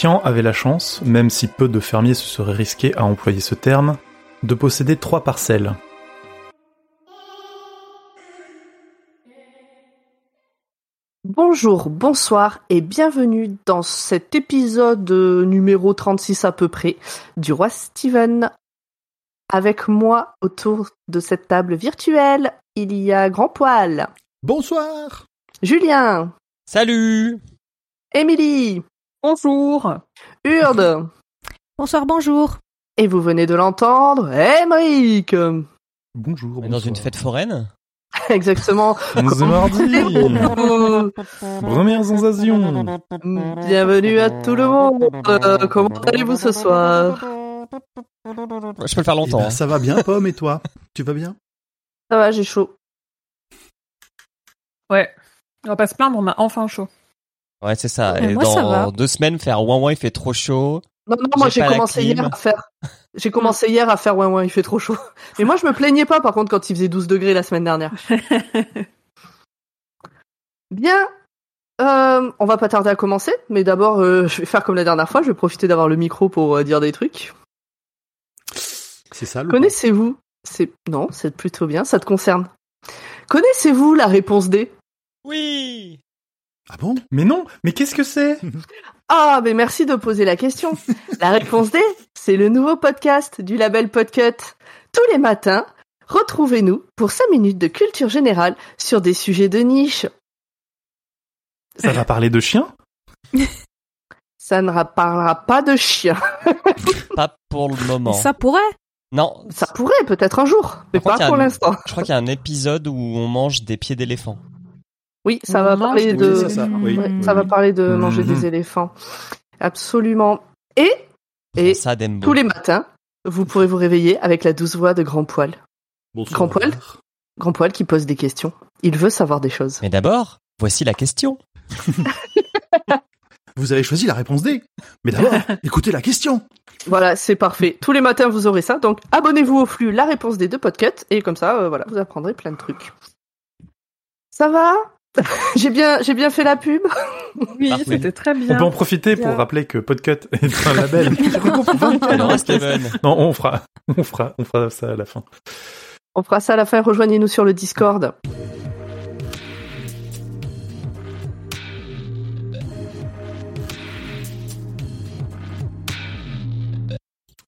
Tian avait la chance, même si peu de fermiers se seraient risqués à employer ce terme, de posséder trois parcelles. Bonjour, bonsoir et bienvenue dans cet épisode numéro 36 à peu près du roi Steven. Avec moi autour de cette table virtuelle, il y a Grand Poil, Bonsoir. Julien, Salut. Émilie, Bonjour. Urde Bonsoir, bonjour. et vous venez de l'entendre, Émeric Bonjour. On est dans une fête foraine Exactement. On se mardi Première sensation Bienvenue à tout le monde. Euh, comment allez-vous ce soir Je peux le faire Eh longtemps. ben, hein. Ça va bien, Pomme, et toi? Tu vas bien? Ça va, j'ai chaud. Ouais. On va pas se plaindre, on a enfin chaud. Ouais, c'est ça. Et moi, dans deux semaines, faire ouin ouin, il fait trop chaud. Non, non, moi J'ai commencé hier à faire. J'ai commencé hier à faire ouais ouais, il fait trop chaud. Mais moi je me plaignais pas par contre quand il faisait 12 degrés la semaine dernière. Bien. Euh, on va pas tarder à commencer, mais d'abord euh, je vais faire comme la dernière fois, je vais profiter d'avoir le micro pour euh, dire des trucs. C'est ça le Connaissez-vous C'est non, c'est plutôt bien, ça te concerne. Connaissez-vous la réponse D? Oui Ah bon? Mais non Mais qu'est-ce que c'est? Ah, mais merci de poser la question. La réponse D, c'est le nouveau podcast du label Podcut. Tous les matins, retrouvez-nous pour 5 minutes de culture générale sur des sujets de niche. Ça va parler de chiens? Ça ne ra- parlera pas de chien. Pas pour le moment. Ça pourrait. Non, Ça pourrait peut-être un jour, mais Par contre, pas il y a pour un- l'instant. je crois qu'il y a un épisode où on mange des pieds d'éléphant. Oui, ça va parler de... c'est ça. Oui, Ouais, oui, ça va oui. parler de Mhm. manger des éléphants. Absolument. Et, et Ça, tous les matins, vous pourrez vous réveiller avec la douce voix de Grand Poil. Bonsoir. Grand poil Grand Poil qui pose des questions. Il veut savoir des choses. Mais d'abord, voici la question. Vous avez choisi la réponse D. Mais d'abord, écoutez la question. Voilà, c'est parfait. Tous les matins, vous aurez ça. Donc, abonnez-vous au flux La Réponse des deux podcasts. Et comme ça, euh, voilà, vous apprendrez plein de trucs. Ça va? J'ai bien, j'ai bien fait la pub. Oui, c'était très On bien. peut en profiter pour rappeler que Podcut est un label. Steven, non, on fera, on fera, on fera ça à la fin. On fera ça à la fin. Rejoignez-nous sur le Discord.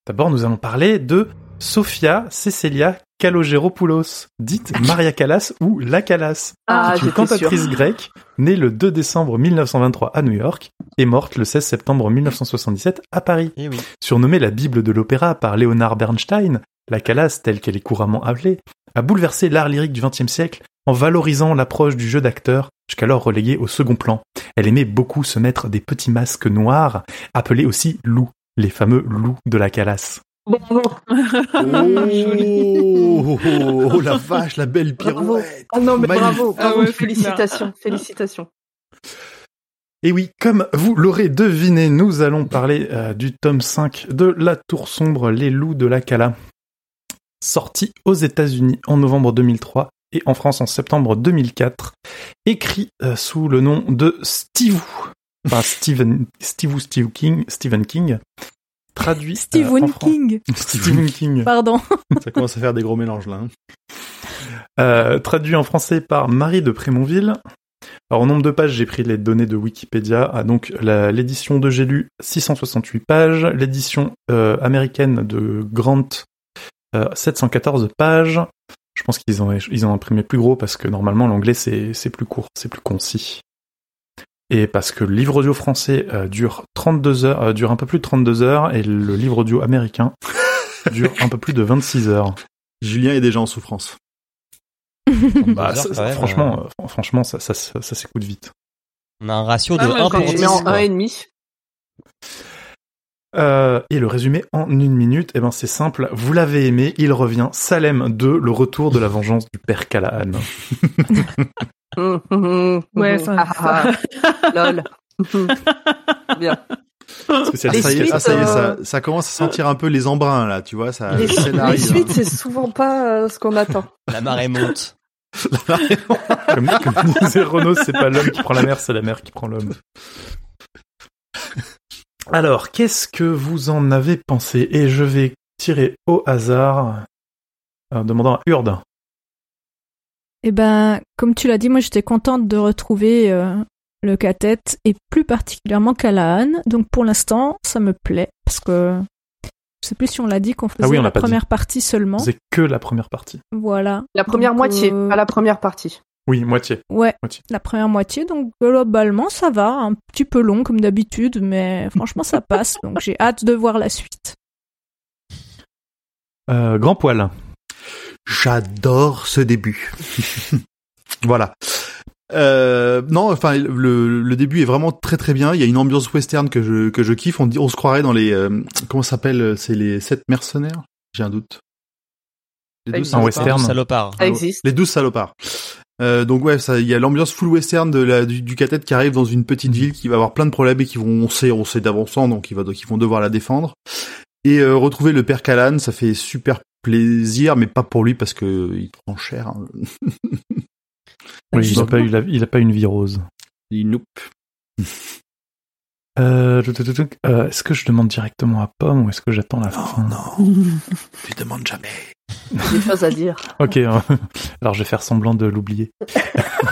D'abord, nous allons parler de Sofia Cecilia Kalogeropoulos, dite Maria Callas ou La Callas, Ah, qui est une cantatrice grecque, née le 2 décembre 1923 à New York et morte le 16 septembre 1977 à Paris. eh oui. Surnommée la Bible de l'opéra par Leonard Bernstein, la Callas, telle qu'elle est couramment appelée, a bouleversé l'art lyrique du XXe siècle en valorisant l'approche du jeu d'acteur, jusqu'alors relégué au second plan. Elle aimait beaucoup se mettre des petits masques noirs, appelés aussi loups, les fameux loups de la Callas. Oh, oh, oh, oh, la vache, la belle Bravo. pirouette. Ah non, mais Magnifique. bravo, Ah bravo, ouais, c'est félicitations, félicitations. Et oui, comme vous l'aurez deviné, nous allons parler euh, du tome 5 de La Tour Sombre, Les Loups de la Cala, sorti aux États-Unis en novembre 2003 et en France en septembre 2004, écrit euh, sous le nom de Steve, enfin Stephen, Steve Steve King, Stephen King, traduit euh, en Stephen King. Stephen King, Pardon. Ça commence à faire des gros mélanges là. hein. Euh, traduit en français par Marie de Prémonville. Alors, en nombre de pages, j'ai pris les données de Wikipédia. Ah, donc, l'édition de J'ai lu, 668 pages. L'édition euh, américaine de Grant, euh, 714 pages. Je pense qu'ils ont, ils ont imprimé plus gros parce que normalement, l'anglais, c'est plus court, c'est plus concis. Et parce que le livre audio français euh, dure 32 heures, euh, dure un peu plus de 32 heures, et le livre audio américain dure un peu plus de 26 heures. Julien est déjà en souffrance. Bah, ça- ça- même, franchement, euh, franchement, ça, ça, ça, ça s'écoute vite. On a un ratio de Ah, mais 1 quand pour Je je 10. mets en quoi. 1,5. Euh, et le résumé en une minute, eh ben c'est simple. Vous l'avez aimé, il revient. Salem 2, le retour de la vengeance du père Callahan. Ouais, ça- ah, ah, Lol. Bien. Parce que Ah, ça y est, suites, ah, ça y est, euh, ça, ça commence à sentir un peu les embruns là, tu vois, ça Les, les arrive, suites, hein. c'est souvent pas euh, ce qu'on attend. La marée monte. comme, comme disait Renaud, c'est pas l'homme qui prend la mer, c'est la mer qui prend l'homme. Alors, qu'est-ce que vous en avez pensé? Et je vais tirer au hasard en demandant à Urde. Eh ben, comme tu l'as dit, moi j'étais contente de retrouver euh, le cathète et plus particulièrement Callahan. Donc pour l'instant, ça me plaît parce que je sais plus si on l'a dit qu'on faisait Ah oui, on la première partie seulement. C'est que la première partie. Voilà. La première Donc, moitié, euh, pas la première partie. Oui, moitié. Ouais, Moitié. la première moitié. Donc globalement, ça va. Un petit peu long comme d'habitude, mais franchement, ça passe. Donc j'ai hâte de voir la suite. Euh, grand poil. J'adore ce début. voilà. Euh, non, enfin le, le début est vraiment très très bien. Il y a une ambiance western que je que je kiffe. On, se croirait dans les euh, comment ça s'appelle C'est les sept mercenaires? J'ai un doute. Les douze salopards. western. Salopard. Ça existe. Les douze salopards. Euh, donc ouais, ça, il y a l'ambiance full western de la, du, du cathète qui arrive dans une petite ville qui va avoir plein de problèmes et qui vont, on sait, on sait donc ils, va, donc ils vont devoir la défendre. Et euh, retrouver le père Callan, ça fait super plaisir, mais pas pour lui parce que il prend cher. hein. Oui, il a pas eu la- il a pas une vie rose. il noupe. Euh. Euh, est-ce que je demande directement à Pomme ou est-ce que j'attends la fin? non, tu demandes jamais. Des choses à dire. Ok, euh, alors je vais faire semblant de l'oublier.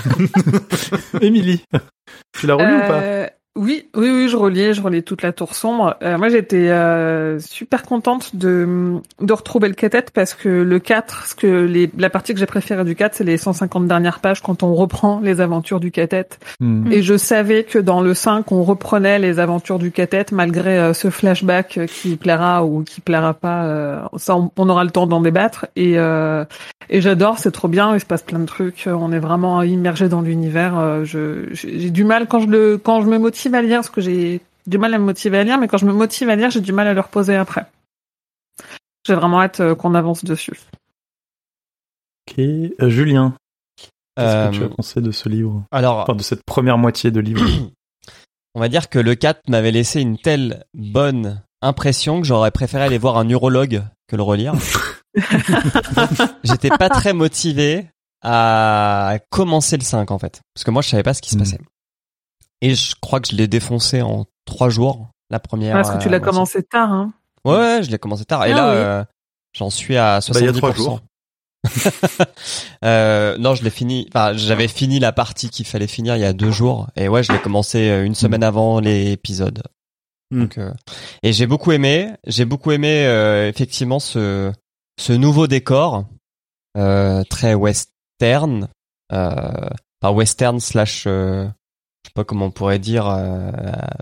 Émilie, tu l'as relu ou pas? Euh, Oui, oui, oui, je reliais, je reliais toute la tour sombre. Euh, moi, j'étais euh, super contente de, de retrouver le cathète parce que le 4, ce que les, la partie que j'ai préférée du 4, c'est les 150 dernières pages quand on reprend les aventures du cathète. Hmm. Et je savais que dans le 5, on reprenait les aventures du cathète malgré euh, ce flashback euh, qui plaira ou qui plaira pas. euh, ça, on, on aura le temps d'en débattre. Et, euh, et j'adore, c'est trop bien. Il se passe plein de trucs. On est vraiment immergé dans l'univers. euh, je, j'ai du mal quand je le, quand je me motive à lire, parce que j'ai du mal à me motiver à lire, mais quand je me motive à lire, j'ai du mal à le reposer après. J'ai vraiment hâte euh, qu'on avance dessus. Ok, Euh, Julien, qu'est-ce que tu as Euh, pensé de ce livre? alors, Enfin, de cette première moitié de livre. on va dire que le 4 m'avait laissé une telle bonne impression que j'aurais préféré aller voir un urologue que le relire. J'étais pas très motivé à commencer le 5 en fait. Parce que moi je savais pas ce qui se Hmm. passait. Et je crois que je l'ai défoncé en trois jours, la première. Parce que tu euh, l'as commencé tard, hein. Ouais, ouais, je l'ai commencé tard. Et Ah là, oui. euh, j'en suis à Bah, il y a 70%. trois jours. euh, non, je l'ai fini. Enfin, j'avais fini la partie qu'il fallait finir il y a deux jours. Et ouais, je l'ai commencé euh, une semaine avant l'épisode. Hmm. Donc, euh, et j'ai beaucoup aimé. J'ai beaucoup aimé euh, effectivement ce ce nouveau décor euh, très western, euh, enfin western slash, euh, sais pas comment on pourrait dire, euh,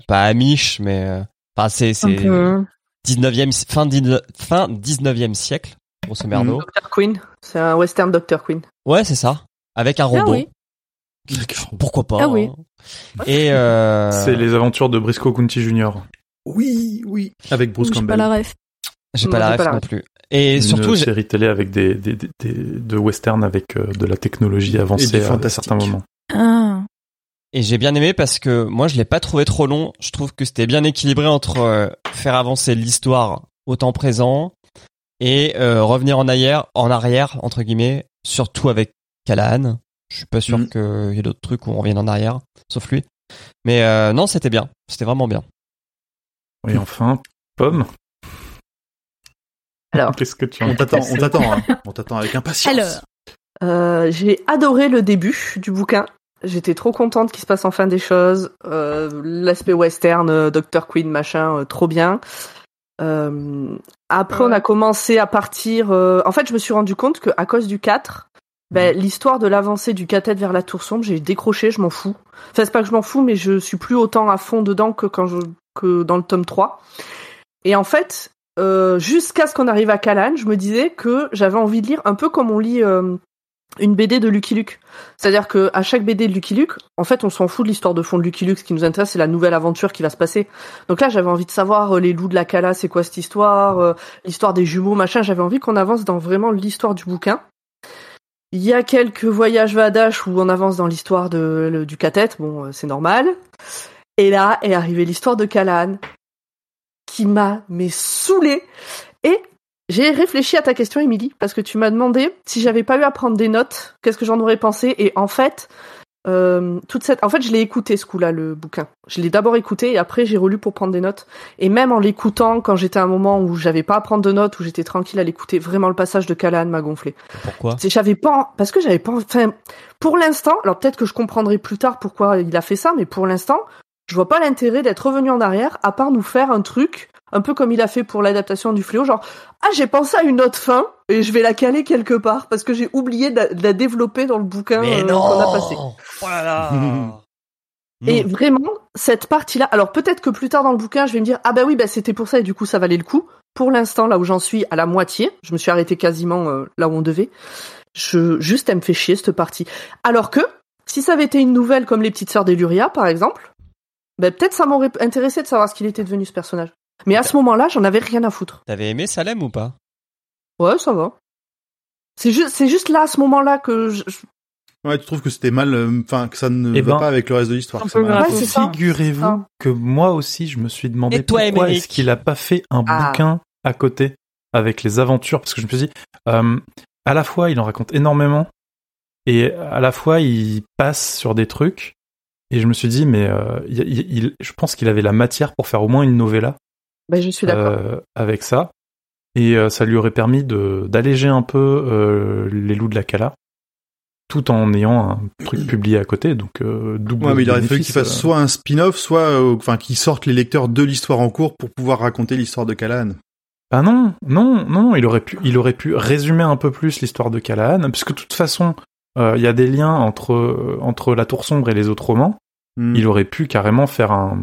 pas amish, mais euh, enfin c'est c'est peu. 19e fin 19 fin 19e siècle grosso merdo. Dr. Queen. C'est un western Dr. Queen. Ouais, c'est ça. Avec un robot. Ah oui. Pourquoi pas Ah oui. hein. Et euh, C'est les aventures de Briscoe County Jr. Oui, oui. Avec Bruce J'ai pas Campbell. la ref. j'ai pas la ref non plus. Et Une surtout, j'ai- série télé avec des, des, des, des- de western avec euh, de la technologie avancée à certains moments. Ah. Et j'ai bien aimé parce que moi je l'ai pas trouvé trop long. Je trouve que c'était bien équilibré entre euh, faire avancer l'histoire au temps présent et euh, revenir en arrière, en arrière entre guillemets, surtout avec Callahan. Je suis pas sûr Mhm. qu'il y ait d'autres trucs où on revienne en arrière, sauf lui. Mais euh, non, c'était bien. C'était vraiment bien. Et enfin, Pomme, Alors, qu'est-ce que tu en On t'attend, on t'attend, hein. on t'attend avec impatience. Alors. Euh, j'ai adoré le début du bouquin. J'étais trop contente qu'il se passe enfin des choses. Euh, L'aspect western, euh, Dr. Queen, machin, euh, trop bien. Euh, après, on a commencé à partir. euh, En fait, je me suis rendu compte que à cause du 4, ben, l'histoire de l'avancée du cathète vers la tour sombre, j'ai décroché, je m'en fous. Enfin, c'est pas que je m'en fous, mais je suis plus autant à fond dedans que quand je que dans le tome 3. Et en fait, euh, jusqu'à ce qu'on arrive à Callan, je me disais que j'avais envie de lire un peu comme on lit euh, une BD de Lucky Luke. C'est-à-dire que à chaque BD de Lucky Luke, en fait, on s'en fout de l'histoire de fond de Lucky Luke. Ce qui nous intéresse, c'est la nouvelle aventure qui va se passer. Donc là, j'avais envie de savoir euh, les loups de la Cala, c'est quoi cette histoire, euh, l'histoire des jumeaux, machin. J'avais envie qu'on avance dans vraiment l'histoire du bouquin. Il y a quelques voyages Vadash où on avance dans l'histoire de, le- du cathète. Bon, euh, c'est normal. Et là est arrivée l'histoire de Callahan qui m'a mais saoulé. Et j'ai réfléchi à ta question, Émilie, parce que tu m'as demandé si j'avais pas eu à prendre des notes, qu'est-ce que j'en aurais pensé. Et en fait, euh, toute cette. En fait, je l'ai écouté ce coup-là, le bouquin. Je l'ai d'abord écouté et après j'ai relu pour prendre des notes. Et même en l'écoutant, quand j'étais à un moment où j'avais pas à prendre de notes, où j'étais tranquille à l'écouter, vraiment le passage de Callahan m'a gonflé. Pourquoi? J'avais pas, parce que j'avais pas. Enfin, pour l'instant, alors peut-être que je comprendrai plus tard pourquoi il a fait ça, mais pour l'instant, je vois pas l'intérêt d'être revenu en arrière, à part nous faire un truc un peu comme il a fait pour l'adaptation du fléau, genre ah j'ai pensé à une autre fin et je vais la caler quelque part parce que j'ai oublié de la, de la développer dans le bouquin Mais euh, non qu'on a passé. Oh là là Et vraiment cette partie-là, alors peut-être que plus tard dans le bouquin je vais me dire ah bah oui bah c'était pour ça et du coup ça valait le coup. Pour l'instant là où j'en suis à la moitié, je me suis arrêté quasiment euh, là où on devait. Je juste elle me fait chier cette partie. Alors que si ça avait été une nouvelle comme les petites sœurs d'Eluria par exemple, ben peut-être ça m'aurait intéressé de savoir ce qu'il était devenu ce personnage. Mais à ce moment-là, j'en avais rien à foutre. T'avais aimé Salem ou pas? Ouais, ça va. C'est juste, c'est juste là, à ce moment-là, que je... Ouais, tu trouves que c'était mal, euh, enfin que ça ne Eh va ben, pas avec le reste de l'histoire. Ouais. Figurez-vous Ah. que moi aussi, je me suis demandé toi, pourquoi Émeric est-ce qu'il a pas fait un Ah. bouquin à côté avec les aventures, parce que je me suis dit, euh, à la fois, il en raconte énormément, et à la fois, il passe sur des trucs, et je me suis dit, mais euh, il- je pense qu'il avait la matière pour faire au moins une novella ben, je suis d'accord. euh, avec ça, et euh, ça lui aurait permis de d'alléger un peu euh, les loups de la Cala, tout en ayant un truc publié à côté, donc euh, double. Ouais, mais il aurait fallu qu'il fasse euh. soit un spin-off, soit, euh, enfin, qu'il sorte les lecteurs de l'histoire en cours pour pouvoir raconter l'histoire de Callahan. Ah non, non, non, il aurait pu, il aurait pu résumer un peu plus l'histoire de Callahan, puisque de toute façon, euh, il y a des liens entre entre la Tour sombre et les autres romans. Hmm. Il aurait pu carrément faire un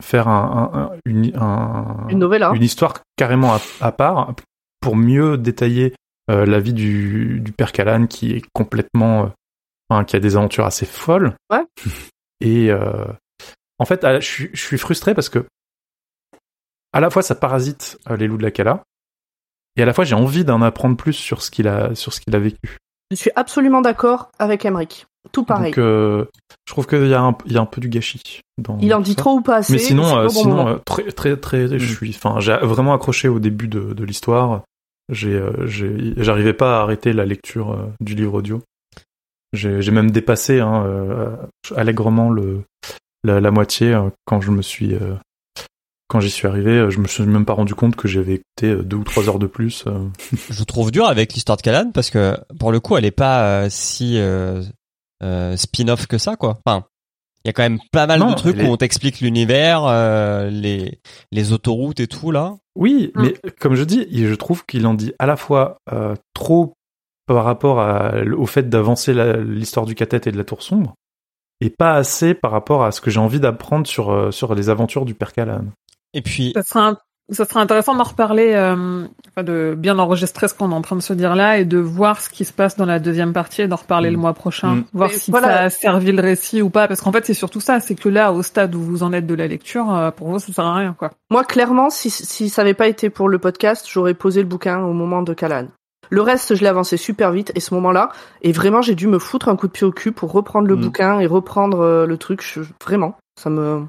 faire un, un- un- une un- Une novella. une histoire carrément à, à part pour mieux détailler euh, la vie du du père Callahan qui est complètement, euh, enfin, qui a des aventures assez folles. Ouais. Et euh, en fait, je suis je suis frustré parce que à la fois ça parasite les loups de la Cala, et à la fois j'ai envie d'en apprendre plus sur ce qu'il a sur ce qu'il a vécu. Je suis absolument d'accord avec Emmerich. Tout pareil. Donc euh, je trouve qu'il y a un il y a un peu du gâchis. Dans il en dit ça. trop ou pas assez. Mais sinon, c'est euh, sinon euh, très très très, je suis, enfin, j'ai vraiment accroché au début de, de l'histoire. J'ai, euh, j'ai, j'arrivais pas à arrêter la lecture euh, du livre audio. J'ai, j'ai même dépassé hein, euh, allègrement le la, la moitié euh, quand je me suis euh, quand j'y suis arrivé. euh, Je me suis même pas rendu compte que j'avais écouté euh, deux ou trois heures de plus. euh. Je trouve dur avec l'histoire de Callahan parce que pour le coup, elle est pas euh, si euh, euh, spin-off que ça, quoi. Enfin, il y a quand même pas mal Non, de trucs où est- on t'explique l'univers, euh, les les autoroutes et tout là. Oui, mais comme je dis, je trouve qu'il en dit à la fois euh, trop par rapport à, au fait d'avancer l'histoire du catet et de la tour sombre, et pas assez par rapport à ce que j'ai envie d'apprendre sur, sur les aventures du père Callahan. Et puis, Ça sera, un- ça sera intéressant d'en reparler, euh, enfin de bien enregistrer ce qu'on est en train de se dire là et de voir ce qui se passe dans la deuxième partie et d'en reparler Mm. le mois prochain. Mm. Voir Mais si voilà. ça a servi le récit ou pas. Parce qu'en fait, c'est surtout ça. C'est que là, au stade où vous en êtes de la lecture, euh, pour vous, ça sert à rien, quoi. Moi, clairement, si, si ça avait pas été pour le podcast, j'aurais posé le bouquin au moment de Callahan. Le reste, je l'ai avancé super vite, et ce moment-là, et vraiment, j'ai dû me foutre un coup de pied au cul pour reprendre le Mm. bouquin et reprendre euh, le truc. Je- vraiment, ça me.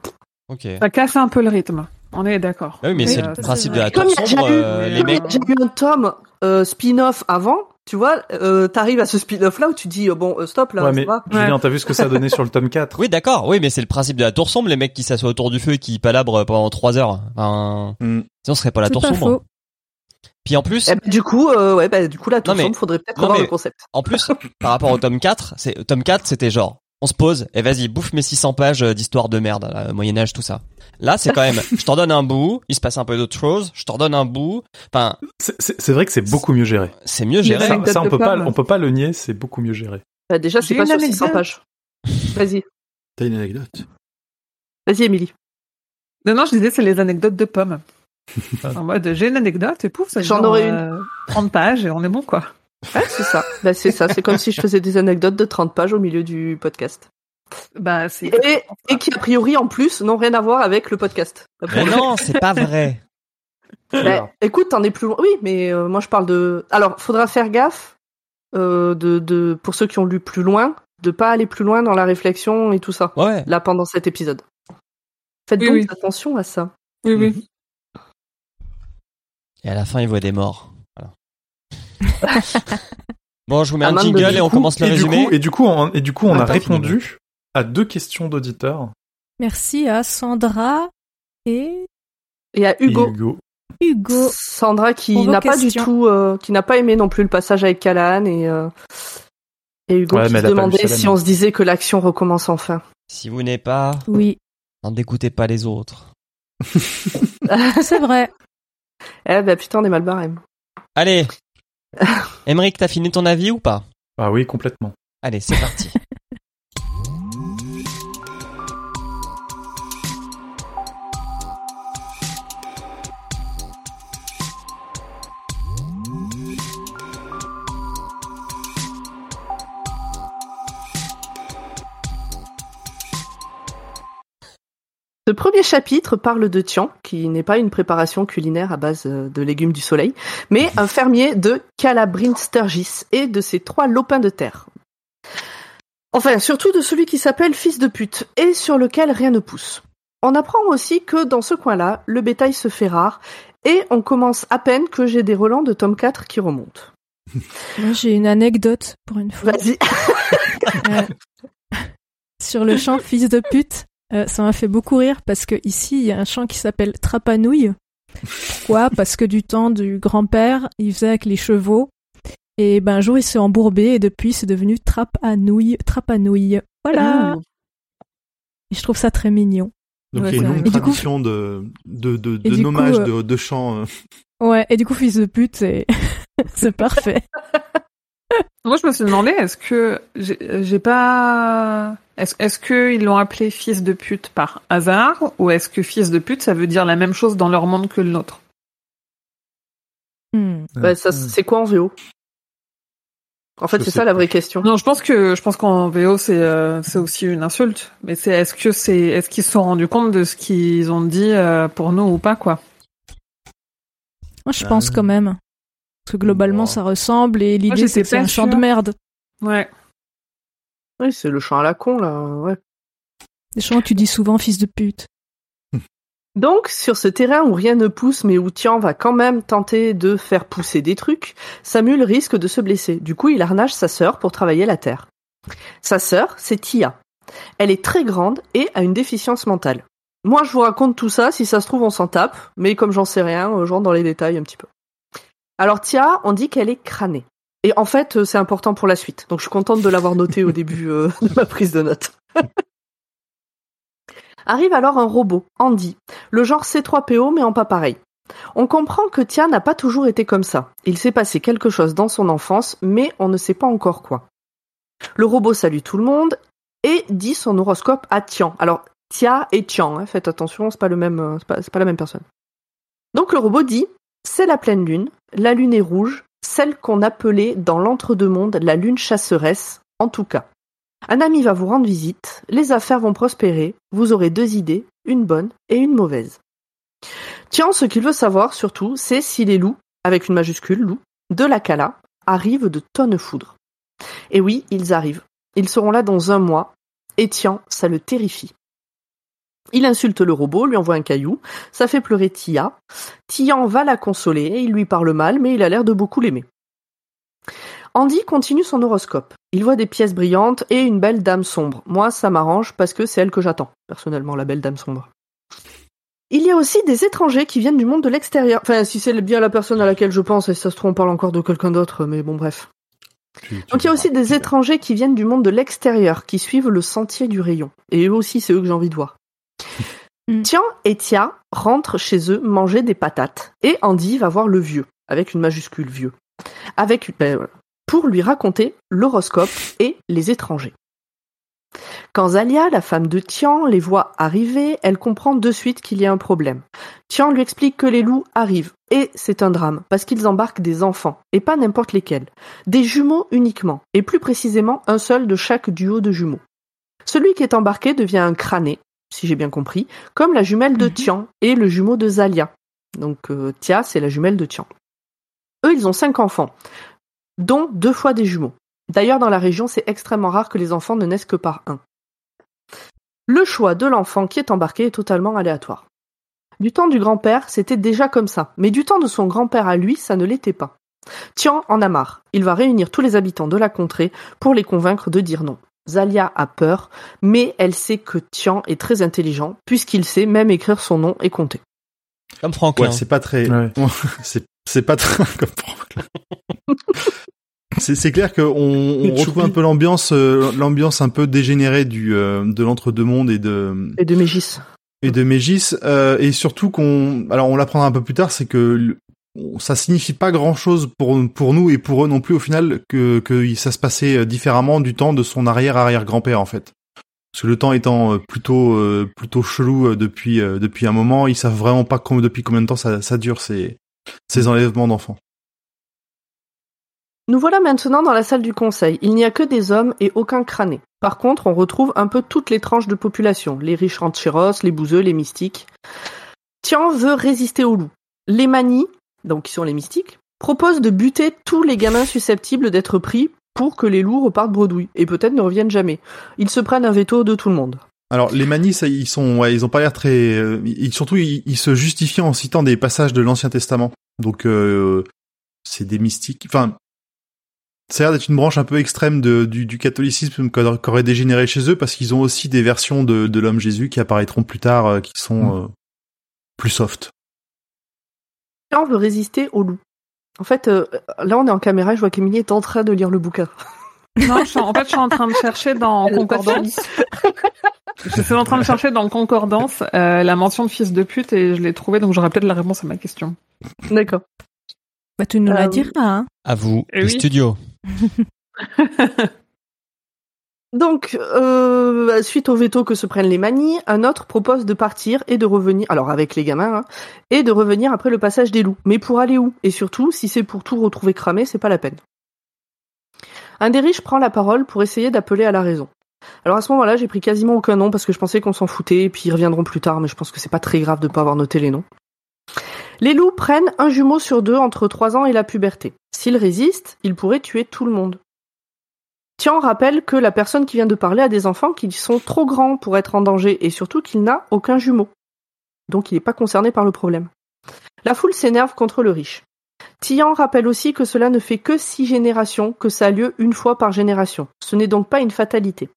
ok. Ça casse un peu le rythme. On est d'accord. Ah oui, mais c'est euh, le c'est principe de la Comme tour il y a sombre. déjà eu- euh, les mecs. J'ai eu un tome euh, spin-off avant, tu vois, euh, t'arrives à ce spin-off-là où tu dis, euh, bon, euh, stop là, ouais, ça mais va. Julien, t'as vu ce que ça a donné sur le tome 4 Oui, d'accord. Oui, mais c'est le principe de la tour sombre, les mecs qui s'assoient autour du feu et qui palabrent pendant trois heures. Enfin, Hmm. sinon, ce serait pas la tour pas sombre. faux. Puis en plus, Eh ben, du coup, euh, ouais, bah, du coup, la tour sombre, faudrait peut-être revoir le concept. En plus, par rapport au tome 4, c'est, tome 4, c'était genre, on se pose, et vas-y, bouffe mes 600 pages euh, d'histoire de merde, là, Moyen-Âge, tout ça. Là, c'est quand même, je t'en donne un bout, il se passe un peu d'autres choses, je t'en donne un bout, enfin, C'est- vrai que c'est beaucoup mieux géré. c'est mieux géré. a Ça, ça, on peut pas, on peut pas le nier, c'est beaucoup mieux géré. Bah, déjà, c'est pas une sur 600 anecdote. pages. Vas-y, T'as une anecdote vas-y, Émilie. Non, non, je disais, c'est les anecdotes de pommes. en mode, j'ai une anecdote et pouf, ça J'en aurais euh, 30 pages et on est bon, quoi. Ouais, c'est ça. Bah, c'est ça. C'est comme si je faisais des anecdotes de 30 pages au milieu du podcast. Bah, c'est. Et, et qui, a priori, en plus, n'ont rien à voir avec le podcast. Mais non, c'est pas vrai. Bah, écoute, t'en es plus loin. Oui, mais euh, moi, je parle de. Alors, faudra faire gaffe, euh, de, de, pour ceux qui ont lu plus loin, de pas aller plus loin dans la réflexion et tout ça, Ouais. là, pendant cet épisode. Faites Oui, donc oui. attention à ça. Oui, oui. Et à la fin, il voit des morts. Bon, je vous mets un Amande jingle de- et on coup- commence le et du résumé. coup- et du coup, on, et du coup, on a répondu à deux questions d'auditeurs. Merci à Sandra et Et à Hugo. Et Hugo. Hugo. Sandra qui n'a pas du tout, euh, qui n'a pas aimé non plus le passage avec Callahan et, euh, et Hugo Ouais, qui se demandait si on se disait que l'action recommence enfin. Si vous n'êtes pas, Oui, n'en dégoûtez pas les autres. c'est vrai. eh ben putain, on est mal barré. Allez. Emeric, t'as fini ton avis ou pas? Ah oui, complètement. Allez, c'est parti. Ce premier chapitre parle de Tian, qui n'est pas une préparation culinaire à base euh, de légumes du soleil, mais un fermier de Calabrin Sturgis et de ses trois lopins de terre. Enfin, surtout de celui qui s'appelle Fils de pute et sur lequel rien ne pousse. On apprend aussi que dans ce coin-là, le bétail se fait rare et on commence à peine que j'ai des relents de tome 4 qui remontent. Moi, j'ai une anecdote pour une fois. Vas-y. Euh, sur le chant fils de pute, euh, ça m'a fait beaucoup rire parce que ici il y a un chant qui s'appelle Trapanouille. Pourquoi? Parce que du temps du grand-père, il faisait avec les chevaux. Et ben un jour il s'est embourbé et depuis c'est devenu à nouilles. Voilà. Et je trouve ça très mignon. Donc Ouais, il y a une longue coup- tradition de de de, Et de du nommage coup, euh, de, de chants. euh. Ouais. Et du coup fils de pute, c'est c'est parfait. Moi, je me suis demandé, est-ce que j'ai pas, est-ce est-ce que ils l'ont appelé fils de pute par hasard, ou est-ce que fils de pute, ça veut dire la même chose dans leur monde que le nôtre? Hmm. Bah, ça, c'est quoi en VO En fait, c'est ça la vraie question. Non, je pense que je pense qu'en VO c'est euh, c'est aussi une insulte, mais c'est est-ce que c'est est-ce qu'ils se sont rendus compte de ce qu'ils ont dit euh, pour nous ou pas quoi? Moi je Euh, pense quand même. Parce que globalement ça ressemble et l'idée c'est que c'est un chant de merde. Ouais. Oui, c'est le chant à la con, là. Ouais. Des chants que tu dis souvent fils de pute. Donc, sur ce terrain où rien ne pousse, mais où Tian va quand même tenter de faire pousser des trucs, Samuel risque de se blesser. Du coup, il harnage sa sœur pour travailler la terre. Sa sœur, c'est Tia. Elle est très grande et a une déficience mentale. Moi, je vous raconte tout ça, si ça se trouve, on s'en tape, mais comme j'en sais rien, je rentre dans les détails un petit peu. Alors, Tia, on dit qu'elle est crânée. Et en fait, euh, c'est important pour la suite. Donc, je suis contente de l'avoir noté au début euh, de ma prise de notes. Arrive alors un robot, Andy, le genre C3PO mais en pas pareil. On comprend que Tia n'a pas toujours été comme ça. Il s'est passé quelque chose dans son enfance, mais on ne sait pas encore quoi. Le robot salue tout le monde et dit son horoscope à Tian. Alors, Tia et Tian, hein, faites attention, c'est pas le même, euh, pas la même personne. Donc le robot dit, c'est la pleine lune, la lune est rouge, celle qu'on appelait dans l'entre-deux-mondes la lune chasseresse, en tout cas. Un ami va vous rendre visite, les affaires vont prospérer, vous aurez deux idées, une bonne et une mauvaise. Tiens, ce qu'il veut savoir surtout, c'est si les loups, avec une majuscule loup, de la Cala, arrivent de tonnes foudre. Et oui, ils arrivent. Ils seront là dans un mois, et Tian, ça le terrifie. Il insulte le robot, lui envoie un caillou, ça fait pleurer Tia. Tian va la consoler, il lui parle mal, mais il a l'air de beaucoup l'aimer. Andy continue son horoscope. Il voit des pièces brillantes et une belle dame sombre. Moi, ça m'arrange parce que c'est elle que j'attends, personnellement, la belle dame sombre. Il y a aussi des étrangers qui viennent du monde de l'extérieur. Enfin, si c'est bien la personne à laquelle je pense, et si ça se trouve, on parle encore de quelqu'un d'autre, mais bon, bref. Tu- tu Donc il y a aussi des étrangers qui viennent du monde de l'extérieur, qui suivent le sentier du rayon. Et eux aussi, c'est eux que j'ai envie de voir. Mm. Tian et Tia rentrent chez eux manger des patates. Et Andy va voir le vieux, avec une majuscule vieux. Avec, ben, pour lui raconter l'horoscope et les étrangers. Quand Zalia, la femme de Tian, les voit arriver, elle comprend de suite qu'il y a un problème. Tian lui explique que les loups arrivent. Et c'est un drame, parce qu'ils embarquent des enfants, et pas n'importe lesquels. Des jumeaux uniquement, et plus précisément un seul de chaque duo de jumeaux. Celui qui est embarqué devient un crâné, si j'ai bien compris, comme la jumelle de Mhm. Tian et le jumeau de Zalia. Donc euh, Tia, c'est la jumelle de Tian. Eux, ils ont cinq enfants, dont deux fois des jumeaux. D'ailleurs, dans la région, c'est extrêmement rare que les enfants ne naissent que par un. Le choix de l'enfant qui est embarqué est totalement aléatoire. Du temps du grand-père, c'était déjà comme ça, mais du temps de son grand-père à lui, ça ne l'était pas. Tian en a marre. Il va réunir tous les habitants de la contrée pour les convaincre de dire non. Zalia a peur, mais elle sait que Tian est très intelligent, puisqu'il sait même écrire son nom et compter. Comme Franklin. Ouais, c'est pas très, Ouais. c'est pas très comme Franklin. C'est c'est clair qu'on on Et retrouve un peu l'ambiance euh, l'ambiance un peu dégénérée du euh, de l'entre-deux mondes et de Et de Mégis. et de Mégis euh, et surtout qu'on alors on l'apprendra un peu plus tard c'est que ça signifie pas grand chose pour pour nous et pour eux non plus au final que que ça se passait différemment du temps de son arrière arrière grand-père en fait parce que le temps étant euh, plutôt euh, plutôt chelou euh, depuis euh, depuis un moment ils savent vraiment pas depuis combien de temps ça ça dure ces ces enlèvements d'enfants Nous voilà maintenant dans la salle du conseil. Il n'y a que des hommes et aucun crâné. Par contre, on retrouve un peu toutes les tranches de population. Les riches rancheros, les bouseux, les mystiques. Tian veut résister aux loups. Les manies, donc qui sont les mystiques, proposent de buter tous les gamins susceptibles d'être pris pour que les loups repartent bredouilles et peut-être ne reviennent jamais. Ils se prennent un veto de tout le monde. Alors les manis, ils sont, ouais, ils ont pas l'air très, euh, ils, surtout ils, ils se justifient en citant des passages de l'Ancien Testament. Donc euh, c'est des mystiques. Enfin, ça a l'air d'être une branche un peu extrême de, du, du catholicisme qui aurait- dégénéré chez eux parce qu'ils ont aussi des versions de, de l'homme Jésus qui apparaîtront plus tard, euh, qui sont euh, plus soft. Tian veut résister aux loups. En fait, euh, là on est en caméra, je vois qu'Emilie est en train de lire le bouquin. Non, je suis en fait, je suis en train de chercher dans Concordance. Je suis en train de chercher dans Concordance euh, la mention de fils de pute et je l'ai trouvé, donc j'aurai peut-être la réponse à ma question. D'accord. Bah, tu nous Euh, la diras, hein. À vous, Eh les oui. studios. Donc, euh, suite au veto que se prennent les manies, un autre propose de partir et de revenir, alors avec les gamins, hein, et de revenir après le passage des loups. Mais pour aller où? Et surtout, si c'est pour tout retrouver cramé, c'est pas la peine. Un des riches prend la parole pour essayer d'appeler à la raison. Alors à ce moment-là, j'ai pris quasiment aucun nom parce que je pensais qu'on s'en foutait, et puis ils reviendront plus tard, mais je pense que c'est pas très grave de pas avoir noté les noms. Les loups prennent un jumeau sur deux entre 3 ans et la puberté. S'ils résistent, ils pourraient tuer tout le monde. Tian rappelle que la personne qui vient de parler a des enfants qui sont trop grands pour être en danger et surtout qu'il n'a aucun jumeau. Donc il n'est pas concerné par le problème. La foule s'énerve contre le riche. Tian rappelle aussi que cela ne fait que six générations, que ça a lieu une fois par génération. Ce n'est donc pas une fatalité.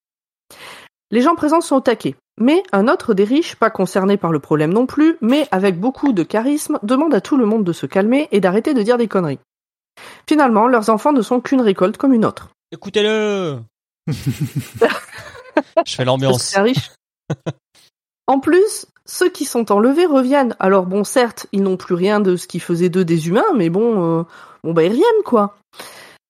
Les gens présents sont au taquet. Mais un autre des riches, pas concerné par le problème non plus, mais avec beaucoup de charisme, demande à tout le monde de se calmer et d'arrêter de dire des conneries. Finalement, leurs enfants ne sont qu'une récolte comme une autre. Écoutez-le Je fais l'ambiance. C'est riche. en plus, ceux qui sont enlevés reviennent. Alors bon, certes, ils n'ont plus rien de ce qui faisait d'eux des humains, mais bon, euh, bon bah ils reviennent quoi.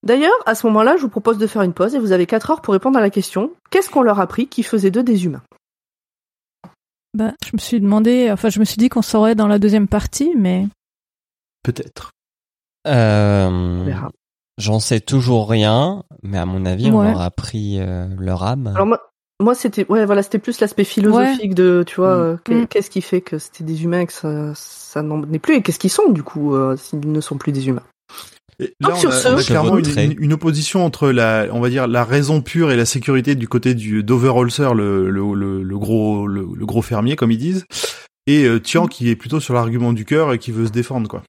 D'ailleurs, à ce moment-là, je vous propose de faire une pause et vous avez 4 heures pour répondre à la question qu'est-ce qu'on leur a appris qui faisait d'eux des humains? Bah, je me suis demandé, enfin, je me suis dit qu'on saurait dans la deuxième partie, mais Peut-être. On Euh, verra. J'en sais toujours rien, mais à mon avis, on leur a pris euh, leur âme. Alors moi, moi c'était ouais voilà c'était plus l'aspect philosophique de tu vois Mm. euh, Mm. qu'est-ce qui fait que c'était des humains et que ça, ça n'en est plus et qu'est-ce qu'ils sont du coup euh, s'ils ne sont plus des humains. Et Donc, là, sur on a, ce- on a clairement une, voterai. une- une opposition entre la, on va dire, la raison pure et la sécurité du côté du d'Overholzer, le, le, le, le gros, le, le gros fermier, comme ils disent, et euh, Tian qui est plutôt sur l'argument du cœur et qui veut se défendre, quoi.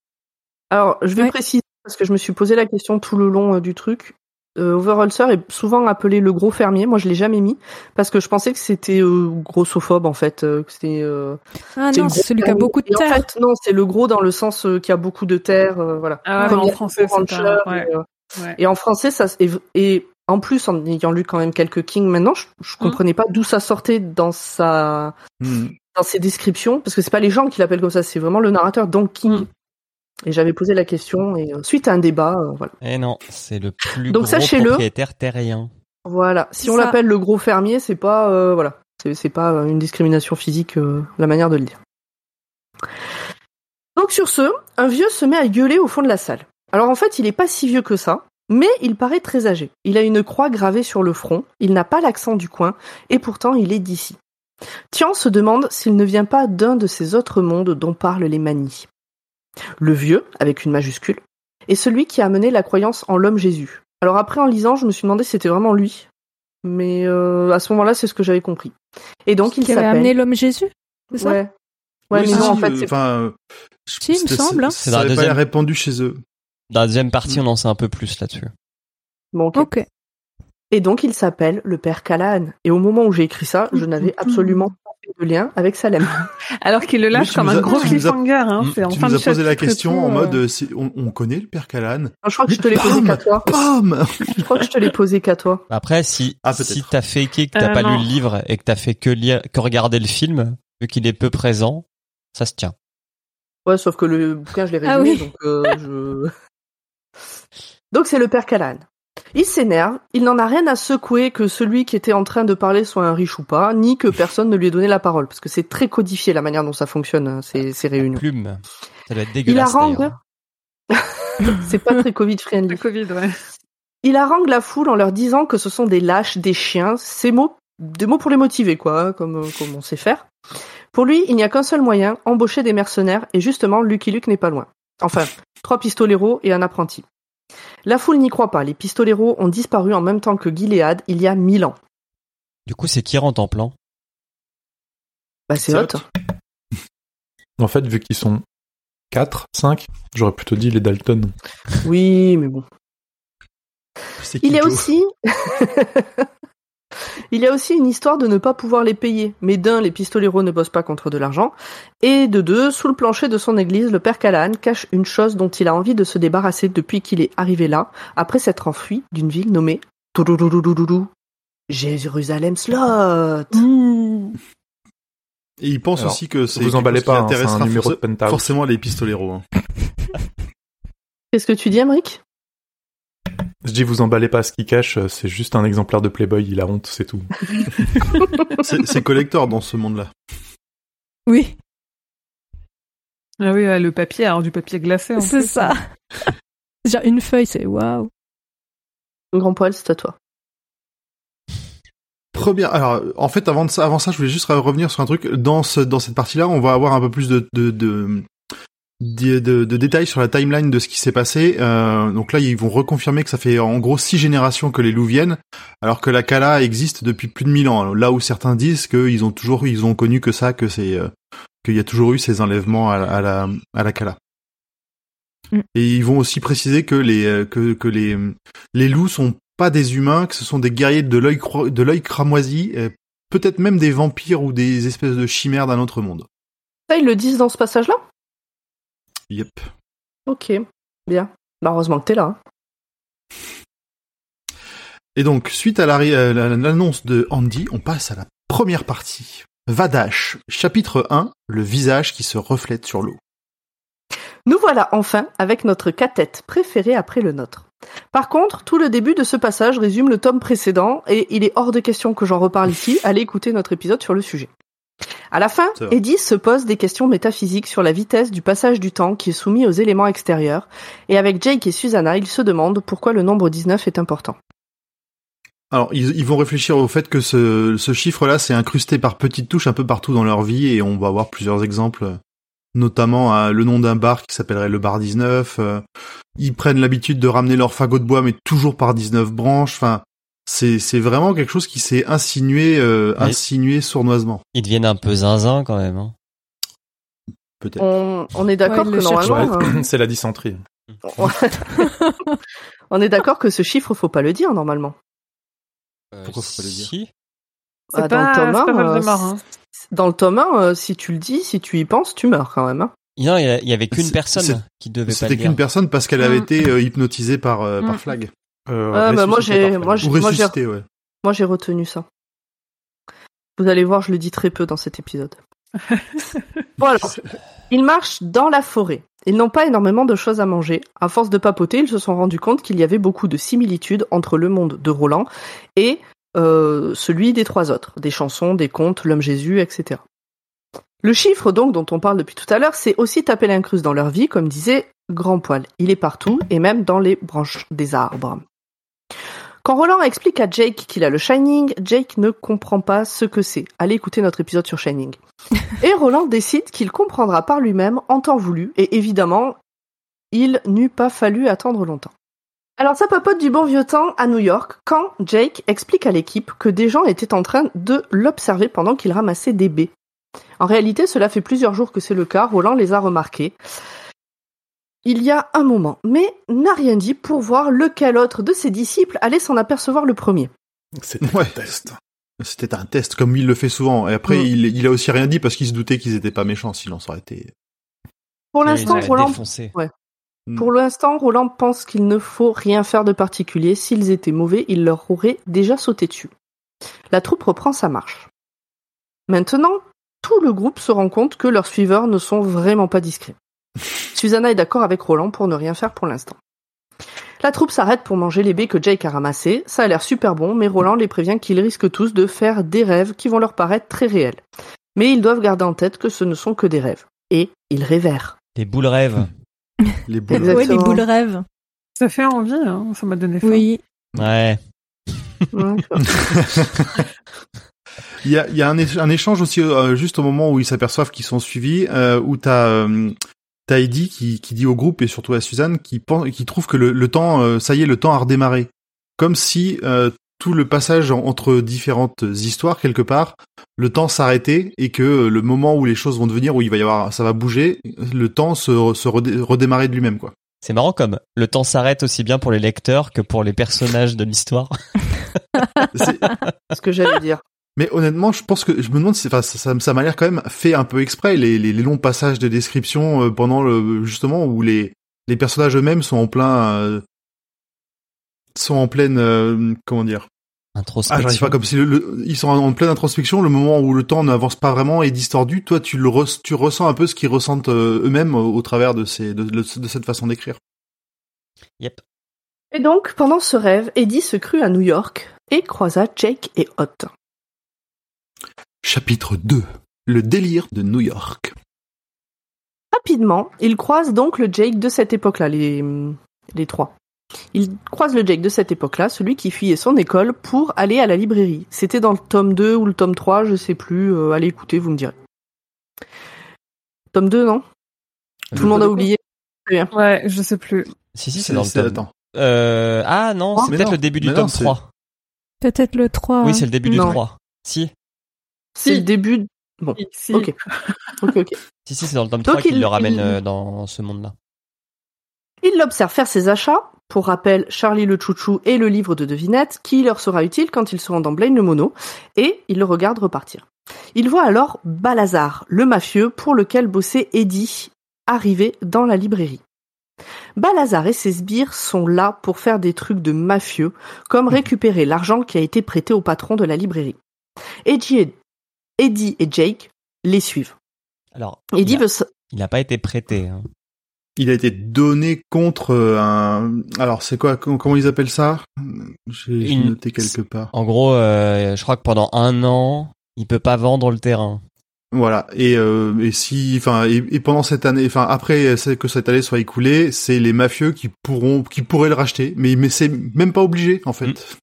Alors, je vais Ouais. préciser parce que je me suis posé la question tout le long euh, du truc. Euh, Overholzer est souvent appelé le gros fermier. Moi, je l'ai jamais mis parce que je pensais que c'était euh, grossophobe en fait. euh, que c'était. euh, ah c'est non, le c'est gros celui qui a beaucoup de Et En terre. fait, non, c'est le gros dans le sens euh, qui a beaucoup de terre. euh, voilà. Ah ouais, en français, ouais, et, euh, ouais. Et en français, ça et, et en plus en ayant lu quand même quelques King maintenant, je, je Mm. comprenais pas d'où ça sortait dans sa Hmm. dans ses descriptions parce que c'est pas les gens qui l'appellent comme ça, c'est vraiment le narrateur donc King. Mm. Et j'avais posé la question et euh, suite à un débat, euh, voilà. Eh non, c'est le plus Donc, gros sachez-le. propriétaire terrien. Voilà. Si on l'appelle le gros fermier, c'est pas euh, voilà, c'est pas euh, une discrimination physique euh, la manière de le dire. Donc sur ce, un vieux se met à gueuler au fond de la salle. Alors en fait, il est pas si vieux que ça, mais il paraît très âgé. Il a une croix gravée sur le front, il n'a pas l'accent du coin, et pourtant il est d'ici. Tian se demande s'il ne vient pas d'un de ces autres mondes dont parlent les manies. Le vieux, avec une majuscule, est celui qui a amené la croyance en l'homme Jésus. Alors après, en lisant, je me suis demandé si c'était vraiment lui. Mais euh, à ce moment-là, c'est ce que j'avais compris. Et donc, il Qui avait s'appelle... amené l'homme Jésus, c'est ça? Ouais. Ouais, Oui, mais si, non, en fait, euh, c'est... enfin, euh, Si, il me semble, hein. C'est dans la n'avait pas deuxième. répandu chez eux. Dans la deuxième partie, on en sait un peu plus là-dessus. Bon, ok. Ok. Et donc, il s'appelle le père Callahan. Et au moment où j'ai écrit ça, je n'avais absolument pas fait de lien avec Salem. Alors qu'il le lâche comme un gros cliffhanger. Hein. C'est en tu fin nous as posé la question tout, en euh, mode, euh, on, on connaît le père Callahan Je crois que je te l'ai posé qu'à toi. Bam Je crois que je te l'ai posé qu'à toi. Après, si, Ah, si t'as faké que t'as Euh, pas non. lu le livre et que t'as fait que lire, que regarder le film, vu qu'il est peu présent, ça se tient. Ouais, sauf que le bouquin, je l'ai résumé, Ah oui. donc euh, je... Donc c'est le père Callahan. Il s'énerve, il n'en a rien à secouer que celui qui était en train de parler soit un riche ou pas, ni que personne ne lui ait donné la parole, parce que c'est très codifié la manière dont ça fonctionne, hein, ces, ces réunions. Plume. Ça doit être Il dégueulasse. harangue... d'ailleurs. c'est pas très Covid-friendly. Covid, ouais. Il harangue la foule en leur disant que ce sont des lâches, des chiens, ces mots, des mots pour les motiver, quoi, hein, comme, comme on sait faire. Pour lui, il n'y a qu'un seul moyen, embaucher des mercenaires, et justement, Lucky Luke n'est pas loin. Enfin, trois pistoleros et un apprenti. La foule n'y croit pas, les pistoleros ont disparu en même temps que Gilead il y a mille ans. Du coup, c'est qui rentre en plan? Bah c'est hot. En fait, vu qu'ils sont 4, 5, j'aurais plutôt dit les Dalton. Oui, mais bon. Il y a aussi... Il y a aussi une histoire de ne pas pouvoir les payer. Mais d'un, les pistoleros ne bossent pas contre de l'argent. Et de deux, sous le plancher de son église, le père Callahan cache une chose dont il a envie de se débarrasser depuis qu'il est arrivé là, après s'être enfui d'une ville nommée Jérusalem Slot. Et il pense Alors, aussi que c'est Vous emballez chose qui pas, hein, intéressera un numéro de Penthouse. forcément les pistoleros. hein. Qu'est-ce que tu dis, Emric Je dis vous emballez pas ce qu'il cache, euh, c'est juste un exemplaire de Playboy, il a honte, c'est tout. C'est collector dans ce monde-là. Oui, Ah oui, le papier, alors du papier glacé. en c'est ça. Genre une feuille, c'est waouh. Grand poil, c'est à toi. Première. Alors, en fait, avant de ça, avant ça, je voulais juste revenir sur un truc. Dans ce, dans cette partie-là, on va avoir un peu plus de de, de, de, de- de détails sur la timeline de ce qui s'est passé. Euh, donc là, ils vont reconfirmer que ça fait en gros six générations que les loups viennent, alors que la Kala existe depuis plus de mille ans. Alors, là où certains disent qu'ils ont toujours, ils ont connu que ça, que c'est euh, qu'il y a toujours eu ces enlèvements à, la- à la à la Kala. Mm. Et ils vont aussi préciser que les euh, que que les les loups sont pas des humains, que ce sont des guerriers de l'œil de l'œil cramoisi, peut-être même des vampires ou des espèces de chimères d'un autre monde. Ça, ils le disent dans ce passage-là? Yep. Ok, bien. Bah, heureusement que t'es là. hein. Et donc, suite à euh, la- l'annonce de Andy, on passe à la première partie. Vadash, chapitre 1, le visage qui se reflète sur l'eau. Nous voilà enfin avec notre catette préférée après le nôtre. Par contre, tout le début de ce passage résume le tome précédent et il est hors de question que j'en reparle ici. Allez écouter notre épisode sur le sujet. À la fin. Eddie se pose des questions métaphysiques sur la vitesse du passage du temps qui est soumis aux éléments extérieurs et avec Jake et Susanna, il se demande pourquoi le nombre 19 est important. Alors, ils, ils vont réfléchir au fait que ce, ce chiffre-là, c'est incrusté par petites touches un peu partout dans leur vie, et on va avoir plusieurs exemples, notamment à le nom d'un bar qui s'appellerait le bar 19. euh, ils prennent l'habitude de ramener leur fagot de bois, mais toujours par 19 branches. Enfin, c'est c'est vraiment quelque chose qui s'est insinué, euh, insinué sournoisement, Ils deviennent un peu zinzin quand même. Hein. peut-être. On, on est d'accord Ouais, que normalement, Ouais, euh, c'est la dysenterie. on est d'accord que ce chiffre, faut pas le dire normalement. Pourquoi faut pas le dire si Ah, dans le tome c'est pas un, euh, Voldemort, hein. Dans le tome 1, euh, si tu le dis, si tu y penses, tu meurs quand même. hein. Non, il y, avait qu'une personne qui devait pas C'était le dire. qu'une personne parce qu'elle avait Mm. été euh, hypnotisée par, euh, par Mm. Flag. Euh, Ah, bah, moi, j'ai- moi, ouais. Moi, retenu ça. Vous allez voir, je le dis très peu dans cet épisode. bon alors, ils marchent dans la forêt. Ils n'ont pas énormément de choses à manger. À force de papoter, ils se sont rendus compte qu'il y avait beaucoup de similitudes entre le monde de Roland et euh, celui des trois autres. Des chansons, des contes, l'homme Jésus, etc. Le chiffre donc dont on parle depuis tout à l'heure, c'est aussi taper l'incruste dans leur vie, comme disait Grand Poil. Il est partout, et même dans les branches des arbres. Quand Roland explique à Jake qu'il a le Shining, Jake ne comprend pas ce que c'est. Allez écouter notre épisode sur Shining. Et Roland décide qu'il comprendra par lui-même en temps voulu, et évidemment, il n'eût pas fallu attendre longtemps. Alors ça papote du bon vieux temps à New York quand Jake explique à l'équipe que des gens étaient en train de l'observer pendant qu'il ramassait des baies. En réalité, cela fait plusieurs jours que c'est le cas, Roland les a remarqués. Il y a un moment, mais n'a rien dit pour voir lequel autre de ses disciples allait s'en apercevoir le premier. C'était Ouais. un test. C'était un test, comme il le fait souvent. Et après, Mm. il, il a aussi rien dit parce qu'il se doutait qu'ils étaient pas méchants, sinon ça aurait été... Pour l'instant, Roland, défoncés. pour l'instant, Roland pense qu'il ne faut rien faire de particulier. S'ils étaient mauvais, il leur aurait déjà sauté dessus. La troupe reprend sa marche. Maintenant, tout le groupe se rend compte que leurs suiveurs ne sont vraiment pas discrets. Susanna est d'accord avec Roland pour ne rien faire pour l'instant. La troupe s'arrête pour manger les baies que Jake a ramassées. Ça a l'air super bon, mais Roland les prévient qu'ils risquent tous de faire des rêves qui vont leur paraître très réels. Mais ils doivent garder en tête que ce ne sont que des rêves. Et ils révèrent. Les boules rêves. Les boules. Exactement. Oui, les boules rêves. Ça fait envie, hein. ça m'a donné faim. Oui. Ouais. Ouais, Il y a, il y a un, éch- un échange aussi euh, juste au moment où ils s'aperçoivent qu'ils sont suivis, euh, où t'as euh, t'as Eddie qui, qui dit au groupe et surtout à Suzanne qui pense, qui trouve que le, le temps, euh, ça y est, le temps a redémarré, comme si euh, tout le passage en- entre différentes histoires quelque part, le temps s'arrêtait et que euh, le moment où les choses vont devenir, où il va y avoir, ça va bouger, le temps se, se redé- redémarrer de lui-même quoi. C'est marrant comme le temps s'arrête aussi bien pour les lecteurs que pour les personnages de l'histoire. C'est ce que j'allais dire. Mais honnêtement, je pense que je me demande si enfin, ça, ça, ça m'a l'air quand même fait un peu exprès les, les, les longs passages de description euh, pendant le justement où les les personnages eux-mêmes sont en plein euh, sont en pleine euh, comment dire? Ah Introspection. j'arrive pas comme si le, le- ils sont en, en pleine introspection le moment où le temps n'avance pas vraiment est distordu toi tu le res- tu ressens un peu ce qu'ils ressentent euh, eux-mêmes au, au travers de ces de, de- de cette façon d'écrire Yep. Et donc, pendant ce rêve, Eddie se crut à New York et croisa Jake et Hot. Chapitre 2 le délire de New York Rapidement, il croise donc le Jake de cette époque-là, les, les trois. Il croise le Jake de cette époque-là, celui qui fuyait son école pour aller à la librairie. C'était dans le tome 2 ou le tome 3, je sais plus. euh, allez écouter, vous me direz. Tome 2, non? Tout le monde a oublié. Ouais, je sais plus. Si, si, c'est dans le tome. attends Euh, ah non, Oh, c'est peut-être le début du Mais tome non, c'est- 3. Peut-être le 3. Oui, c'est le début du Non. 3. Si, C'est le début. de- Si. Ok. Ok, ok. si, si, c'est dans le tome Donc, 3 qu'il il- le ramène il- euh, dans ce monde-là. Il l'observe faire ses achats. Pour rappel, Charlie le chouchou et le livre de devinettes qui leur sera utile quand ils seront dans Blaine le mono. Et il le regarde repartir. Il voit alors Balazar, le mafieux pour lequel bossait Eddie, arriver dans la librairie. Balazar et ses sbires sont là pour faire des trucs de mafieux, comme récupérer l'argent qui a été prêté au patron de la librairie. Eddie Eddie et Jake les suivent. Alors, Eddie il, a, veut il a pas été prêté. hein. Il a été donné contre euh, un. Alors c'est quoi com- Comment ils appellent ça? J'ai Une- noté quelque part. En gros, euh, je crois que pendant un an, il peut pas vendre le terrain. Voilà. Et, euh, et si, enfin, et, et pendant cette année, enfin après c'est- que cette année soit écoulée, c'est les mafieux qui pourront, qui pourraient le racheter. Mais mais c'est même pas obligé en fait.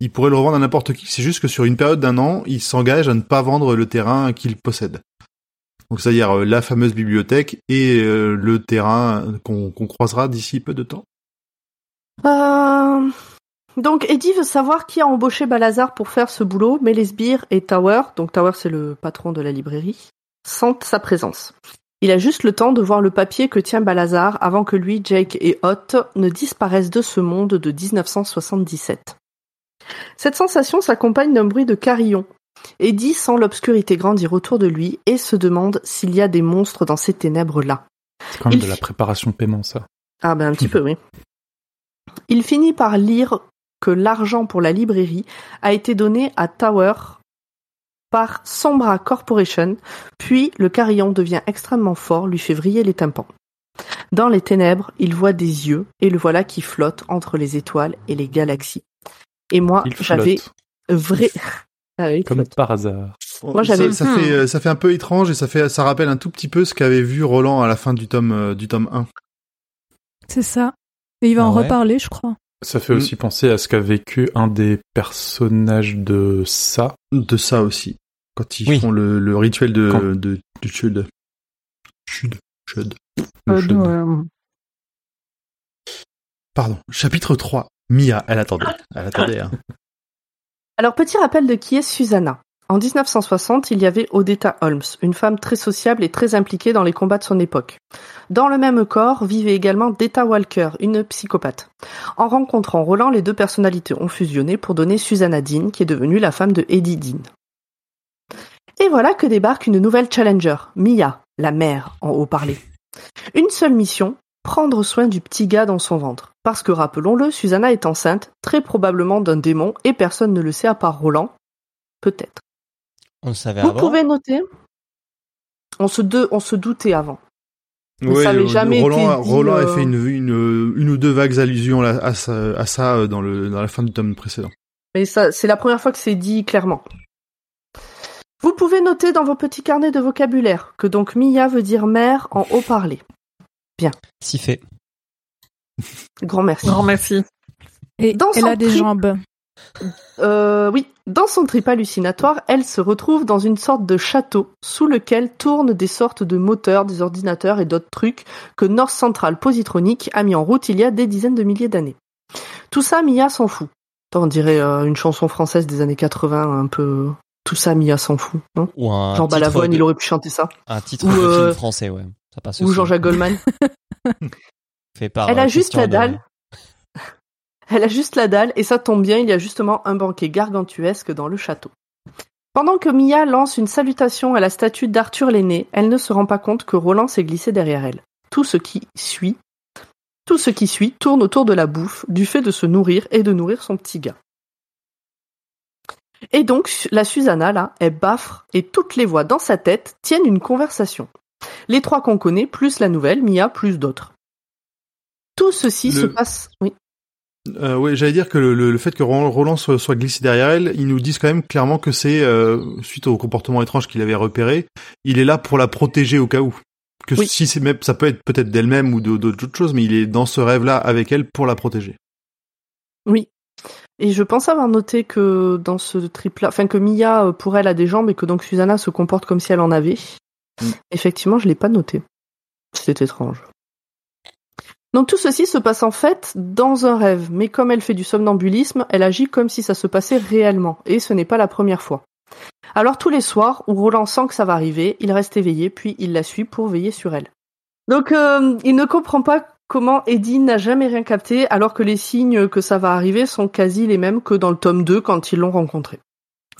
Ils pourraient le revendre à n'importe qui. C'est juste que sur une période d'un an, ils s'engagent à ne pas vendre le terrain qu'ils possèdent. Donc c'est-à-dire euh, la fameuse bibliothèque et euh, le terrain qu'on qu'on croisera d'ici peu de temps. Euh, Donc Eddie veut savoir qui a embauché Balazar pour faire ce boulot, mais les sbires et Tower, donc Tower c'est le patron de la librairie, sentent sa présence. Il a juste le temps de voir le papier que tient Balazar avant que lui, Jake et Hot ne disparaissent de ce monde de 1977. Cette sensation s'accompagne d'un bruit de carillon. Eddie sent l'obscurité grandir autour de lui et se demande s'il y a des monstres dans ces ténèbres-là. C'est quand même Il de la préparation paiement, ça. Ah ben un petit peu, oui. Il finit par lire que l'argent pour la librairie a été donné à Tower par Sombra Corporation, puis le carillon devient extrêmement fort, lui fait vriller les tympans. Dans les ténèbres, il voit des yeux, et le voilà qui flotte entre les étoiles et les galaxies. Et moi, j'avais vrai... Ah oui, comme flotte. par hasard. Moi, j'avais- ça, ça fait euh, ça fait un peu étrange et ça fait ça rappelle un tout petit peu ce qu'avait vu Roland à la fin du tome euh, du tome 1. C'est ça. Et il va Ah en ouais reparler, je crois. Ça fait Mm. aussi penser à ce qu'a vécu un des personnages de ça. De ça aussi. Quand ils Oui. font le, le rituel de Quand- de, de Chud. Chud. Chud. Euh, Chud. ouais. Pardon. Chapitre 3. Mia, elle attendait. Elle attendait. Hein. Alors, petit rappel de qui est Susanna. En 1960, il y avait Odetta Holmes, une femme très sociable et très impliquée dans les combats de son époque. Dans le même corps vivait également Detta Walker, une psychopathe. En rencontrant Roland, les deux personnalités ont fusionné pour donner Susanna Dean, qui est devenue la femme de Eddie Dean. Et voilà que débarque une nouvelle challenger, Mia, la mère en haut-parlé. Une seule mission, prendre soin du petit gars dans son ventre. Parce que rappelons-le, Susanna est enceinte, très probablement d'un démon, et personne ne le sait à part Roland. Peut-être. On le savait Vous avant. pouvez noter. On se, deux- on se doutait avant. Mais Ouais, ça avait euh, jamais Roland, été a- dit, Roland euh, a fait une, une, une ou deux vagues allusions à, à ça, à ça euh, dans, le, dans la fin du tome précédent. Mais ça, c'est la première fois que c'est dit clairement. Vous pouvez noter dans vos petits carnets de vocabulaire que donc Mia veut dire mère en haut-parlé. Si fait. Grand merci. Grand merci. Et Dans elle son a des trip- jambes. Euh, oui, dans son trip hallucinatoire, elle se retrouve dans une sorte de château sous lequel tournent des sortes de moteurs, des ordinateurs et d'autres trucs que North Central Positronic a mis en route il y a des dizaines de milliers d'années. Tout ça, Mia s'en fout. On dirait euh, une chanson française des années 80, un peu... Tout ça, Mia s'en fout. Non? Ou un Jean titre, Balavoine, de, il aurait pu chanter ça. un titre Ou, de euh, film français, ouais. Ça passe Ou. Jean-Jacques Goldman. Fait par, Elle a euh, juste la dalle. Elle a juste la dalle, et ça tombe bien, il y a justement un banquet gargantuesque dans le château. Pendant que Mia lance une salutation à la statue d'Arthur l'aîné, elle ne se rend pas compte que Roland s'est glissé derrière elle. Tout ce qui suit, tout ce qui suit tourne autour de la bouffe, du fait de se nourrir et de nourrir son petit gars. Et donc, la Susanna, là, elle baffre, et toutes les voix dans sa tête tiennent une conversation. Les trois qu'on connaît, plus la nouvelle, Mia, plus d'autres. Tout ceci Le- se passe. Oui. Euh, ouais, j'allais dire que le, fait que Roland, soit, soit glissé derrière elle, ils nous disent quand même clairement que c'est euh, suite au comportement étrange qu'il avait repéré, il est là pour la protéger au cas où. Que Oui. si c'est même, ça peut être peut-être d'elle-même ou d'autres choses, mais il est dans ce rêve-là avec elle pour la protéger. Oui. Et je pense avoir noté que dans ce trip-là, enfin que Mia, euh, pour elle, a des jambes et que donc Susanna se comporte comme si elle en avait. Mm. Effectivement, je l'ai pas noté. C'est étrange. Donc tout ceci se passe en fait dans un rêve, mais comme elle fait du somnambulisme, elle agit comme si ça se passait réellement, et ce n'est pas la première fois. Alors tous les soirs, où Roland sent que ça va arriver, il reste éveillé, puis il la suit pour veiller sur elle. Donc euh, il ne comprend pas comment Eddie n'a jamais rien capté, alors que les signes que ça va arriver sont quasi les mêmes que dans le tome 2 quand ils l'ont rencontré.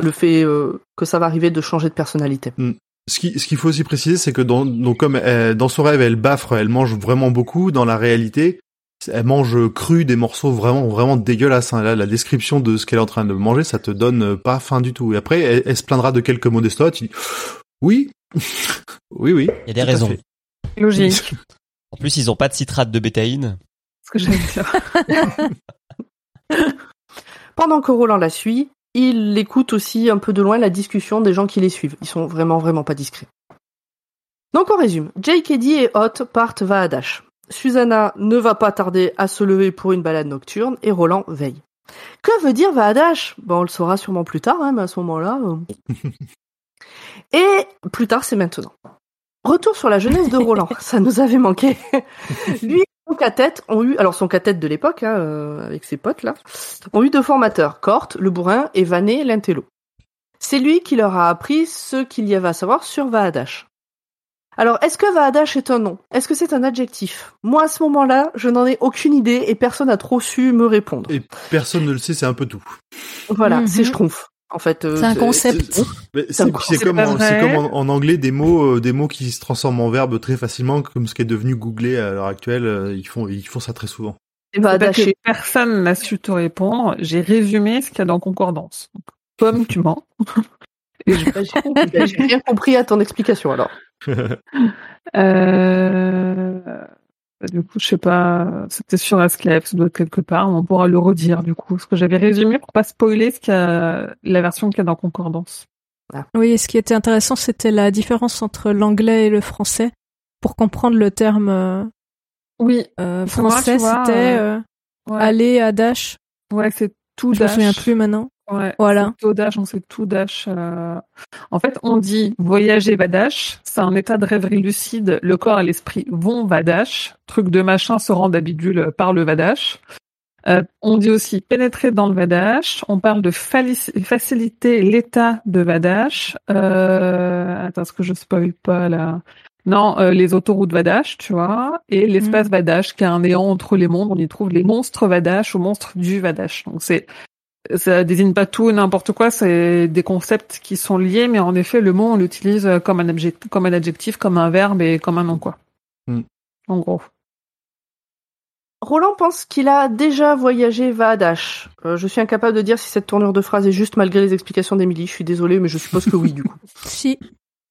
Le fait euh, que ça va arriver de changer de personnalité. Ce qui- ce qu'il faut aussi préciser, c'est que dans, donc comme elle- dans son rêve, elle baffre, elle mange vraiment beaucoup. Dans la réalité, elle mange cru des morceaux vraiment vraiment dégueulasses. hein. Là, la description de ce qu'elle est en train de manger, ça te donne euh, pas faim du tout. Et après, elle, elle se plaindra de quelques mots d'estomac. Tu dis oui, oui, oui. Il y a des raisons. Logique. En plus, ils ont pas de citrate de bétaïne. ce que. Pendant que Roland la suit, il écoute aussi un peu de loin la discussion des gens qui les suivent. Ils sont vraiment vraiment pas discrets. Donc on résume. Jake, Eddie et Hot partent Vaadash. Susanna ne va pas tarder à se lever pour une balade nocturne et Roland veille. Que veut dire Vaadash Bon, on le saura sûrement plus tard, hein, mais à ce moment-là. euh. Et plus tard, c'est maintenant. Retour sur la jeunesse de Roland. Ça nous avait manqué. Lui son cathète ont eu, alors son cathète de l'époque, hein, euh, avec ses potes là, ont eu deux formateurs, Cort, le bourrin, et Vanet, l'intello. C'est lui qui leur a appris ce qu'il y avait à savoir sur Vaadash. Alors, est-ce que Vaadash est un nom? Est-ce que c'est un adjectif? Moi, à ce moment-là, je n'en ai aucune idée et personne n'a trop su me répondre. Et personne ne le sait, c'est un peu tout. Voilà, Mhm. c'est schtroumpf. En fait, euh, C'est un concept. C'est comme, en, vrai. c'est comme en, en anglais des mots, euh, des mots qui se transforment en verbes très facilement, comme ce qui est devenu Google à l'heure actuelle. euh, Ils font, ils font ça très souvent. Vaadash. que personne n'a su te répondre. J'ai résumé ce qu'il y a dans Concordance. Donc, Comme tu mens. Et J'ai rien compris à ton explication alors. Euh, Du coup, je sais pas, c'était sur Asclef, ça doit être quelque part, on pourra le redire du coup, parce que j'avais résumé pour pas spoiler ce qu'il y a, la version qu'il y a dans Concordance. Oui, et ce qui était intéressant, c'était la différence entre l'anglais et le français. Pour comprendre le terme euh, Oui, euh, français, c'était euh, euh, ouais, aller à Dash. ouais c'est tout Je me dash. souviens plus maintenant. Ouais, Voilà. c'est tout dash, on sait tout dash. euh. En fait, on dit voyager vadash, c'est un état de rêverie lucide. Le corps et l'esprit vont vadash. Truc de machin se rend à bidule par le vadash. Euh, on dit aussi pénétrer dans le Vadash. On parle de faciliter l'état de Vadash. Euh, attends, est-ce que je spoil pas là? Non, euh, les autoroutes Vadash, tu vois, et l'espace Vadash, qui est un néant entre les mondes. On y trouve les monstres Vadash ou monstres du Vadash. Donc c'est ça désigne pas tout et n'importe quoi, c'est des concepts qui sont liés, mais en effet, le mot, on l'utilise comme un, adjectif, comme un adjectif, comme un verbe et comme un nom, quoi. Hmm. En gros. Roland pense qu'il a déjà voyagé Vadash. Euh, je suis incapable de dire si cette tournure de phrase est juste malgré les explications d'Emily. Je suis désolée, mais je suppose que oui, du coup. Si.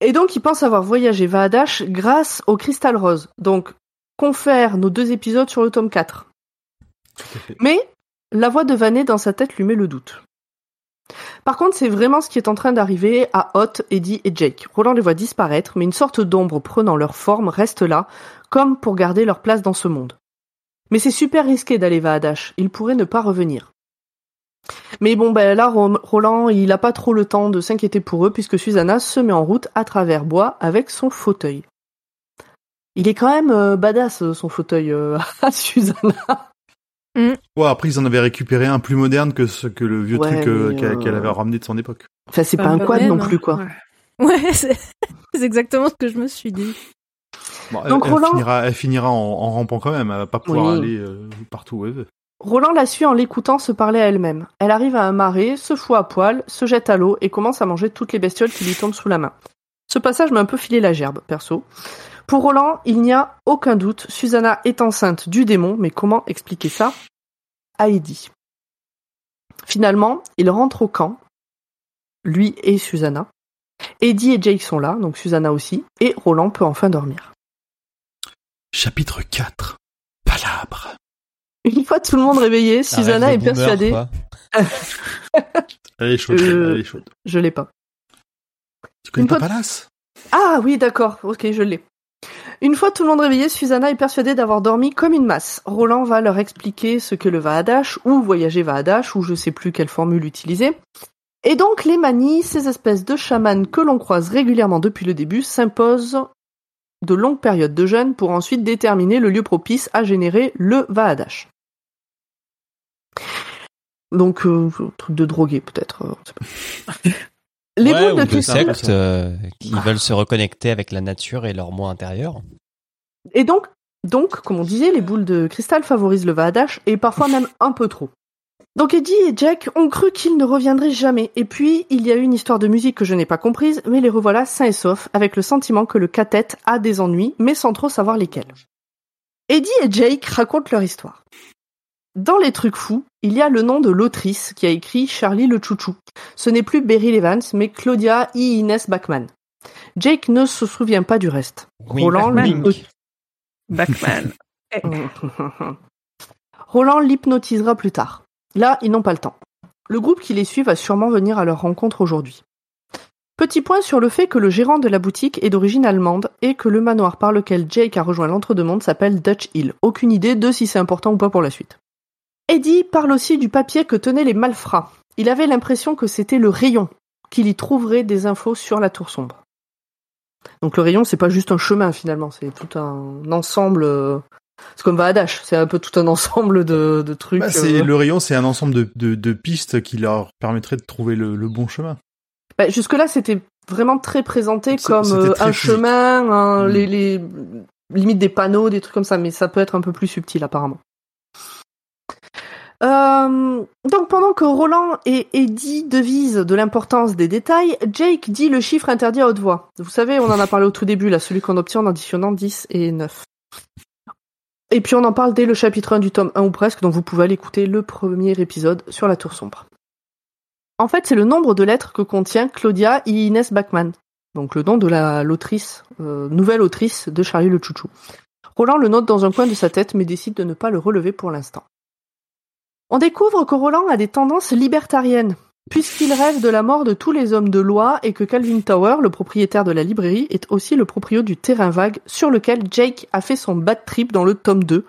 Et donc, il pense avoir voyagé Vadash grâce au cristal rose. Donc, confère nos deux épisodes sur le tome 4. Mais la voix de Vanet dans sa tête lui met le doute. Par contre, c'est vraiment ce qui est en train d'arriver à Hot, Eddie et Jake. Roland les voit disparaître, mais une sorte d'ombre prenant leur forme reste là, comme pour garder leur place dans ce monde. Mais c'est super risqué d'aller Vadash, il pourrait ne pas revenir. Mais bon, ben là, Ro- Roland, il a pas trop le temps de s'inquiéter pour eux, puisque Susanna se met en route à travers bois avec son fauteuil. Il est quand même euh, badass, euh, son fauteuil euh, à Susanna. Ouais, après ils en avaient récupéré un plus moderne que ce que le vieux Ouais, truc euh, qu'elle euh, qu'elle avait ramené de son époque. Enfin, c'est pas un quad non plus, quoi. Ouais. Ouais, c'est exactement ce que je me suis dit. Bon, elle- Donc, elle, Roland- finira, elle finira en, en rampant quand même, elle va pas pouvoir Oui. aller euh, partout où elle veut. Roland la suit en l'écoutant se parler à elle-même. Elle arrive à un marais, se fout à poil, se jette à l'eau et commence à manger toutes les bestioles qui lui tombent sous la main. Ce passage m'a un peu filé la gerbe, perso. Pour Roland, il n'y a aucun doute, Susanna est enceinte du démon, mais comment expliquer ça? À Eddie Finalement, il rentre au camp, lui et Susanna. Eddie et Jake sont là, donc Susanna aussi, et Roland peut enfin dormir. Chapitre 4. Palabre. Une fois tout le monde réveillé, Susanna est boomer, persuadée... Elle est chaude, Euh, elle est chaude. Je l'ai pas. Tu connais une pas fois- Palace? Ah oui, d'accord, ok, je l'ai. Une fois tout le monde réveillé, Susanna est persuadée d'avoir dormi comme une masse. Roland va leur expliquer ce que le Vahadash, ou voyager Vahadash, ou je sais plus quelle formule utiliser. Et donc les manies, ces espèces de chamans que l'on croise régulièrement depuis le début, s'imposent de longues périodes de jeûne pour ensuite déterminer le lieu propice à générer le Vahadash. Donc, euh, truc de drogué peut-être. Les Ouais, boules de cristal. sectes euh, qui veulent se reconnecter avec la nature et leur moi intérieur. Et donc, donc, comme on disait, les boules de cristal favorisent le Vahadash, et parfois même un peu trop. Donc Eddie et Jack ont cru qu'ils ne reviendraient jamais, et puis il y a eu une histoire de musique que je n'ai pas comprise, mais les revoilà sains et saufs, avec le sentiment que le cathète a des ennuis, mais sans trop savoir lesquels. Eddie et Jake racontent leur histoire. Dans les trucs fous, il y a le nom de l'autrice qui a écrit Charlie le Chouchou. Ce n'est plus Beryl Evans, mais Claudia E. Inès Bachman. Jake ne se souvient pas du reste. Wink, Roland, wink. Batman. Roland l'hypnotisera plus tard. Là, ils n'ont pas le temps. Le groupe qui les suit va sûrement venir à leur rencontre aujourd'hui. Petit point sur le fait que le gérant de la boutique est d'origine allemande et que le manoir par lequel Jake a rejoint l'entre-deux-mondes s'appelle Dutch Hill. Aucune idée de si c'est important ou pas pour la suite. Eddie parle aussi du papier que tenaient les malfrats. Il avait l'impression que c'était le rayon, qu'il y trouverait des infos sur la tour sombre. Donc le rayon, c'est pas juste un chemin finalement, c'est tout un ensemble. euh, C'est comme Vahadash, c'est un peu tout un ensemble de, de trucs. Bah, c'est euh. le rayon, c'est un ensemble de, de, de pistes qui leur permettraient de trouver le, le bon chemin. Bah, Jusque-là, c'était vraiment très présenté comme euh, très un physique. chemin, un- Mm. les, les limites des panneaux, des trucs comme ça, mais ça peut être un peu plus subtil apparemment. Euh, donc pendant que Roland et Eddie devisent de l'importance des détails, Jake dit le chiffre interdit à haute voix. Vous savez, on en a parlé au tout début, là, celui qu'on obtient en additionnant 10 et 9. Et puis on en parle dès le chapitre 1 du tome 1 ou presque, donc vous pouvez aller écouter le premier épisode sur la tour sombre. En fait, c'est le nombre de lettres que contient Claudia et Inès Bachmann. Donc le nom de la l'autrice, euh, nouvelle autrice de Charlie le Chouchou. Roland le note dans un coin de sa tête, mais décide de ne pas le relever pour l'instant. On découvre que Roland a des tendances libertariennes, puisqu'il rêve de la mort de tous les hommes de loi et que Calvin Tower, le propriétaire de la librairie, est aussi le proprio du terrain vague sur lequel Jake a fait son bad trip dans le tome 2,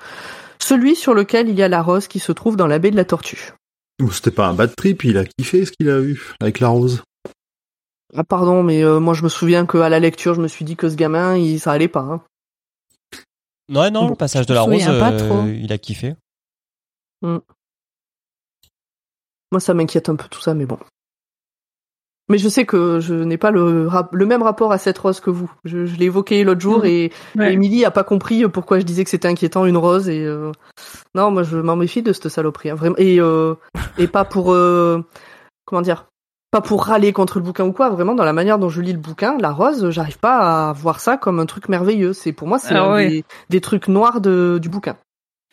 celui sur lequel il y a la rose qui se trouve dans la baie de la Tortue. Ou C'était pas un bad trip, il a kiffé ce qu'il a eu avec la rose. Ah pardon, mais euh, moi je me souviens qu'à la lecture, je me suis dit que ce gamin, il, ça allait pas. hein. Ouais, non, Bon, le passage de la rose, euh, trop. il a kiffé. Moi, ça m'inquiète un peu tout ça, mais bon. Mais je sais que je n'ai pas le, le même rapport à cette rose que vous. Je, je l'ai évoqué l'autre jour Mhm. et Ouais. Émilie a pas compris pourquoi je disais que c'était inquiétant une rose et euh, non, moi je m'en méfie de cette saloperie, hein, vraiment. Et euh, et pas pour euh, comment dire, pas pour râler contre le bouquin ou quoi. Vraiment dans la manière dont je lis le bouquin, la rose, j'arrive pas à voir ça comme un truc merveilleux. C'est pour moi c'est Ah ouais. des, des trucs noirs de, du bouquin.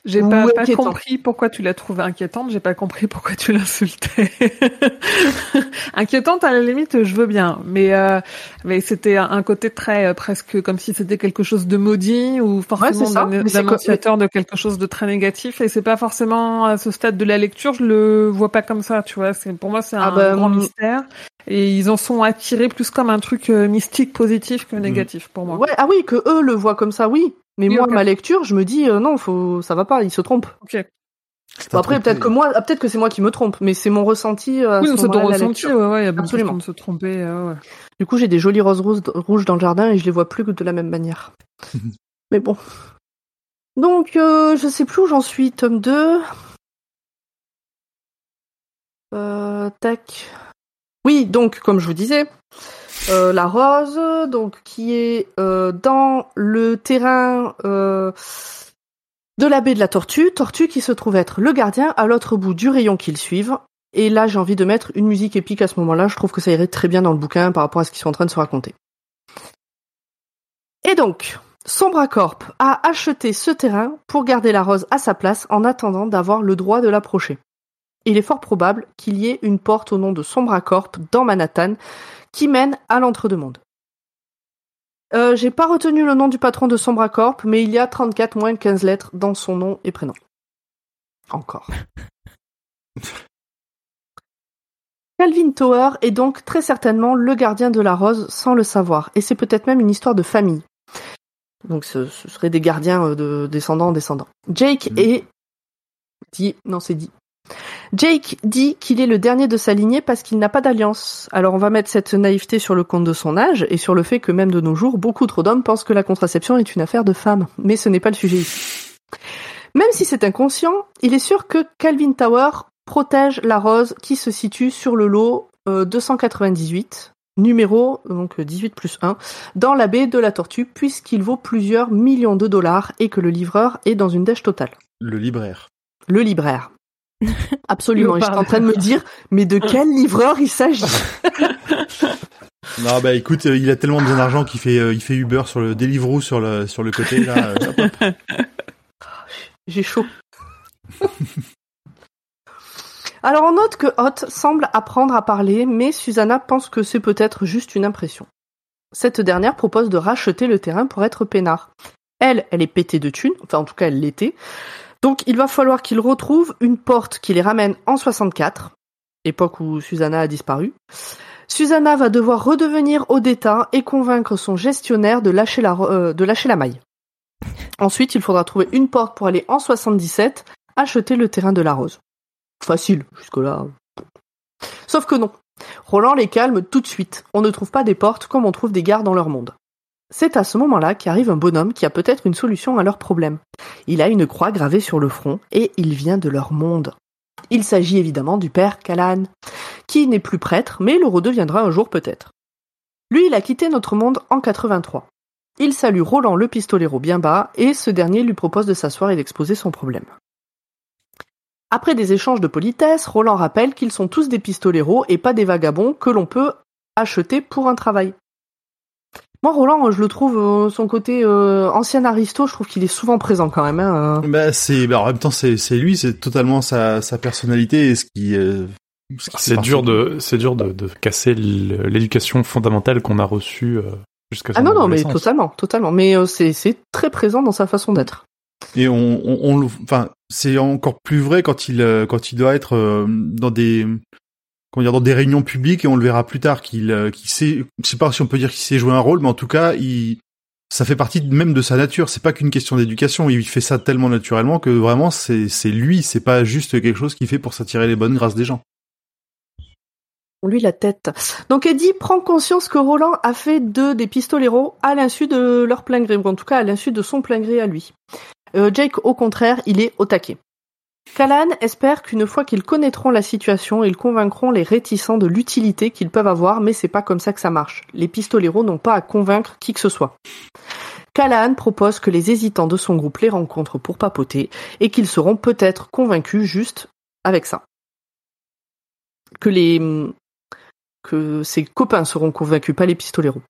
J'ai pas, compris pourquoi tu l'as trouvée inquiétante, j'ai pas compris pourquoi tu l'insultais. inquiétante à la limite, je veux bien, mais euh, mais c'était un- côté très euh, presque comme si c'était quelque chose de maudit ou forcément c'est ça, d'un- de quelque chose de très négatif et c'est pas forcément à ce stade de la lecture, je le vois pas comme ça, tu vois, c'est pour moi c'est Ah un bah, grand hum. mystère et ils en sont attirés plus comme un truc euh, mystique positif que négatif pour moi. Ouais, ah oui, que eux le voient comme ça, oui. Mais Oui, moi, ma lecture, je me dis euh, non, faut, ça va pas, il se trompe. OK. Bon, après, peut-être que moi, ah, peut-être que c'est moi qui me trompe, mais c'est mon ressenti. euh, à Oui, c'est ton ressenti, lecture. ouais, y a beaucoup de Absolument. de se tromper, euh, ouais. Du coup, j'ai des jolies roses rouges, rouges dans le jardin et je les vois plus que de la même manière. mais bon. Donc, euh, je sais plus où j'en suis, tome 2. Euh, tac. Oui, donc, comme je vous disais, euh, la rose, donc, qui est euh, dans le terrain euh, de la baie de la Tortue, Tortue qui se trouve être le gardien à l'autre bout du rayon qu'ils suivent. Et là, j'ai envie de mettre une musique épique à ce moment-là. Je trouve que ça irait très bien dans le bouquin par rapport à ce qu'ils sont en train de se raconter. Et donc, Sombra Corp a acheté ce terrain pour garder la rose à sa place en attendant d'avoir le droit de l'approcher. Il est fort probable qu'il y ait une porte au nom de Sombra Corp dans Manhattan qui mène à l'entre-deux-mondes. Euh, j'ai pas retenu le nom du patron de Sombra Corp, mais il y a 34 moins 15 lettres dans son nom et prénom. Encore. Calvin Tower est donc très certainement le gardien de la rose sans le savoir, et c'est peut-être même une histoire de famille. Donc ce, ce serait des gardiens euh, de descendants en descendants. Jake Mhm. est dit non c'est dit. Jake dit qu'il est le dernier de sa lignée parce qu'il n'a pas d'alliance. Alors on va mettre cette naïveté sur le compte de son âge et sur le fait que même de nos jours, beaucoup trop d'hommes pensent que la contraception est une affaire de femmes. Mais ce n'est pas le sujet ici. Même si c'est inconscient, il est sûr que Calvin Tower protège la rose qui se situe sur le lot euh, 298, numéro donc 18 plus 1, dans la baie de la Tortue, puisqu'il vaut plusieurs millions de dollars et que le livreur est dans une dèche totale. Le libraire. Le libraire. Absolument. Et J'étais en train de me dire, mais de quel livreur il s'agit? Non, bah écoute, euh, il a tellement besoin d'argent qu'il fait, euh, il fait Uber sur le Deliveroo sur le sur le côté là. euh. J'ai chaud. Alors on note que Hot semble apprendre à parler, mais Susanna pense que c'est peut-être juste une impression. Cette dernière propose de racheter le terrain pour être peinard. Elle, elle est pétée de thunes, enfin en tout cas elle l'était. Donc il va falloir qu'il retrouve une porte qui les ramène en 64, époque où Susanna a disparu. Susanna va devoir redevenir Odetta et convaincre son gestionnaire de lâcher la, euh, de lâcher la maille. Ensuite, il faudra trouver une porte pour aller en 77, acheter le terrain de la rose. Facile, jusque-là. Sauf que non. Roland les calme tout de suite. On ne trouve pas des portes comme on trouve des gares dans leur monde. C'est à ce moment-là qu'arrive un bonhomme qui a peut-être une solution à leur problème. Il a une croix gravée sur le front et il vient de leur monde. Il s'agit évidemment du père Callahan, qui n'est plus prêtre, mais le redeviendra un jour peut-être. Lui, il a quitté notre monde en 83. Il salue Roland le pistolero bien bas et ce dernier lui propose de s'asseoir et d'exposer son problème. Après des échanges de politesse, Roland rappelle qu'ils sont tous des pistoleros et pas des vagabonds que l'on peut acheter pour un travail. Moi, Roland, je le trouve, euh, son côté euh, ancien aristo, je trouve qu'il est souvent présent quand même. Hein, euh. Bah c'est, bah, en même temps c'est c'est lui, c'est totalement sa sa personnalité et ce qui. euh, fait C'est dur de c'est dur de, de casser l'éducation fondamentale qu'on a reçue euh, jusqu'à Ah non, non, mais totalement, totalement. Mais euh, c'est c'est très présent dans sa façon d'être. Et on, on, on le- enfin, c'est encore plus vrai quand il, euh, quand il doit être euh, dans des, comment dire, dans des réunions publiques et on le verra plus tard qu'il, euh, qu'il sait, je sais pas si on peut dire qu'il sait jouer un rôle, mais en tout cas, il, ça fait partie même de sa nature. C'est pas qu'une question d'éducation. Il fait ça tellement naturellement que vraiment c'est, c'est lui. C'est pas juste quelque chose qu'il fait pour s'attirer les bonnes grâces des gens. lui la tête. Donc Eddie prend conscience que Roland a fait d'eux des pistoleros à l'insu de leur plein gré, ou en tout cas à l'insu de son plein gré à lui. Euh, Jake, au contraire, il est au taquet. Callahan espère qu'une fois qu'ils connaîtront la situation, ils convaincront les réticents de l'utilité qu'ils peuvent avoir, mais c'est pas comme ça que ça marche. Les pistoleros n'ont pas à convaincre qui que ce soit. Callahan propose que les hésitants de son groupe les rencontrent pour papoter et qu'ils seront peut-être convaincus juste avec ça. Que les que ses copains seront convaincus, pas les pistoleros.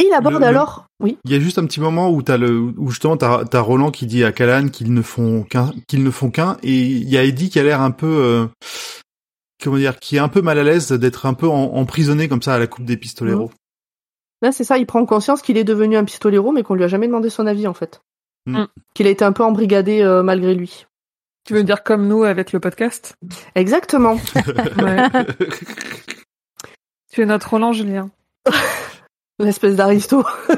Et il aborde Le- le- alors, oui, Il y a juste un petit moment où t'as le, où justement t'as, t'as Roland qui dit à Callan qu'ils ne font qu'un, qu'ils ne font qu'un, et il y a Eddie qui a l'air un peu, euh, comment dire, qui est un peu mal à l'aise d'être un peu en- emprisonné comme ça à la coupe des pistoleros. Là, c'est ça, il prend conscience qu'il est devenu un pistolero, mais qu'on lui a jamais demandé son avis, en fait. Mm. Qu'il a été un peu embrigadé euh, malgré lui. Tu veux dire comme nous avec le podcast? Exactement. Ouais. Tu es notre Roland Julien. L'espèce d'aristo.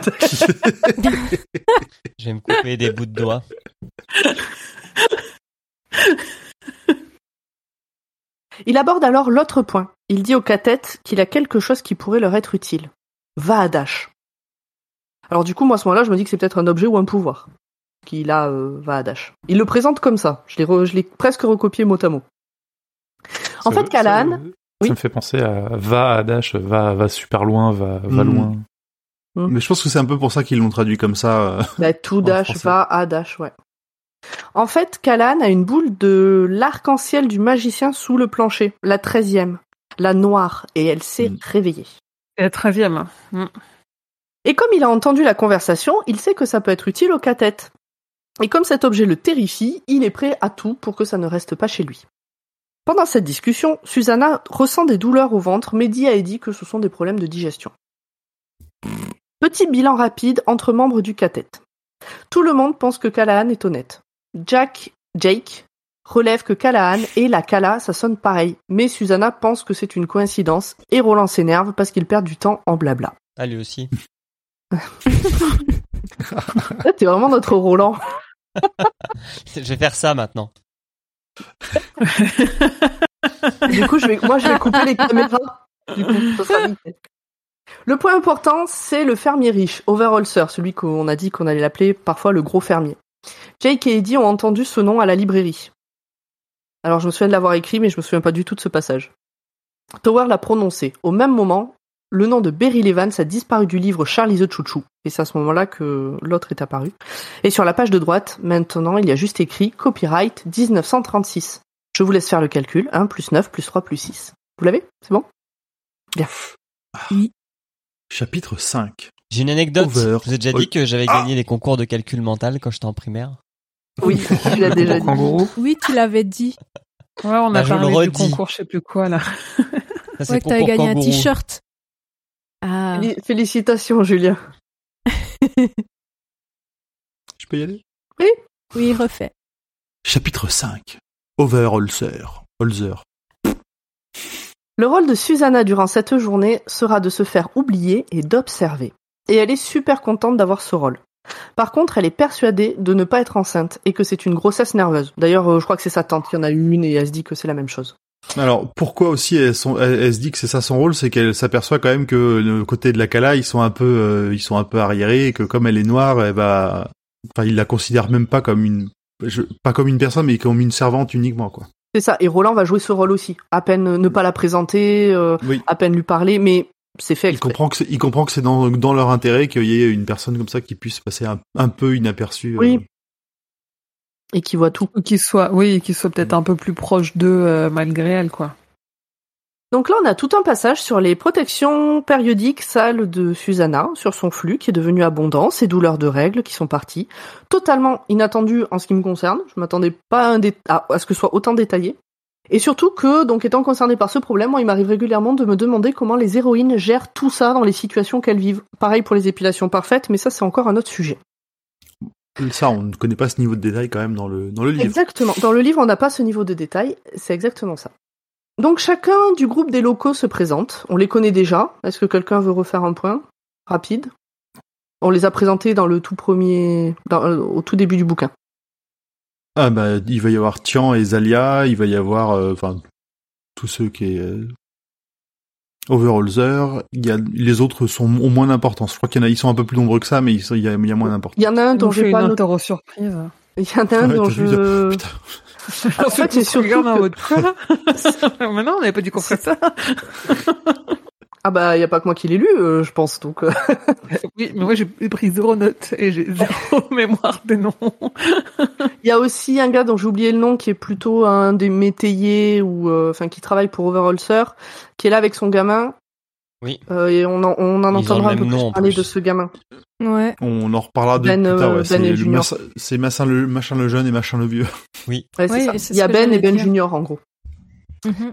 Je vais me couper des bouts de doigts. Il aborde alors l'autre point. Il dit aux catettes qu'il a quelque chose qui pourrait leur être utile. Va à Dash. Alors du coup, moi, à ce moment-là, je me dis que c'est peut-être un objet ou un pouvoir. Qu'il a, euh, va à Dash. Il le présente comme ça. Je l'ai, re- je l'ai presque recopié mot à mot. En Ça- fait, Callahan, ça, Oui. ça me fait penser à va à Dash, va, va super loin, va, va Mm. loin. Mais je pense que c'est un peu pour ça qu'ils l'ont traduit comme ça. euh. Bah, tout En Dash va à Dash, ouais. En fait, Callahan a une boule de l'arc-en-ciel du magicien sous le plancher, la treizième, la noire, et elle s'est Mm. réveillée. Et la treizième. Mm. Et comme il a entendu la conversation, il sait que ça peut être utile aux catettes. Et comme cet objet le terrifie, il est prêt à tout pour que ça ne reste pas chez lui. Pendant cette discussion, Susanna ressent des douleurs au ventre, mais dit à Eddie que ce sont des problèmes de digestion. Petit bilan rapide entre membres du catet. Tout le monde pense que Callahan est honnête. Jack, Jake, relève que Callahan et la Cala, ça sonne pareil, mais Susanna pense que c'est une coïncidence, et Roland s'énerve parce qu'il perd du temps en blabla. Ah, lui aussi. T'es vraiment notre Roland. Je vais faire ça maintenant. Du coup, je vais, moi, je vais couper les caméras. Du coup, ça sera nickel. Le point important, c'est le fermier riche, Overholzer, celui qu'on a dit qu'on allait l'appeler parfois le gros fermier. Jake et Eddie ont entendu ce nom à la librairie. Alors, je me souviens de l'avoir écrit, mais je me souviens pas du tout de ce passage. Tower l'a prononcé. Au même moment, le nom de Beryl Evans a disparu du livre Charlie the Chouchou. Et c'est à ce moment-là que l'autre est apparu. Et sur la page de droite, maintenant, il y a juste écrit Copyright 1936. Je vous laisse faire le calcul. 1 plus 9 plus 3 plus 6. Vous l'avez? C'est bon? Bien. Chapitre 5. J'ai une anecdote. Over. Je vous ai déjà Oui. dit que j'avais Ah. gagné les concours de calcul mental quand j'étais en primaire. Oui, tu l'as déjà dit. Oui, tu l'avais dit. Ouais, on a Bah, parlé du concours, je sais plus quoi là. Ça, c'est Ouais, que t'avais gagné un t-shirt. Ah. Féli- Félicitations, Julien. Je peux y aller? Oui, refait. Chapitre 5. Overholzer. Holzer. Le rôle de Susanna durant cette journée sera de se faire oublier et d'observer. Et elle est super contente d'avoir ce rôle. Par contre, elle est persuadée de ne pas être enceinte et que c'est une grossesse nerveuse. D'ailleurs, euh, je crois que c'est sa tante qui en a eu une et elle se dit que c'est la même chose. Alors, pourquoi aussi elle, se dit que c'est ça son rôle, c'est qu'elle s'aperçoit quand même que le côté de la Kala, ils sont un peu, euh, ils sont un peu arriérés et que comme elle est noire, elle va, enfin, ils la considèrent même pas comme une, pas comme une personne, mais comme une servante uniquement, quoi. C'est ça. Et Roland va jouer ce rôle aussi. À peine euh, ne pas la présenter, euh, Oui. à peine lui parler, mais c'est fait Il comprend que c'est, il comprend que c'est dans, dans leur intérêt qu'il y ait une personne comme ça qui puisse passer un, un peu inaperçue. euh. Oui. Et qui voit tout. Ou qu'il soit, oui, qu'il soit peut-être un peu plus proche d'eux euh, malgré elle, quoi. Donc là, on a tout un passage sur les protections périodiques sales de Susanna, sur son flux qui est devenu abondant, ses douleurs de règles qui sont parties. Totalement inattendu en ce qui me concerne. Je m'attendais pas à, un dé- à, à ce que ce soit autant détaillé. Et surtout que, donc étant concerné par ce problème, moi, il m'arrive régulièrement de me demander comment les héroïnes gèrent tout ça dans les situations qu'elles vivent. Pareil pour les épilations parfaites, mais ça, c'est encore un autre sujet. Ça, on ne connaît pas ce niveau de détail quand même dans le, dans le livre. Exactement. Dans le livre, on n'a pas ce niveau de détail. C'est exactement ça. Donc chacun du groupe des locaux se présente. On les connaît déjà. Est-ce que quelqu'un veut refaire un point? Rapide On les a présentés dans le tout premier, dans- euh, au tout début du bouquin. Ah bah, il va y avoir Tian et Zalia, il va y avoir, euh, enfin, tous ceux qui est euh, Overholzer. Il y a les autres sont au moins d'importance. Je crois qu'il y en a, ils sont un peu plus nombreux que ça, mais il y a, il y a moins d'importance. Il y en a un On dont j'ai une pas interro surprise. Il y en a un Ouais, dont je... Putain. En fait, c'est surtout que- mode quoi Maintenant, on n'avait pas qu'on ferait ça. Ah bah, il y a pas que moi qui l'ai lu, euh, je pense, donc... euh, Oui, mais moi j'ai pris zéro note et j'ai zéro mémoire des noms. Il y a aussi un gars dont j'ai oublié le nom qui est plutôt un des métayers ou euh, enfin qui travaille pour Overholser, qui est là avec son gamin. Oui. Euh, et on en, on entendra un peu plus parler plus. de ce gamin. Ouais. On en reparlera de Ben, plus tard. euh, Ouais, Ben c'est machin le, machin le jeune et machin le vieux. Ouais, Oui, ça. Il y a Ben et Ben dire. Junior en gros. Mhm.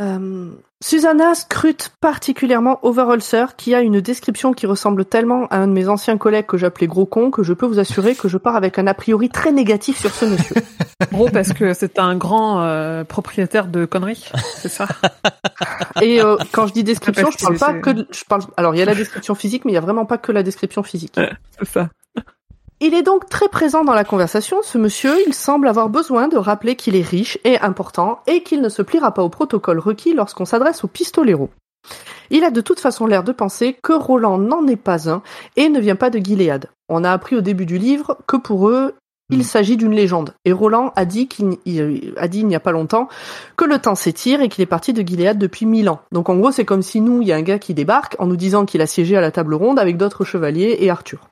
Euh, Susanna scrute particulièrement Overholser, qui a une description qui ressemble tellement à un de mes anciens collègues que j'appelais gros con que je peux vous assurer que je pars avec un a priori très négatif sur ce monsieur. Gros parce que c'est un grand euh, propriétaire de conneries, c'est ça? Et euh, quand je dis description, je parle pas que de- je parle alors il y a la description physique mais il y a vraiment pas que la description physique. C'est ça. Il est donc très présent dans la conversation, ce monsieur, il semble avoir besoin de rappeler qu'il est riche et important et qu'il ne se pliera pas au protocole requis lorsqu'on s'adresse au pistolero. Il a de toute façon l'air de penser que Roland n'en est pas un et ne vient pas de Gilead. On a appris au début du livre que pour eux, il Mm. s'agit d'une légende. Et Roland a dit qu'il il- a dit il n'y a pas longtemps que le temps s'étire et qu'il est parti de Gilead depuis mille ans. Donc en gros, c'est comme si nous, il y a un gars qui débarque en nous disant qu'il a siégé à la table ronde avec d'autres chevaliers et Arthur.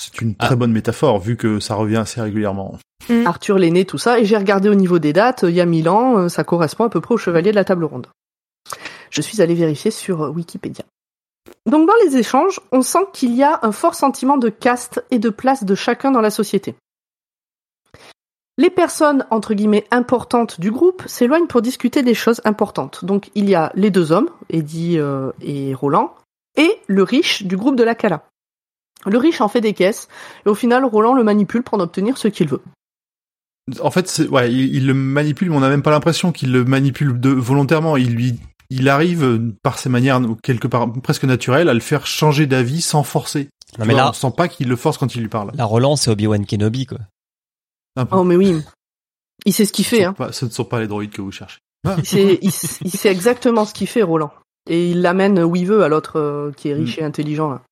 C'est une Ah. très bonne métaphore vu que ça revient assez régulièrement. Arthur l'aîné, tout ça, et j'ai regardé au niveau des dates, il y a mille ans, euh, ça correspond à peu près au chevalier de la table ronde. Je suis allé vérifier sur euh, Wikipédia. Donc dans les échanges, on sent qu'il y a un fort sentiment de caste et de place de chacun dans la société. Les personnes, entre guillemets, importantes du groupe s'éloignent pour discuter des choses importantes. Donc il y a les deux hommes, Eddie euh, et Roland, et le riche du groupe de la Cala. Le riche en fait des caisses, et au final, Roland le manipule pour en obtenir ce qu'il veut. En fait, ouais, il, il le manipule, mais on n'a même pas l'impression qu'il le manipule de, volontairement. Il lui, il arrive euh, par ses manières quelque part presque naturelles à le faire changer d'avis sans forcer. Non, mais vois, là, on sent pas qu'il le force quand il lui parle. la relance, c'est Obi-Wan Kenobi, quoi. Oh mais oui, il sait ce qu'il fait. Hein. pas, ce ne sont pas les droïdes que vous cherchez. Il, sait, il, sait exactement ce qu'il fait, Roland. Et il l'amène où il veut à l'autre euh, qui est riche et intelligent. Là.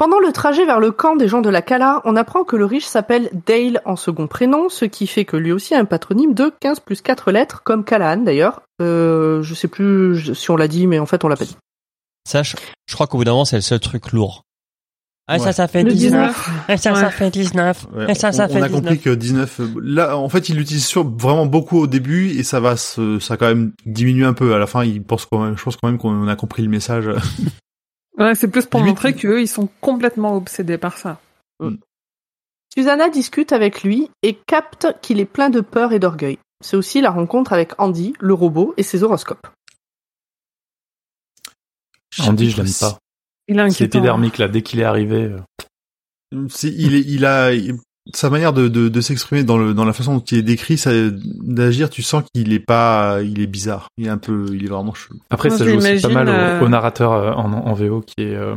Pendant le trajet vers le camp des gens de la Cala, on apprend que le riche s'appelle Dale en second prénom, ce qui fait que lui aussi a un patronyme de 15 plus 4 lettres, comme Callahan d'ailleurs. Euh, je sais plus si on l'a dit, mais en fait on l'a pas dit. Ça, je, je crois qu'au bout d'un moment, c'est le seul truc lourd. Ah, ça, Ouais. ça fait Le 19. Ah, ça, ça fait 19. Ouais, Ah, ça, ça on, fait on a 19. compris que 19, euh, là, en fait, il l'utilise sur vraiment beaucoup au début et ça va se, ça quand même diminué un peu. À la fin, il pense quand même, je pense quand même qu'on a compris le message. Ouais, c'est plus pour montrer qu'eux, ils sont complètement obsédés par ça. Susanna discute avec lui et capte qu'il est plein de peur et d'orgueil. C'est aussi la rencontre avec Andy, le robot, et ses horoscopes. Andy, je l'aime pas. Il est C'est inquiétant. épidermique là, dès qu'il est arrivé. euh, C'est- il, est, il a il- sa manière de, de, de s'exprimer dans le dans la façon dont il est décrit, ça- d'agir, tu sens qu'il est pas, il est bizarre. Il est un peu, il est vraiment chelou. Après, Moi, ça joue aussi pas mal au, euh, au narrateur euh, en, en VO qui est euh,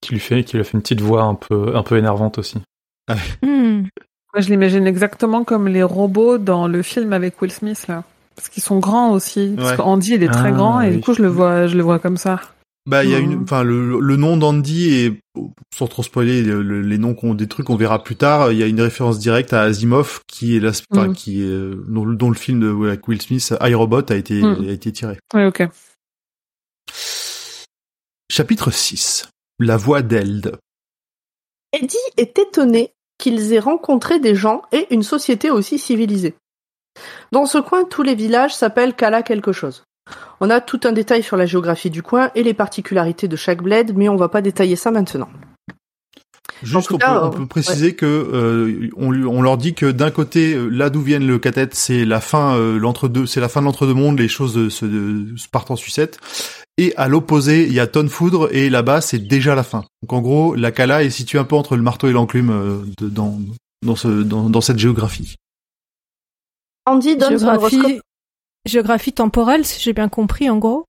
qui lui fait qui lui fait une petite voix un peu un peu énervante aussi. Hmm. Moi, je l'imagine exactement comme les robots dans le film avec Will Smith, là. Parce qu'ils sont grands aussi. Parce Ouais. qu'Andy, il est très Ah, grand, et oui. du coup, je le vois, je le vois comme ça. Bah, il y a une, enfin, le, le nom d'Andy et sans trop spoiler le- le- les noms qu'on des trucs qu'on verra plus tard, il y a une référence directe à Asimov qui est la, enfin, Mhm. qui est euh, dont, le- dont le film de avec Will Smith, iRobot a été Mhm. a été tiré. Ouais, ok. Chapitre 6. La voix d'Eld. Eddie est étonné qu'ils aient rencontré des gens et une société aussi civilisée. Dans ce coin, tous les villages s'appellent Kala quelque chose. On a tout un détail sur la géographie du coin et les particularités de chaque bled, mais on va pas détailler ça maintenant. Juste, on, cas, peut, on euh, peut préciser que euh, on, lui- on leur dit que d'un côté, euh, là d'où viennent le catet, c'est la fin, euh, l'entre-deux, c'est la fin de l'entre-deux-mondes, les choses se, de- se partent en sucette. Et à l'opposé, il y a Tonne Foudre, et là-bas, c'est déjà la fin. Donc en gros, la Kala est située un peu entre le marteau et l'enclume euh, dans, dans, ce, dans, dans cette géographie. Andy donne son horoscope. Géographie... Géographie temporelle, si j'ai bien compris, en gros.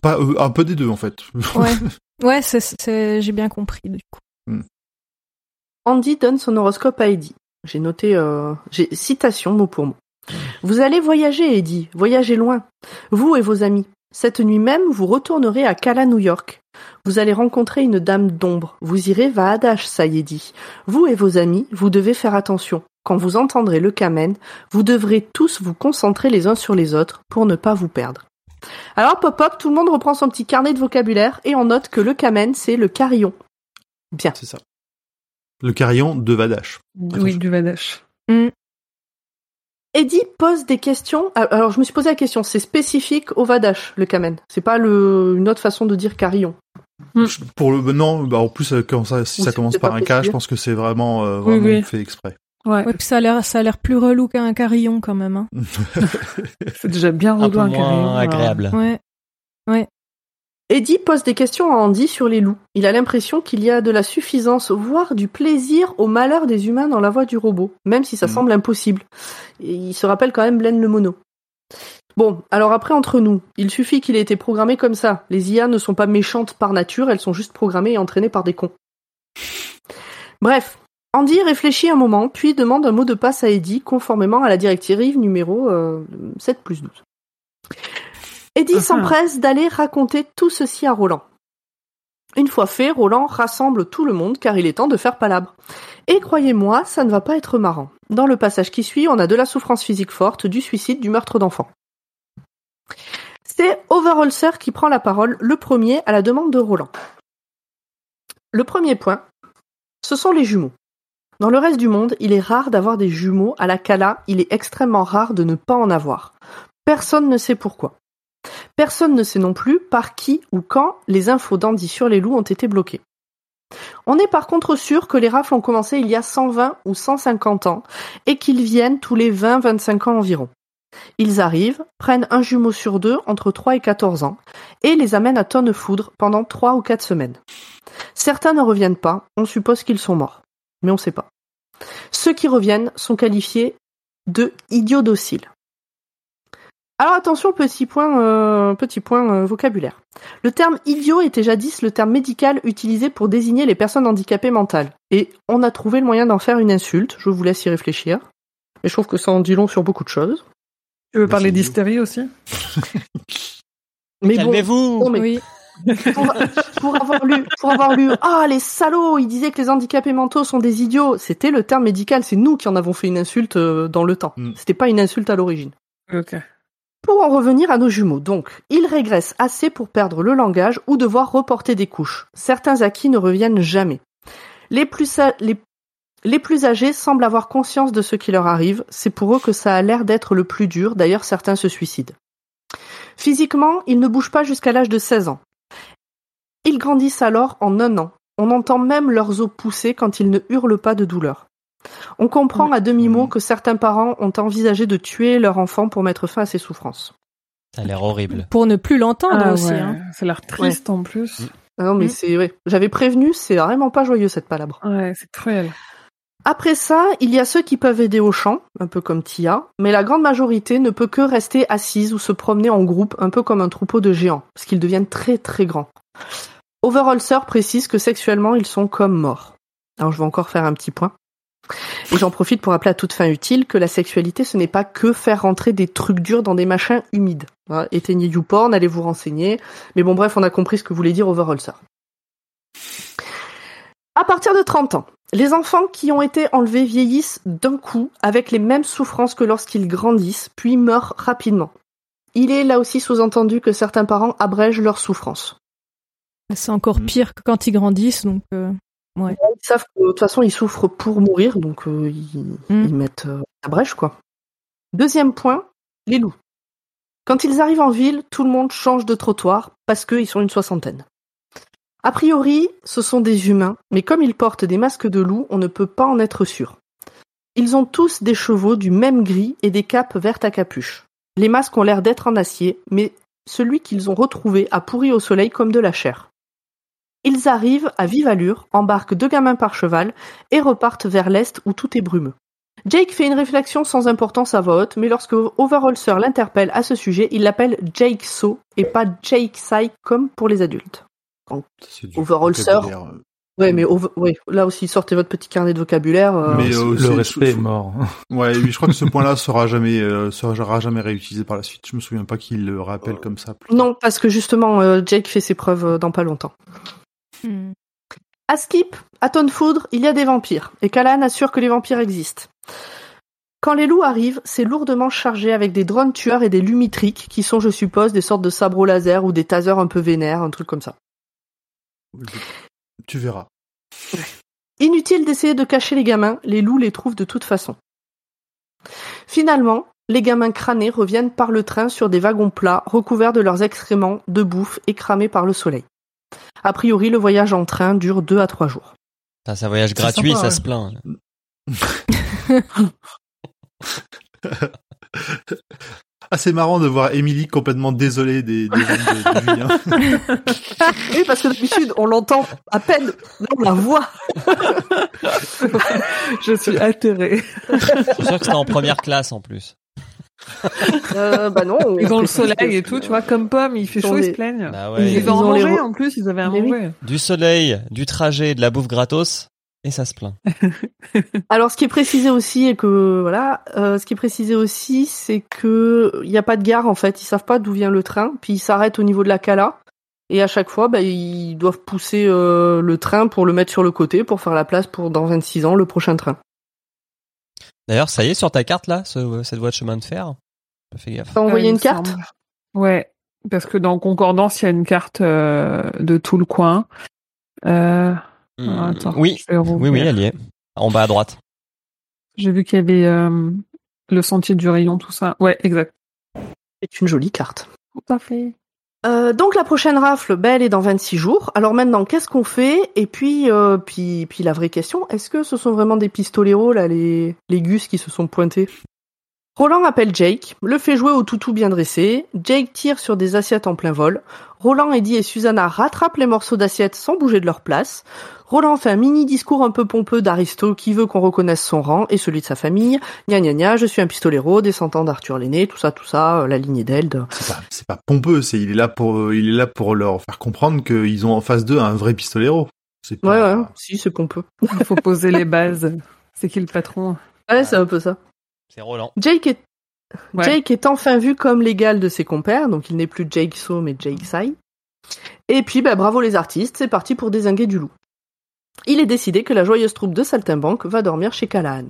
Pas euh, un peu des deux en fait. Ouais. Ouais, c'est, c'est... j'ai bien compris, du coup. Andy donne son horoscope à Eddie. J'ai noté, euh, j'ai citation mot pour mot. Vous allez voyager, Eddie, voyager loin. Vous et vos amis. Cette nuit même, vous retournerez à Cala, New York. Vous allez rencontrer une dame d'ombre. Vous irez Vaadash, ça y est dit. Vous et vos amis, vous devez faire attention. Quand vous entendrez le kamen, vous devrez tous vous concentrer les uns sur les autres pour ne pas vous perdre. Alors, pop-up, tout le monde reprend son petit carnet de vocabulaire et on note que le kamen, c'est le carillon. Bien. C'est ça. Le carillon de Vadash. Oui, du Vadash. Eddie pose des questions. Ah, Alors, je me suis posé la question, c'est spécifique au Vadash, le kamen. C'est pas le, une autre façon de dire carillon. Pour le non, bah en plus euh, quand ça, si Oui, ça commence par un K, je pense que c'est vraiment euh, Oui, vraiment oui. fait exprès. Ouais, Ouais, puis ça a l'air, ça a l'air plus relou qu'un carillon quand même. Hein. c'est déjà bien Un peu relou un moins carillon. alors. agréable. Ouais. Eddie pose des questions à Andy sur les loups. Il a l'impression qu'il y a de la suffisance, voire du plaisir au malheur des humains dans la voix du robot, même si ça Mhm. semble impossible. Et il se rappelle quand même Blaine le mono. Bon, alors après entre nous, il suffit qu'il ait été programmé comme ça. Les IA ne sont pas méchantes par nature, elles sont juste programmées et entraînées par des cons. Bref, Andy réfléchit un moment, puis demande un mot de passe à Eddie, conformément à la directive numéro euh, 7 plus 12. Eddie Ah ah. s'empresse d'aller raconter tout ceci à Roland. Une fois fait, Roland rassemble tout le monde car il est temps de faire palabre. Et croyez-moi, ça ne va pas être marrant. Dans le passage qui suit, on a de la souffrance physique forte, du suicide, du meurtre d'enfants. C'est Overholzer qui prend la parole, le premier à la demande de Roland. Le premier point, ce sont les jumeaux. Dans le reste du monde, il est rare d'avoir des jumeaux, à la Kala, il est extrêmement rare de ne pas en avoir. Personne ne sait pourquoi. Personne ne sait non plus par qui ou quand les infos d'Andy sur les loups ont été bloquées. On est par contre sûr que les rafles ont commencé il y a 120 ou 150 ans et qu'ils viennent tous les 20-25 ans environ. Ils arrivent, prennent un jumeau sur deux entre 3 et 14 ans et les amènent à tonne foudre pendant 3 ou 4 semaines. Certains ne reviennent pas, on suppose qu'ils sont morts, mais on ne sait pas. Ceux qui reviennent sont qualifiés de idiots dociles. Alors attention, petit point, euh, petit point euh, vocabulaire. Le terme idiot était jadis le terme médical utilisé pour désigner les personnes handicapées mentales. Et on a trouvé le moyen d'en faire une insulte, je vous laisse y réfléchir. Mais je trouve que ça en dit long sur beaucoup de choses. Tu veux Bah, parler d'hystérie aussi? Mais bon, Calmez-vous non, mais Oui. Pour, pour avoir lu, pour avoir lu, ah les salauds, ils disaient que les handicapés mentaux sont des idiots. C'était le terme médical, c'est nous qui en avons fait une insulte euh, dans le temps. Mm. C'était pas une insulte à l'origine. Ok. Pour en revenir à nos jumeaux, donc, ils régressent assez pour perdre le langage ou devoir reporter des couches. Certains acquis ne reviennent jamais. Les plus, les, les plus âgés semblent avoir conscience de ce qui leur arrive, c'est pour eux que ça a l'air d'être le plus dur, d'ailleurs certains se suicident. Physiquement, ils ne bougent pas jusqu'à l'âge de 16 ans. Ils grandissent alors en un an. On entend même leurs os pousser quand ils ne hurlent pas de douleur. On comprend à demi-mot Mhm. que certains parents ont envisagé de tuer leur enfant pour mettre fin à ses souffrances. Ça a l'air horrible. Pour ne plus l'entendre Ah aussi. ouais, Hein. ça a l'air triste en plus. Ah non, mais Mm. c'est ouais. J'avais prévenu, c'est vraiment pas joyeux cette palabre. Ouais, c'est cruel. Après ça, il y a ceux qui peuvent aider au champ, un peu comme Tia, mais la grande majorité ne peut que rester assise ou se promener en groupe, un peu comme un troupeau de géants, parce qu'ils deviennent très très grands. Overholzer précise que sexuellement ils sont comme morts. Alors je vais encore faire un petit point. Et j'en profite pour rappeler à toute fin utile que la sexualité ce n'est pas que faire rentrer des trucs durs dans des machins humides. Voilà, éteignez YouPorn, allez vous renseigner. Mais bon bref, on a compris ce que voulait dire Overholzer. À partir de 30 ans, les enfants qui ont été enlevés vieillissent d'un coup avec les mêmes souffrances que lorsqu'ils grandissent, puis meurent rapidement. Il est là aussi sous-entendu que certains parents abrègent leurs souffrances. C'est encore Mm. pire que quand ils grandissent, donc euh, Ils savent que de toute façon ils souffrent pour mourir, donc euh, ils, Mm. ils mettent euh, la brèche quoi. Deuxième point, les loups. Quand ils arrivent en ville, tout le monde change de trottoir parce qu'ils sont une soixantaine. A priori, ce sont des humains, mais comme ils portent des masques de loup, on ne peut pas en être sûr. Ils ont tous des chevaux du même gris et des capes vertes à capuche. Les masques ont l'air d'être en acier, mais celui qu'ils ont retrouvé a pourri au soleil comme de la chair. Ils arrivent à vive allure, embarquent deux gamins par cheval et repartent vers l'est où tout est brumeux. Jake fait une réflexion sans importance à voix haute, mais lorsque Overholzer l'interpelle à ce sujet, il l'appelle Jake So et pas Jake Sai comme pour les adultes. Vocabulaire, euh, Ouais, mais ouais, là aussi, sortez votre petit carnet de vocabulaire. euh, Mais, euh, le respect est mort. Ouais, oui, je crois que ce point-là sera jamais, euh, sera jamais réutilisé par la suite. Je me souviens pas qu'il le rappelle comme ça. plus. Non, parce que justement, euh, Jake fait ses preuves dans pas longtemps. Hmm. À Skip, à Tonne Foudre, il y a des vampires, et Callahan assure que les vampires existent. Quand les loups arrivent, c'est lourdement chargé avec des drones tueurs et des lumitriques, qui sont, je suppose, des sortes de sabres laser ou des tasers un peu vénères, un truc comme ça. Tu verras. Inutile d'essayer de cacher les gamins, les loups les trouvent de toute façon. Finalement, les gamins crânés reviennent par le train sur des wagons plats, recouverts de leurs excréments, de bouffe et cramés par le soleil. A priori, le voyage en train dure deux à trois jours. C'est un voyage C'est gratuit, sympa, ça ouais. se plaint. Ah, c'est marrant de voir Émilie complètement désolée des, des de, de Julien. Oui, parce que d'habitude, on l'entend à peine. Là, on la voit. Je suis atterrée. Je suis sûr que c'était en première classe en plus. Euh, bah non. on Ils ont le soleil et tout, tu vois, comme pomme, il fait Ils chaud, ils des- se plaignent. Bah Ils- ouais. Ils ont ont mangé en plus, ils avaient à manger. Du soleil, du trajet, de la bouffe gratos, et ça se plaint. Alors, ce qui est précisé aussi, et que voilà, euh, ce qui est précisé aussi, c'est que il n'y a pas de gare en fait. Ils savent pas d'où vient le train, puis ils s'arrêtent au niveau de la cala. Et à chaque fois, bah, ils doivent pousser euh, le train pour le mettre sur le côté pour faire la place pour dans 26 ans le prochain train. D'ailleurs, ça y est sur ta carte là, ce- cette voie de chemin de fer gaffe. T'as envoyé Euh, une carte. Ouais, parce que dans Concordance, il y a une carte euh, de tout le coin. Euh, Hmm, attends, oui, oui, elle y est. En bas à droite. J'ai vu qu'il y avait euh, le sentier du rayon, tout ça. Ouais, exact. C'est une jolie carte. Tout à fait. Euh, donc la prochaine rafle, ben, elle est dans 26 jours. Alors maintenant, qu'est-ce qu'on fait? Et puis, euh, puis, puis la vraie question, est-ce que ce sont vraiment des pistoleros là, les, les gus qui se sont pointés? Roland appelle Jake, le fait jouer au toutou bien dressé. Jake tire sur des assiettes en plein vol. Roland, Eddie et Susanna rattrapent les morceaux d'assiettes sans bouger de leur place. Roland fait un mini discours un peu pompeux d'Aristo qui veut qu'on reconnaisse son rang et celui de sa famille. Gna gna gna, je suis un pistolero, descendant d'Arthur l'aîné, tout ça, tout ça, euh, la lignée d'Eld. C'est pas, c'est pas pompeux, c'est il est là pour, euh, il est là pour leur faire comprendre qu'ils ont en face d'eux un vrai pistolero. C'est Ouais, pas- ouais, si, c'est pompeux. Il faut poser les bases. C'est qui le patron? Ouais, c'est un peu ça. C'est Roland. Jake est, Ouais. Jake est enfin vu comme l'égal de ses compères, donc il n'est plus Jake So mais Jake Sai. Et puis, bah, bravo les artistes, c'est parti pour désinguer du loup. Il est décidé que la joyeuse troupe de Saltimbanque va dormir chez Callahan.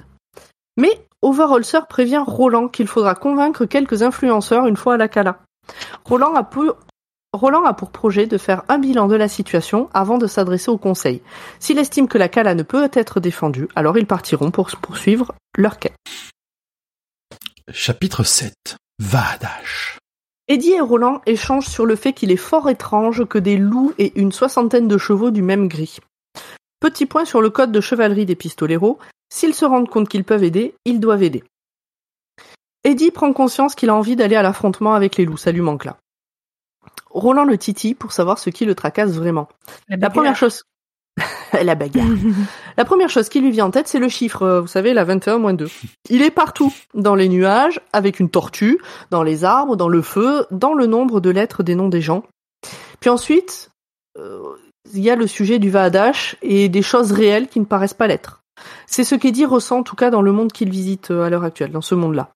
Mais Overholser prévient Roland qu'il faudra convaincre quelques influenceurs une fois à la Cala. Roland a, pour, Roland a pour projet de faire un bilan de la situation avant de s'adresser au conseil. S'il estime que la Cala ne peut être défendue, alors ils partiront pour poursuivre leur quête. Chapitre 7. Vadash. Eddie et Roland échangent sur le fait qu'il est fort étrange que des loups et une soixantaine de chevaux du même gris. Petit point sur le code de chevalerie des pistoleros, s'ils se rendent compte qu'ils peuvent aider, ils doivent aider. Eddie prend conscience qu'il a envie d'aller à l'affrontement avec les loups, ça lui manque là. Roland le titille pour savoir ce qui le tracasse vraiment. La première chose... la bagarre. La première chose qui lui vient en tête, c'est le chiffre, vous savez, la 21 2. Il est partout, dans les nuages, avec une tortue, dans les arbres, dans le feu, dans le nombre de lettres des noms des gens. Puis ensuite, euh, il y a le sujet du Vahadash et des choses réelles qui ne paraissent pas l'être. C'est ce qu'Eddie ressent en tout cas dans le monde qu'il visite euh, à l'heure actuelle, dans ce monde-là.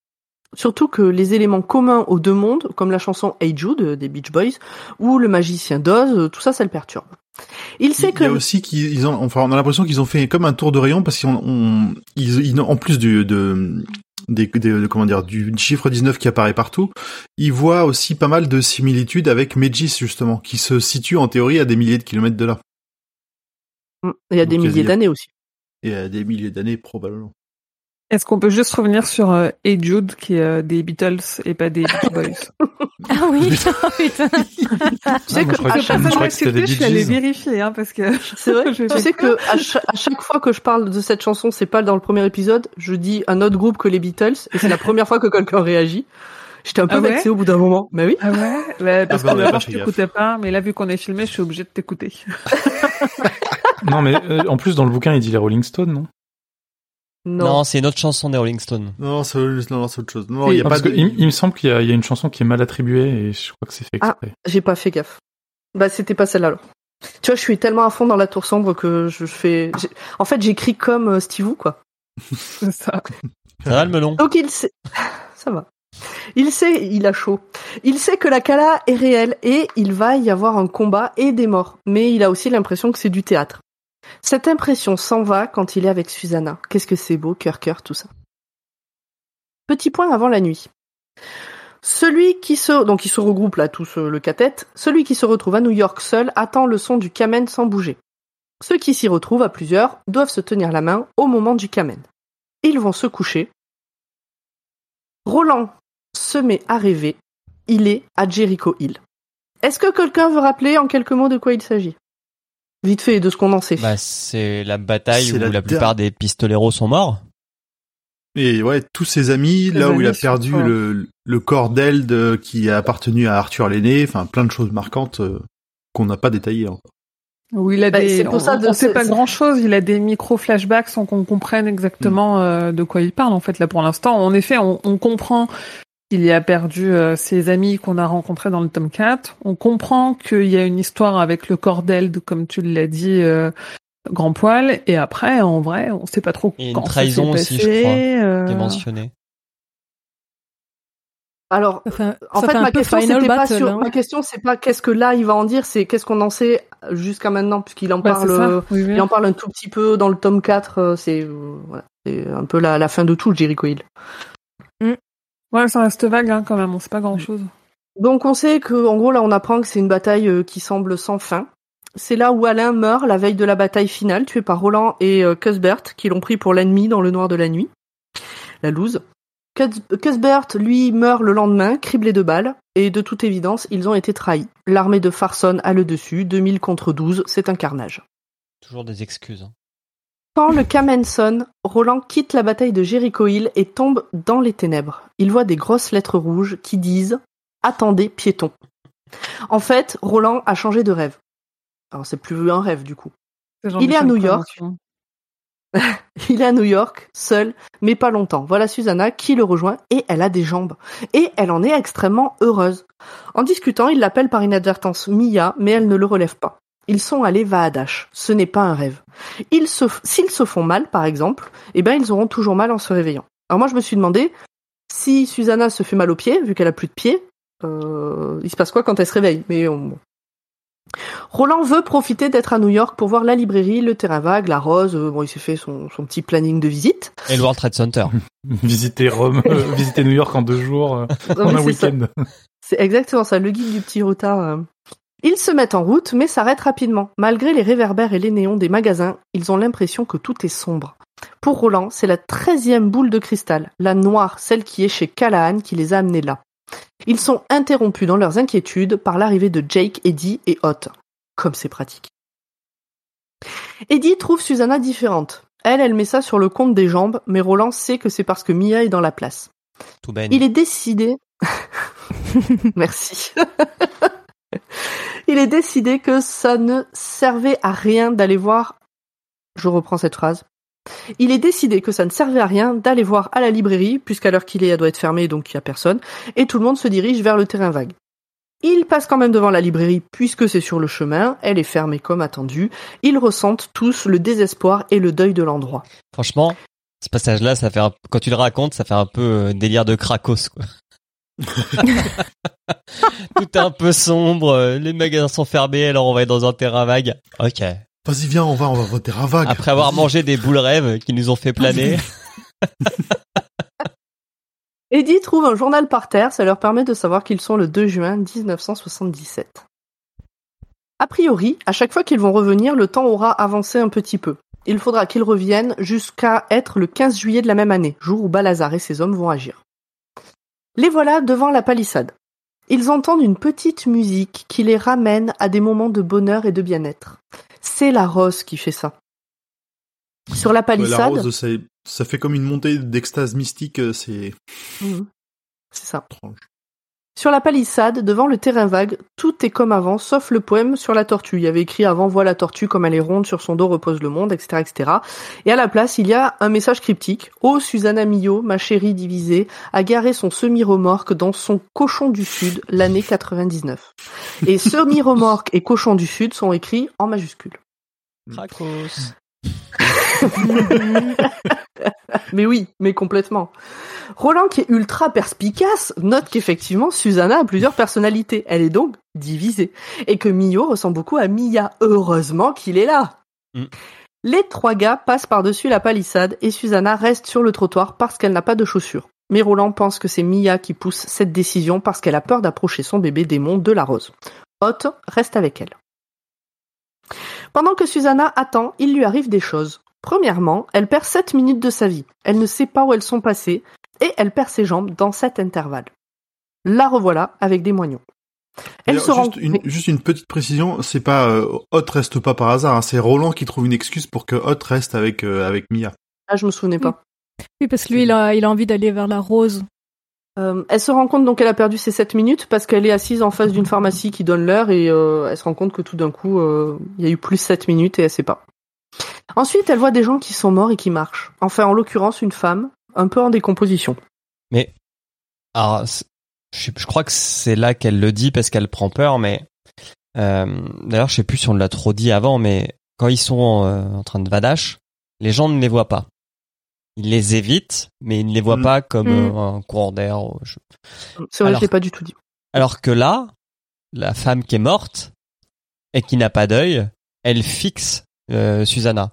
Surtout que les éléments communs aux deux mondes, comme la chanson Hey Jude euh, des Beach Boys ou le magicien d'Oz, tout ça, ça le perturbe. Il sait Il que y a aussi qu'ils ils ont, enfin, on a l'impression qu'ils ont fait comme un tour de rayon parce qu'ils ont, on- ils, en plus du, de, des, des- de- comment dire, du chiffre 19 qui apparaît partout, ils voient aussi pas mal de similitudes avec Megis, justement, qui se situe en théorie à des milliers de kilomètres de là. Il y a des il milliers d'années aussi. Et à des milliers d'années, probablement. Est-ce qu'on peut juste revenir sur euh, Hey Jude, qui est euh, des Beatles et pas des Beach Boys? Ah oui, oh, putain. Tu sais Ah, que je crois à que- chaque je crois que c'était des je Bee suis allée vérifier, hein, parce que... C'est vrai. Je tu sais que à chaque, à chaque fois que je parle de cette chanson, c'est pas dans le premier épisode, je dis un autre groupe que les Beatles, et c'est la première fois que quelqu'un réagit. J'étais un peu Ah ouais vexée au bout d'un moment. Mais oui. Ah ouais? Ouais, Parce Ah bah, que d'abord, je t'écoutais pas, mais là, vu qu'on est filmé, je suis obligée de t'écouter. Non, mais euh, en plus, dans le bouquin, il dit les Rolling Stones, non? Non. Non, c'est une autre chanson des Rolling Stones. Non, c'est, autre chose. Non, Oui. il y a Non, pas parce de, que il, il me semble qu'il y, a il y a une chanson qui est mal attribuée et je crois que c'est fait Ah. exprès. J'ai pas fait gaffe. Bah, c'était pas celle-là alors. Tu vois, je suis tellement à fond dans la tour sombre que je fais. En fait, j'écris comme euh, Steve Wu, quoi. C'est ça. Ça va le melon? Donc il sait. Ça va. Il sait, il a chaud. Il sait que la Kala est réelle et il va y avoir un combat et des morts. Mais il a aussi l'impression que c'est du théâtre. Cette impression s'en va quand il est avec Susanna. Qu'est-ce que c'est beau, cœur cœur, tout ça. Petit point avant la nuit. Celui qui se, donc il se regroupe là tous euh, le cathète, celui qui se retrouve à New York seul attend le son du kamen sans bouger. Ceux qui s'y retrouvent à plusieurs doivent se tenir la main au moment du kamen. Ils vont se coucher. Roland se met à rêver. Il est à Jericho Hill. Est-ce que quelqu'un veut rappeler en quelques mots de quoi il s'agit? Vite fait, de ce qu'on en sait. Bah, c'est la bataille où la plupart des pistoleros sont morts. Et ouais, tous ses amis, Ses là où il a perdu le, le corps d'Eld qui a appartenu à Arthur l'aîné, enfin plein de choses marquantes euh, qu'on n'a pas détaillées encore. Où il a Bah, des, c'est pour on, ça de- on sait pas grand chose. Il a des micro flashbacks sans qu'on comprenne exactement euh, de quoi il parle. En fait, là pour l'instant, en effet, on, on comprend qu'il y a perdu euh, ses amis qu'on a rencontrés dans le tome 4. On comprend qu'il y a une histoire avec le corps d'Eld, comme tu l'as dit, euh, grand poil. Et après, en vrai, on sait pas trop Et une quand ça trahison s'est aussi, passé, je crois, euh, qui est mentionné. Alors, en fait, ma question, c'était pas Battle. sur, hein. ma question, c'est pas qu'est-ce que là il va en dire, c'est qu'est-ce qu'on en sait jusqu'à maintenant, puisqu'il en bah, parle, euh, Oui, oui. il en parle un tout petit peu dans le tome 4, euh, c'est, voilà, c'est un peu la, la fin de tout, Jericho Hill. Ouais, ça reste vague hein, quand même. On sait pas grand chose. Donc on sait que, en gros, là, on apprend que c'est une bataille euh, qui semble sans fin. C'est là où Alain meurt la veille de la bataille finale, tué par Roland et euh, Cuthbert, qui l'ont pris pour l'ennemi dans le noir de la nuit. La loose. Cuth- Cuthbert, lui, meurt le lendemain, criblé de balles, et de toute évidence, ils ont été trahis. L'armée de Farson a le dessus, 2000 contre 12, c'est un carnage. Toujours des excuses. hein. Quand le Kamen sonne, Roland quitte la bataille de Jericho Hill et tombe dans les ténèbres. Il voit des grosses lettres rouges qui disent Attendez, piéton. En fait, Roland a changé de rêve. Alors c'est plus un rêve du coup. Il est à New York. Il est à New York, seul, mais pas longtemps. Voilà Susanna qui le rejoint et elle a des jambes. Et elle en est extrêmement heureuse. En discutant, il l'appelle par inadvertance Mia, mais elle ne le relève pas. Ils sont allés Vaadash. Ce n'est pas un rêve. Ils se, s'ils se font mal, par exemple, eh ben, ils auront toujours mal en se réveillant. Alors moi, je me suis demandé, si Susanna se fait mal aux pieds, vu qu'elle a plus de pieds, euh, il se passe quoi quand elle se réveille? Mais on- Roland veut profiter d'être à New York pour voir la librairie, le terrain vague, la rose. euh, Bon, il s'est fait son, son petit planning de visite. Et le World Trade Center. Visiter Rome, euh, visiter New York en deux jours, euh, Non, en un week-end. C'est exactement ça, le guide du petit retard. Ils se mettent en route, mais s'arrêtent rapidement. Malgré les réverbères et les néons des magasins, ils ont l'impression que tout est sombre. Pour Roland, c'est la treizième boule de cristal, la noire, celle qui est chez Callahan, qui les a amenés là. Ils sont interrompus dans leurs inquiétudes par l'arrivée de Jake, Eddie et Hot. Comme c'est pratique. Eddie trouve Susanna différente. Elle, elle met ça sur le compte des jambes, mais Roland sait que c'est parce que Mia est dans la place. Tout ben. Il est décidé. Merci. Il est décidé que ça ne servait à rien d'aller voir. Je reprends cette phrase. Il est décidé que ça ne servait à rien d'aller voir à la librairie, puisqu'à l'heure qu'il est, elle doit être fermée, donc il n'y a personne, et tout le monde se dirige vers le terrain vague. Il passe quand même devant la librairie, puisque c'est sur le chemin, elle est fermée comme attendu. Ils ressentent tous le désespoir et le deuil de l'endroit. Franchement, ce passage-là, ça fait un... quand tu le racontes, ça fait un peu euh, délire de Krakos, quoi. Tout est un peu sombre, euh, les magasins sont fermés, alors on va être dans un terrain vague. Ok. Vas-y, viens, on va, on va voter un vague. Après avoir mangé des boules rêves qui nous ont fait planer. Eddie trouve un journal par terre, ça leur permet de savoir qu'ils sont le 2 juin 1977. A priori, à chaque fois qu'ils vont revenir, le temps aura avancé un petit peu. Il faudra qu'ils reviennent jusqu'à être le 15 juillet de la même année, jour où Balazar et ses hommes vont agir. Les voilà devant la palissade. Ils entendent une petite musique qui les ramène à des moments de bonheur et de bien-être. C'est la rose qui fait ça. Sur la palissade, la rose, ça, ça fait comme une montée d'extase mystique, euh, c'est Mhm. c'est ça. Sur la palissade, devant le terrain vague, tout est comme avant, sauf le poème sur la tortue. Il y avait écrit avant, voit la tortue comme elle est ronde, sur son dos repose le monde, etc., etc. Et à la place, il y a un message cryptique. Oh, Susanna Millot, ma chérie divisée, a garé son semi-remorque dans son cochon du Sud, l'année 99. Et semi-remorque et cochon du Sud sont écrits en majuscules. Cracos. Mais oui, mais complètement. Roland, qui est ultra perspicace, note qu'effectivement, Susanna a plusieurs personnalités. Elle est donc divisée. Et que Mio ressemble beaucoup à Mia. Heureusement qu'il est là. Mm. Les trois gars passent par-dessus la palissade et Susanna reste sur le trottoir parce qu'elle n'a pas de chaussures. Mais Roland pense que c'est Mia qui pousse cette décision parce qu'elle a peur d'approcher son bébé démon de la rose. Hot reste avec elle. Pendant que Susanna attend, il lui arrive des choses. Premièrement, elle perd 7 minutes de sa vie. Elle ne sait pas où elles sont passées et elle perd ses jambes dans cet intervalle. La revoilà avec des moignons. Elle se rend juste, une, juste une petite précision, c'est pas euh, Hot reste pas par hasard, hein, c'est Roland qui trouve une excuse pour que Hot reste avec euh, avec Mia. Ah, je me souvenais pas. Oui, parce que lui, il a, il a envie d'aller vers la rose. Euh, elle se rend compte donc qu'elle a perdu ses 7 minutes parce qu'elle est assise en face d'une pharmacie qui donne l'heure et euh, elle se rend compte que tout d'un coup, euh, il y a eu plus 7 minutes et elle sait pas. Ensuite, elle voit des gens qui sont morts et qui marchent. Enfin, en l'occurrence, une femme, un peu en décomposition. Mais alors, je, je crois que c'est là qu'elle le dit parce qu'elle prend peur. Mais euh, d'ailleurs, je sais plus si on l'a trop dit avant, mais quand ils sont euh, en train de vadache, les gens ne les voient pas. Ils les évitent, mais ils ne les voient Mm. pas comme Mm. euh, un courant d'air. je- C'est vrai, Alors- je l'ai pas du tout dit. Alors que là, la femme qui est morte et qui n'a pas d'œil, elle fixe euh, Susanna.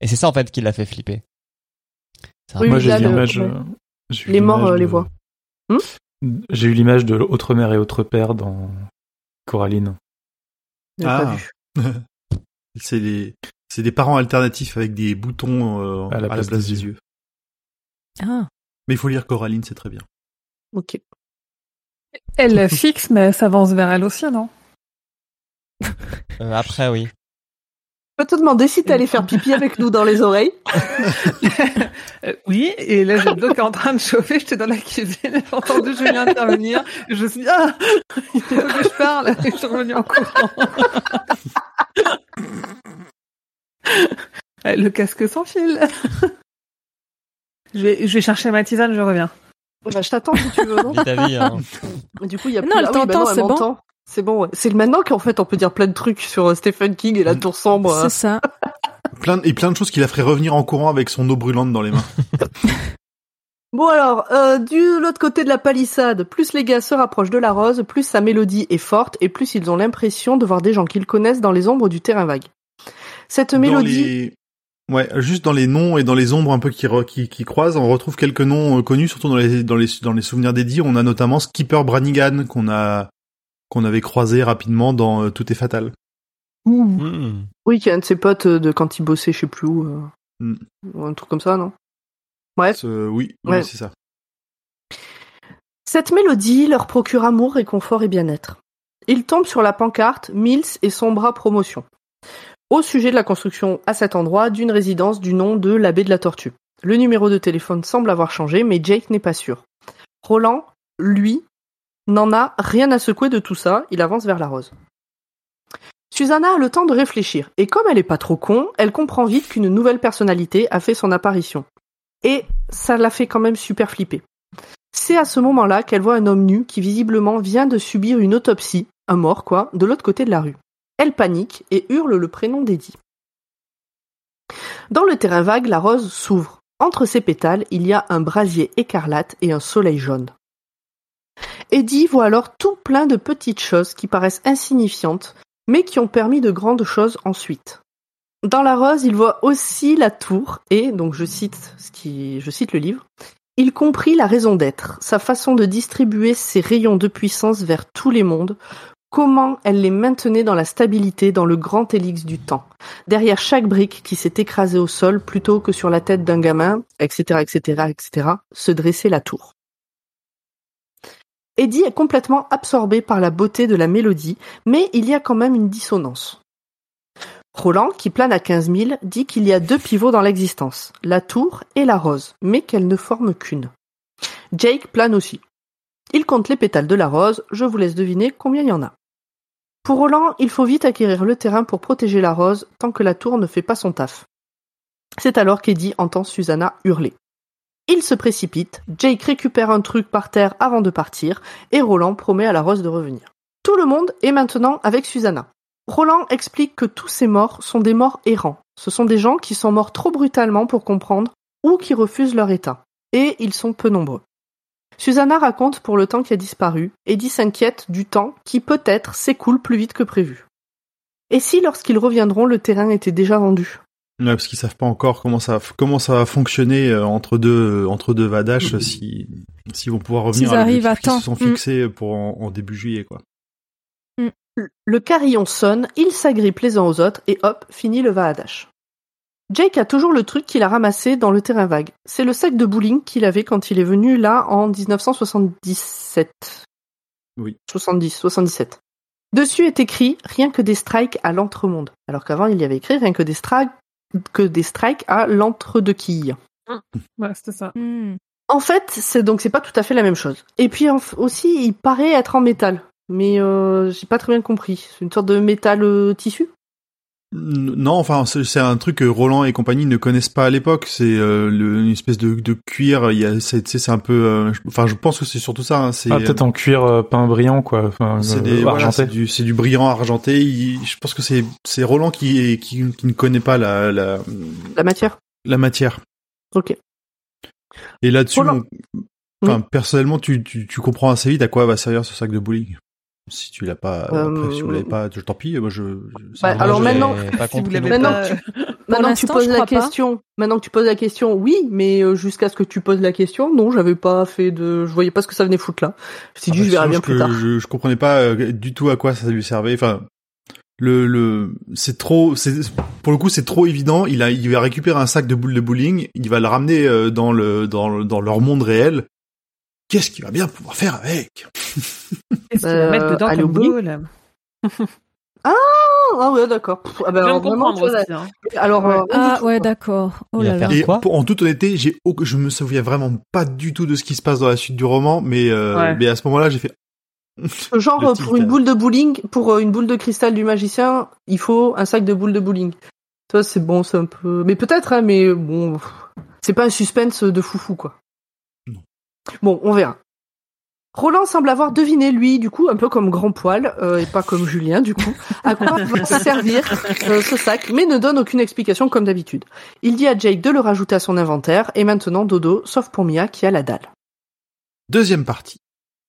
Et c'est ça en fait qui l'a fait flipper. Oui, Moi, j'ai le- l'image. ouais. euh, Les morts, euh, les de- voient. Hmm J'ai eu l'image de Autre mère et Autre père dans Coraline. Ah. C'est des c'est des parents alternatifs avec des boutons euh, À la place des des yeux. yeux. Ah. Mais il faut lire Coraline, c'est très bien. Ok. Elle fixe, mais elle s'avance vers elle aussi, non? Euh, après, oui. Je peux te demander si t'allais faire pipi avec nous dans les oreilles. Euh, Oui, et là j'ai le dos qui est en train de chauffer, j'étais dans la cuisine, j'ai entendu Julien intervenir, et je me suis dit, ah, il faut que je parle, et je suis revenue en courant. Le casque sans fil. je, vais, je vais chercher ma tisane, je reviens. Bah, je t'attends si tu veux. Non vie. Hein. Mais du coup, il y a Non, plus... elle ah oui, bah t'entend, non, elle c'est bon. C'est bon, ouais. C'est maintenant qu'en fait on peut dire plein de trucs sur euh, Stephen King et la tour sombre. euh. C'est ça. Plein et plein de choses qui la ferait revenir en courant avec son eau brûlante dans les mains. Bon alors, euh, du l'autre côté de la palissade, plus les gars se rapprochent de la rose, plus sa mélodie est forte et plus ils ont l'impression de voir des gens qu'ils connaissent dans les ombres du terrain vague. Cette Dans mélodie, les- Ouais, juste dans les noms et dans les ombres un peu qui, qui, qui croisent, on retrouve quelques noms euh, connus, surtout dans les, dans les, dans les souvenirs d'Eddie. On a notamment Skipper Branigan qu'on a qu'on avait croisé rapidement dans euh, Tout est fatal. Hmm. oui, qui est un de ses potes euh, de quand il bossait, je sais plus où, euh, Hmm. un truc comme ça, non? Bref. Euh, oui, oui, Ouais. c'est ça. Cette mélodie leur procure amour, réconfort et bien-être. Ils tombent sur la pancarte Mills et son bras promotion. Au sujet de la construction à cet endroit d'une résidence du nom de l'abbé de la Tortue. Le numéro de téléphone semble avoir changé, mais Jake n'est pas sûr. Roland, lui, n'en a rien à secouer de tout ça, il avance vers la rose. Susanna a le temps de réfléchir, et comme elle est pas trop con, elle comprend vite qu'une nouvelle personnalité a fait son apparition. Et ça la fait quand même super flipper. C'est à ce moment-là qu'elle voit un homme nu qui visiblement vient de subir une autopsie, un mort quoi, de l'autre côté de la rue. Elle panique et hurle le prénom d'Eddie. Dans le terrain vague, la rose s'ouvre. Entre ses pétales, il y a un brasier écarlate et un soleil jaune. Eddie voit alors tout plein de petites choses qui paraissent insignifiantes, mais qui ont permis de grandes choses ensuite. Dans la rose, il voit aussi la tour et, donc je cite ce qui, je cite le livre, il comprit la raison d'être, sa façon de distribuer ses rayons de puissance vers tous les mondes, comment elle les maintenait dans la stabilité dans le grand hélix du temps, derrière chaque brique qui s'est écrasée au sol plutôt que sur la tête d'un gamin, etc., etc., etc., se dressait la tour. Eddie est complètement absorbé par la beauté de la mélodie, mais il y a quand même une dissonance. Roland, qui plane à 15 000, dit qu'il y a deux pivots dans l'existence, la tour et la rose, mais qu'elles ne forment qu'une. Jake plane aussi. Il compte les pétales de la rose, je vous laisse deviner combien il y en a. Pour Roland, il faut vite acquérir le terrain pour protéger la rose tant que la tour ne fait pas son taf. C'est alors qu'Eddie entend Susanna hurler. Il se précipite, Jake récupère un truc par terre avant de partir, et Roland promet à la rose de revenir. Tout le monde est maintenant avec Susanna. Roland explique que tous ces morts sont des morts errants. Ce sont des gens qui sont morts trop brutalement pour comprendre ou qui refusent leur état. Et ils sont peu nombreux. Susanna raconte pour le temps qui a disparu, Eddie s'inquiète du temps qui peut-être s'écoule plus vite que prévu. Et si lorsqu'ils reviendront le terrain était déjà vendu? Ouais, parce qu'ils savent pas encore comment ça comment ça va fonctionner euh, entre deux entre deux Vadash si s'ils vont pouvoir revenir à arrivent à temps. se sont Mm. fixés pour en, en début juillet quoi. Le carillon sonne, il s'agrippe les uns aux autres et hop, finit le va-à-dash. Jake a toujours le truc qu'il a ramassé dans le terrain vague. C'est le sac de bowling qu'il avait quand il est venu là en 1977. Oui. 70, 77. Dessus est écrit rien que des strikes à l'entremonde. Alors qu'avant il y avait écrit rien que des strikes que des strikes à l'entre-deux-quilles. Ouais, c'était ça. Hmm. En fait, c'est donc c'est pas tout à fait la même chose. Et puis en aussi, il paraît être en métal, mais euh, j'ai pas très bien compris. C'est une sorte de métal euh, tissu? Non, enfin c'est c'est un truc que Roland et compagnie ne connaissent pas à l'époque. C'est euh, une espèce de, de cuir. Il y a, c'est, tu sais, c'est un peu. euh, je- Enfin, je pense que c'est surtout ça. hein, c'est Ah, peut-être en cuir euh, peint brillant, quoi. Enfin, c'est euh, des, voilà, argenté. c'est du, c'est du brillant argenté. Il- je pense que c'est, c'est Roland qui, est- qui, qui ne connaît pas la, la, La matière? la matière. Ok. Et là-dessus, enfin, personnellement, tu, tu, tu comprends assez vite à quoi va servir ce sac de bowling. Si tu l'as pas, après, si vous Euh, l'avez pas, je- tant pis. Moi, je. je- Bah, alors maintenant- pas Si vous compris l'avez Maintenant pas- que tu, maintenant que tu poses la crois pas. question, maintenant que tu poses la question, oui, mais euh, jusqu'à ce que tu poses la question, non, j'avais pas fait de, je voyais pas ce que ça venait foutre là. Suis Ah dit, bah, je verrai bien plus tard. Je, je comprenais pas euh, du tout à quoi ça lui servait. Enfin, le, le, c'est trop, c'est, pour le coup, c'est trop évident. Il a, il va récupérer un sac de boules de bowling, il va le ramener euh, dans le, dans le, dans leur monde réel. Qu'est-ce qu'il va bien pouvoir faire avec? Qu'est-ce qu'il Euh, va mettre dedans comme bout. ball Ah, ah ouais, d'accord. Ah, bah, alors, vraiment, vois, aussi. hein. alors, Ouais. euh, Ah ouais, d'accord. Oh Il va là faire là. Et Quoi? Pour- en toute honnêteté, j'ai, je me souviens vraiment pas du tout de ce qui se passe dans la suite du roman, mais, euh, Ouais. mais à ce moment-là, j'ai fait. Genre, euh, pour une boule de bowling, pour euh, une boule de cristal du magicien, il faut un sac de boules de bowling. Ça, c'est bon, c'est un peu, mais peut-être, hein, mais bon, c'est pas un suspense de foufou, quoi. Bon, on verra. Roland semble avoir deviné, lui, du coup, un peu comme grand poil, euh, et pas comme Julien, du coup, à quoi va servir euh, ce sac, mais ne donne aucune explication comme d'habitude. Il dit à Jake de le rajouter à son inventaire, et maintenant dodo, sauf pour Mia qui a la dalle. Deuxième partie.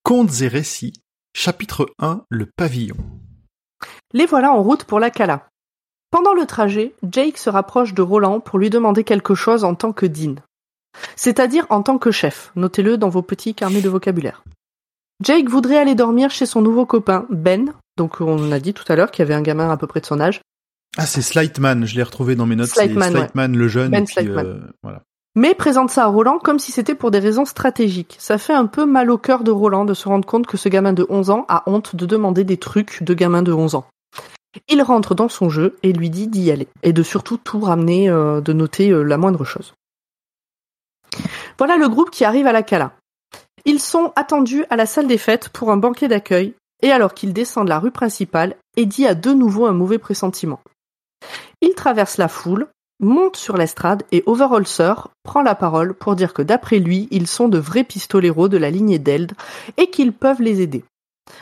Contes et récits. Chapitre 1. Le pavillon. Les voilà en route pour la Cala. Pendant le trajet, Jake se rapproche de Roland pour lui demander quelque chose en tant que Dean. C'est-à-dire en tant que chef. Notez-le dans vos petits carnets de vocabulaire. Jake voudrait aller dormir chez son nouveau copain, Ben. Donc on a dit tout à l'heure qu'il y avait un gamin à peu près de son âge. Ah, c'est Slightman. Je l'ai retrouvé dans mes notes. C'est Slightman, ouais. Le jeune. Ben et puis, Slightman. euh, voilà. Mais présente ça à Roland comme si c'était pour des raisons stratégiques. Ça fait un peu mal au cœur de Roland de se rendre compte que ce gamin de 11 ans a honte de demander des trucs de gamin de 11 ans. Il rentre dans son jeu et lui dit d'y aller, et de surtout tout ramener, euh, de noter euh, la moindre chose. Voilà le groupe qui arrive à la Cala. Ils sont attendus à la salle des fêtes pour un banquet d'accueil, et alors qu'ils descendent la rue principale, Eddie a de nouveau un mauvais pressentiment. Il traverse la foule, monte sur l'estrade et Overholzer prend la parole pour dire que d'après lui, ils sont de vrais pistoleros de la lignée d'Eld et qu'ils peuvent les aider.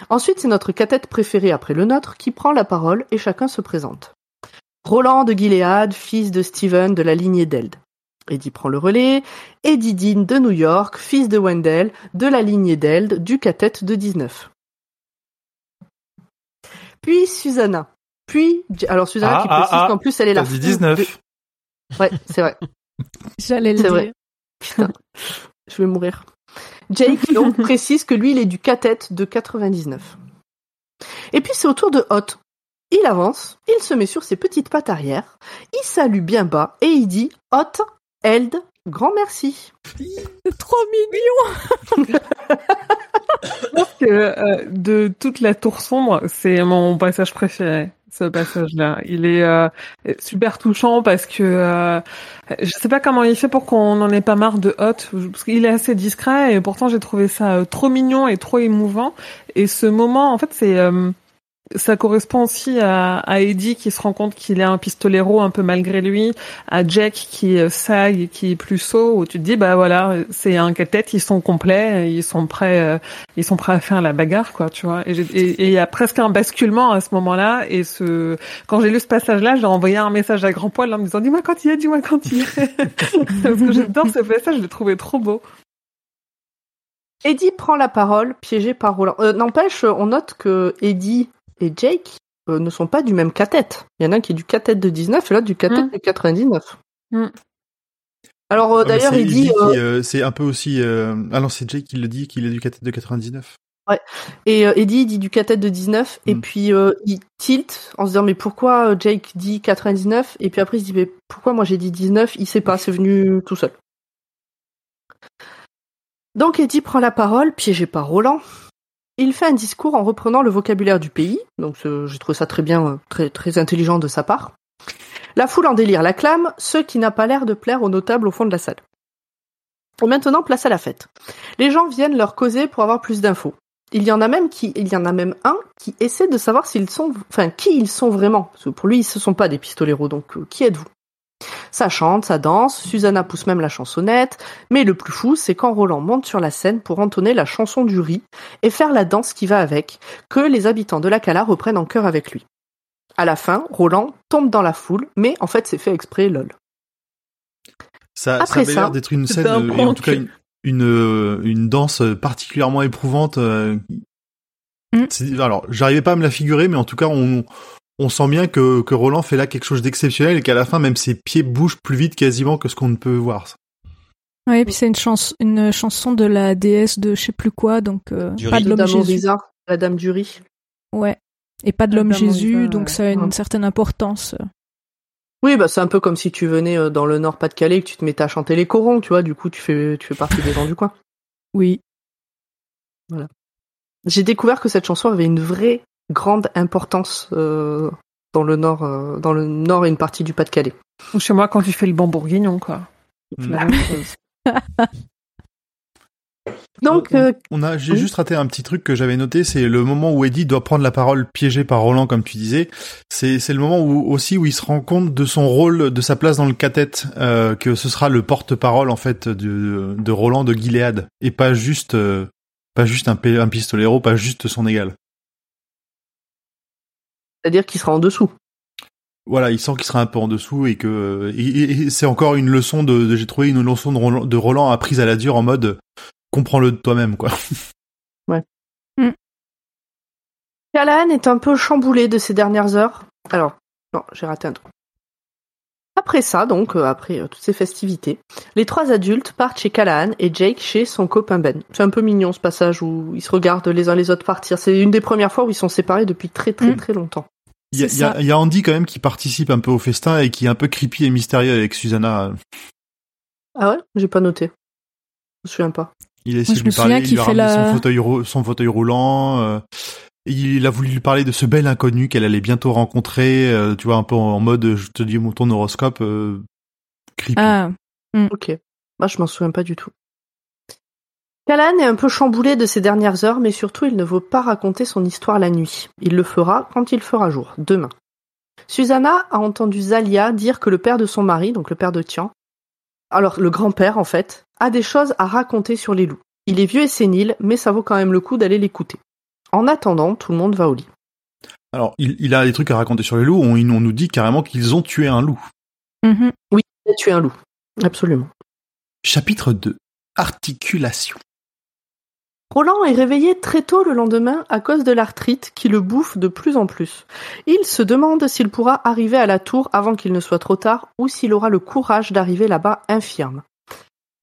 Ensuite, c'est notre catette préféré après le nôtre qui prend la parole et chacun se présente. Roland de Gilead, fils de Steven de la lignée d'Eld. Eddie prend le relais. Eddie Dean de New York, fils de Wendell, de la lignée d'Eld, du catette de 19. Puis Susanna. Puis, alors Susanna Ah, qui ah, précise ah. qu'en plus elle est la T'as dit fille 19. de- Ouais, c'est vrai. J'allais le dire. vrai. Putain, je vais mourir. Jake donc précise que lui il est du catette de 99. Et puis c'est au tour de Hot. Il avance, il se met sur ses petites pattes arrière, il salue bien bas et il dit Hot, Eld, grand merci. C'est trop mignon. Je pense que euh, de toute la tour sombre, c'est mon passage préféré. ce passage-là. Il est euh, super touchant parce que euh, je sais pas comment il fait pour qu'on en ait pas marre de Hot, parce qu'il est assez discret et pourtant j'ai trouvé ça euh, trop mignon et trop émouvant. Et ce moment, en fait, c'est euh, ça correspond aussi à, à, Eddie qui se rend compte qu'il est un pistolero un peu malgré lui, à Jack qui euh, sag et qui est plus saut où tu te dis bah voilà c'est un tête ils sont complets ils sont prêts euh, ils sont prêts à faire la bagarre quoi tu vois. Et il y a presque un basculement à ce moment-là et ce quand j'ai lu ce passage là j'ai envoyé un message à Grand Poil en me disant dis-moi quand il est dis-moi quand il est. Parce que j'adore ce passage je l'ai trouvé trop beau. Eddie prend la parole, piégé par Roland. Euh, N'empêche, on note que Eddie et Jake euh, ne sont pas du même cathète. Il y en a un qui est du cathète de 19 et l'autre du cathète Mm. de 99. Mm. Alors euh, Ouais, d'ailleurs, il dit, euh, c'est un peu aussi. Euh... Ah non, c'est Jake qui le dit qu'il est du cathète de 99. et euh, Eddie il dit du cathète de 19 et Mm. puis euh, il tilt en se disant mais pourquoi Jake dit 99 et puis après il se dit mais pourquoi moi j'ai dit 19 Il sait pas, c'est venu tout seul. Donc Eddie prend la parole, piégé par Roland. Il fait un discours en reprenant le vocabulaire du pays, donc j'ai trouvé ça très bien, euh, très, très intelligent de sa part. La foule en délire l'acclame, ce qui n'a pas l'air de plaire aux notables au fond de la salle. Maintenant, place à la fête. Les gens viennent leur causer pour avoir plus d'infos. Il y en a même qui, il y en a même un qui essaie de savoir s'ils sont, enfin, qui ils sont vraiment. Parce que pour lui, ce sont pas des pistoleros, donc euh, qui êtes-vous? Ça chante, ça danse, Susanna pousse même la chansonnette, mais le plus fou, c'est quand Roland monte sur la scène pour entonner la chanson du riz et faire la danse qui va avec, que les habitants de la Cala reprennent en chœur avec lui. À la fin, Roland tombe dans la foule, mais en fait c'est fait exprès, lol. Ça, Après ça avait l'air d'être une scène, un euh, et en tout cas une, une, euh, une danse particulièrement éprouvante. euh, Mm. c'est- Alors, j'arrivais pas à me la figurer, mais en tout cas, on, on sent bien que, que Roland fait là quelque chose d'exceptionnel et qu'à la fin, même ses pieds bougent plus vite quasiment que ce qu'on ne peut voir. Ouais, et puis c'est une, chans- une chanson de la déesse de je sais plus quoi, donc euh, pas de l'homme Jésus. Orisa, la dame du riz. Ouais. Et pas de l'homme Jésus, donc ouais. ça a une Ouais. certaine importance. Oui, bah c'est un peu comme si tu venais euh, dans le Nord-Pas-de-Calais et que tu te mettais à chanter les corons, tu vois. Du coup, tu fais, tu fais partie des gens du coin. Oui. J'ai découvert que cette chanson avait une vraie grande importance euh, dans le Nord, euh, dans le Nord et une partie du Pas-de-Calais. ou chez moi quand tu fais le bon bourguignon quoi C'est Mm. la même chose. Donc, on, euh, on a, j'ai oui. juste raté un petit truc que j'avais noté, c'est le moment où Eddie doit prendre la parole piégé par Roland, comme tu disais. C'est, c'est le moment où aussi où il se rend compte de son rôle, de sa place dans le cathète, euh, que ce sera le porte-parole en fait de, de Roland de Gilead et pas juste, euh, pas juste un, un pistolero, pas juste son égal. C'est-à-dire qu'il sera en dessous. Voilà, il sent qu'il sera un peu en dessous et que et- et- et c'est encore une leçon de, de- j'ai trouvé une leçon de Roland, de Roland apprise à la dure en mode comprends-le de toi-même quoi. Callahan est un peu chamboulé de ces dernières heures. Alors, non, j'ai raté un truc. Après ça, donc, euh, après euh, toutes ces festivités, les trois adultes partent chez Callahan et Jake chez son copain Ben. C'est un peu mignon ce passage où ils se regardent les uns les autres partir. C'est une des premières fois où ils sont séparés depuis très très Mm. très longtemps. Il y, a, y y Andy quand même qui participe un peu au festin et qui est un peu creepy et mystérieux avec Susanna. Ah ouais? J'ai pas noté. Je me souviens pas. Il a essayé je de lui parler, il lui a la- son fauteuil, rou- son fauteuil roulant. euh, il a voulu lui parler de ce bel inconnu qu'elle allait bientôt rencontrer. euh, tu vois, un peu en mode, je te dis mon ton horoscope, euh, creepy. Ah, Ok. Moi, je m'en souviens pas du tout. Callahan est un peu chamboulé de ces dernières heures, mais surtout, il ne veut pas raconter son histoire la nuit. Il le fera quand il fera jour, demain. Susanna a entendu Zalia dire que le père de son mari, donc le père de Tian, alors le grand-père en fait, a des choses à raconter sur les loups. Il est vieux et sénile, mais ça vaut quand même le coup d'aller l'écouter. En attendant, tout le monde va au lit. Alors, il, il a des trucs à raconter sur les loups. On, on nous dit carrément qu'ils ont tué un loup. mhm. Il a tué un loup. Absolument. Chapitre 2. Articulation. Roland est réveillé très tôt le lendemain à cause de l'arthrite qui le bouffe de plus en plus. Il se demande s'il pourra arriver à la tour avant qu'il ne soit trop tard ou s'il aura le courage d'arriver là-bas infirme.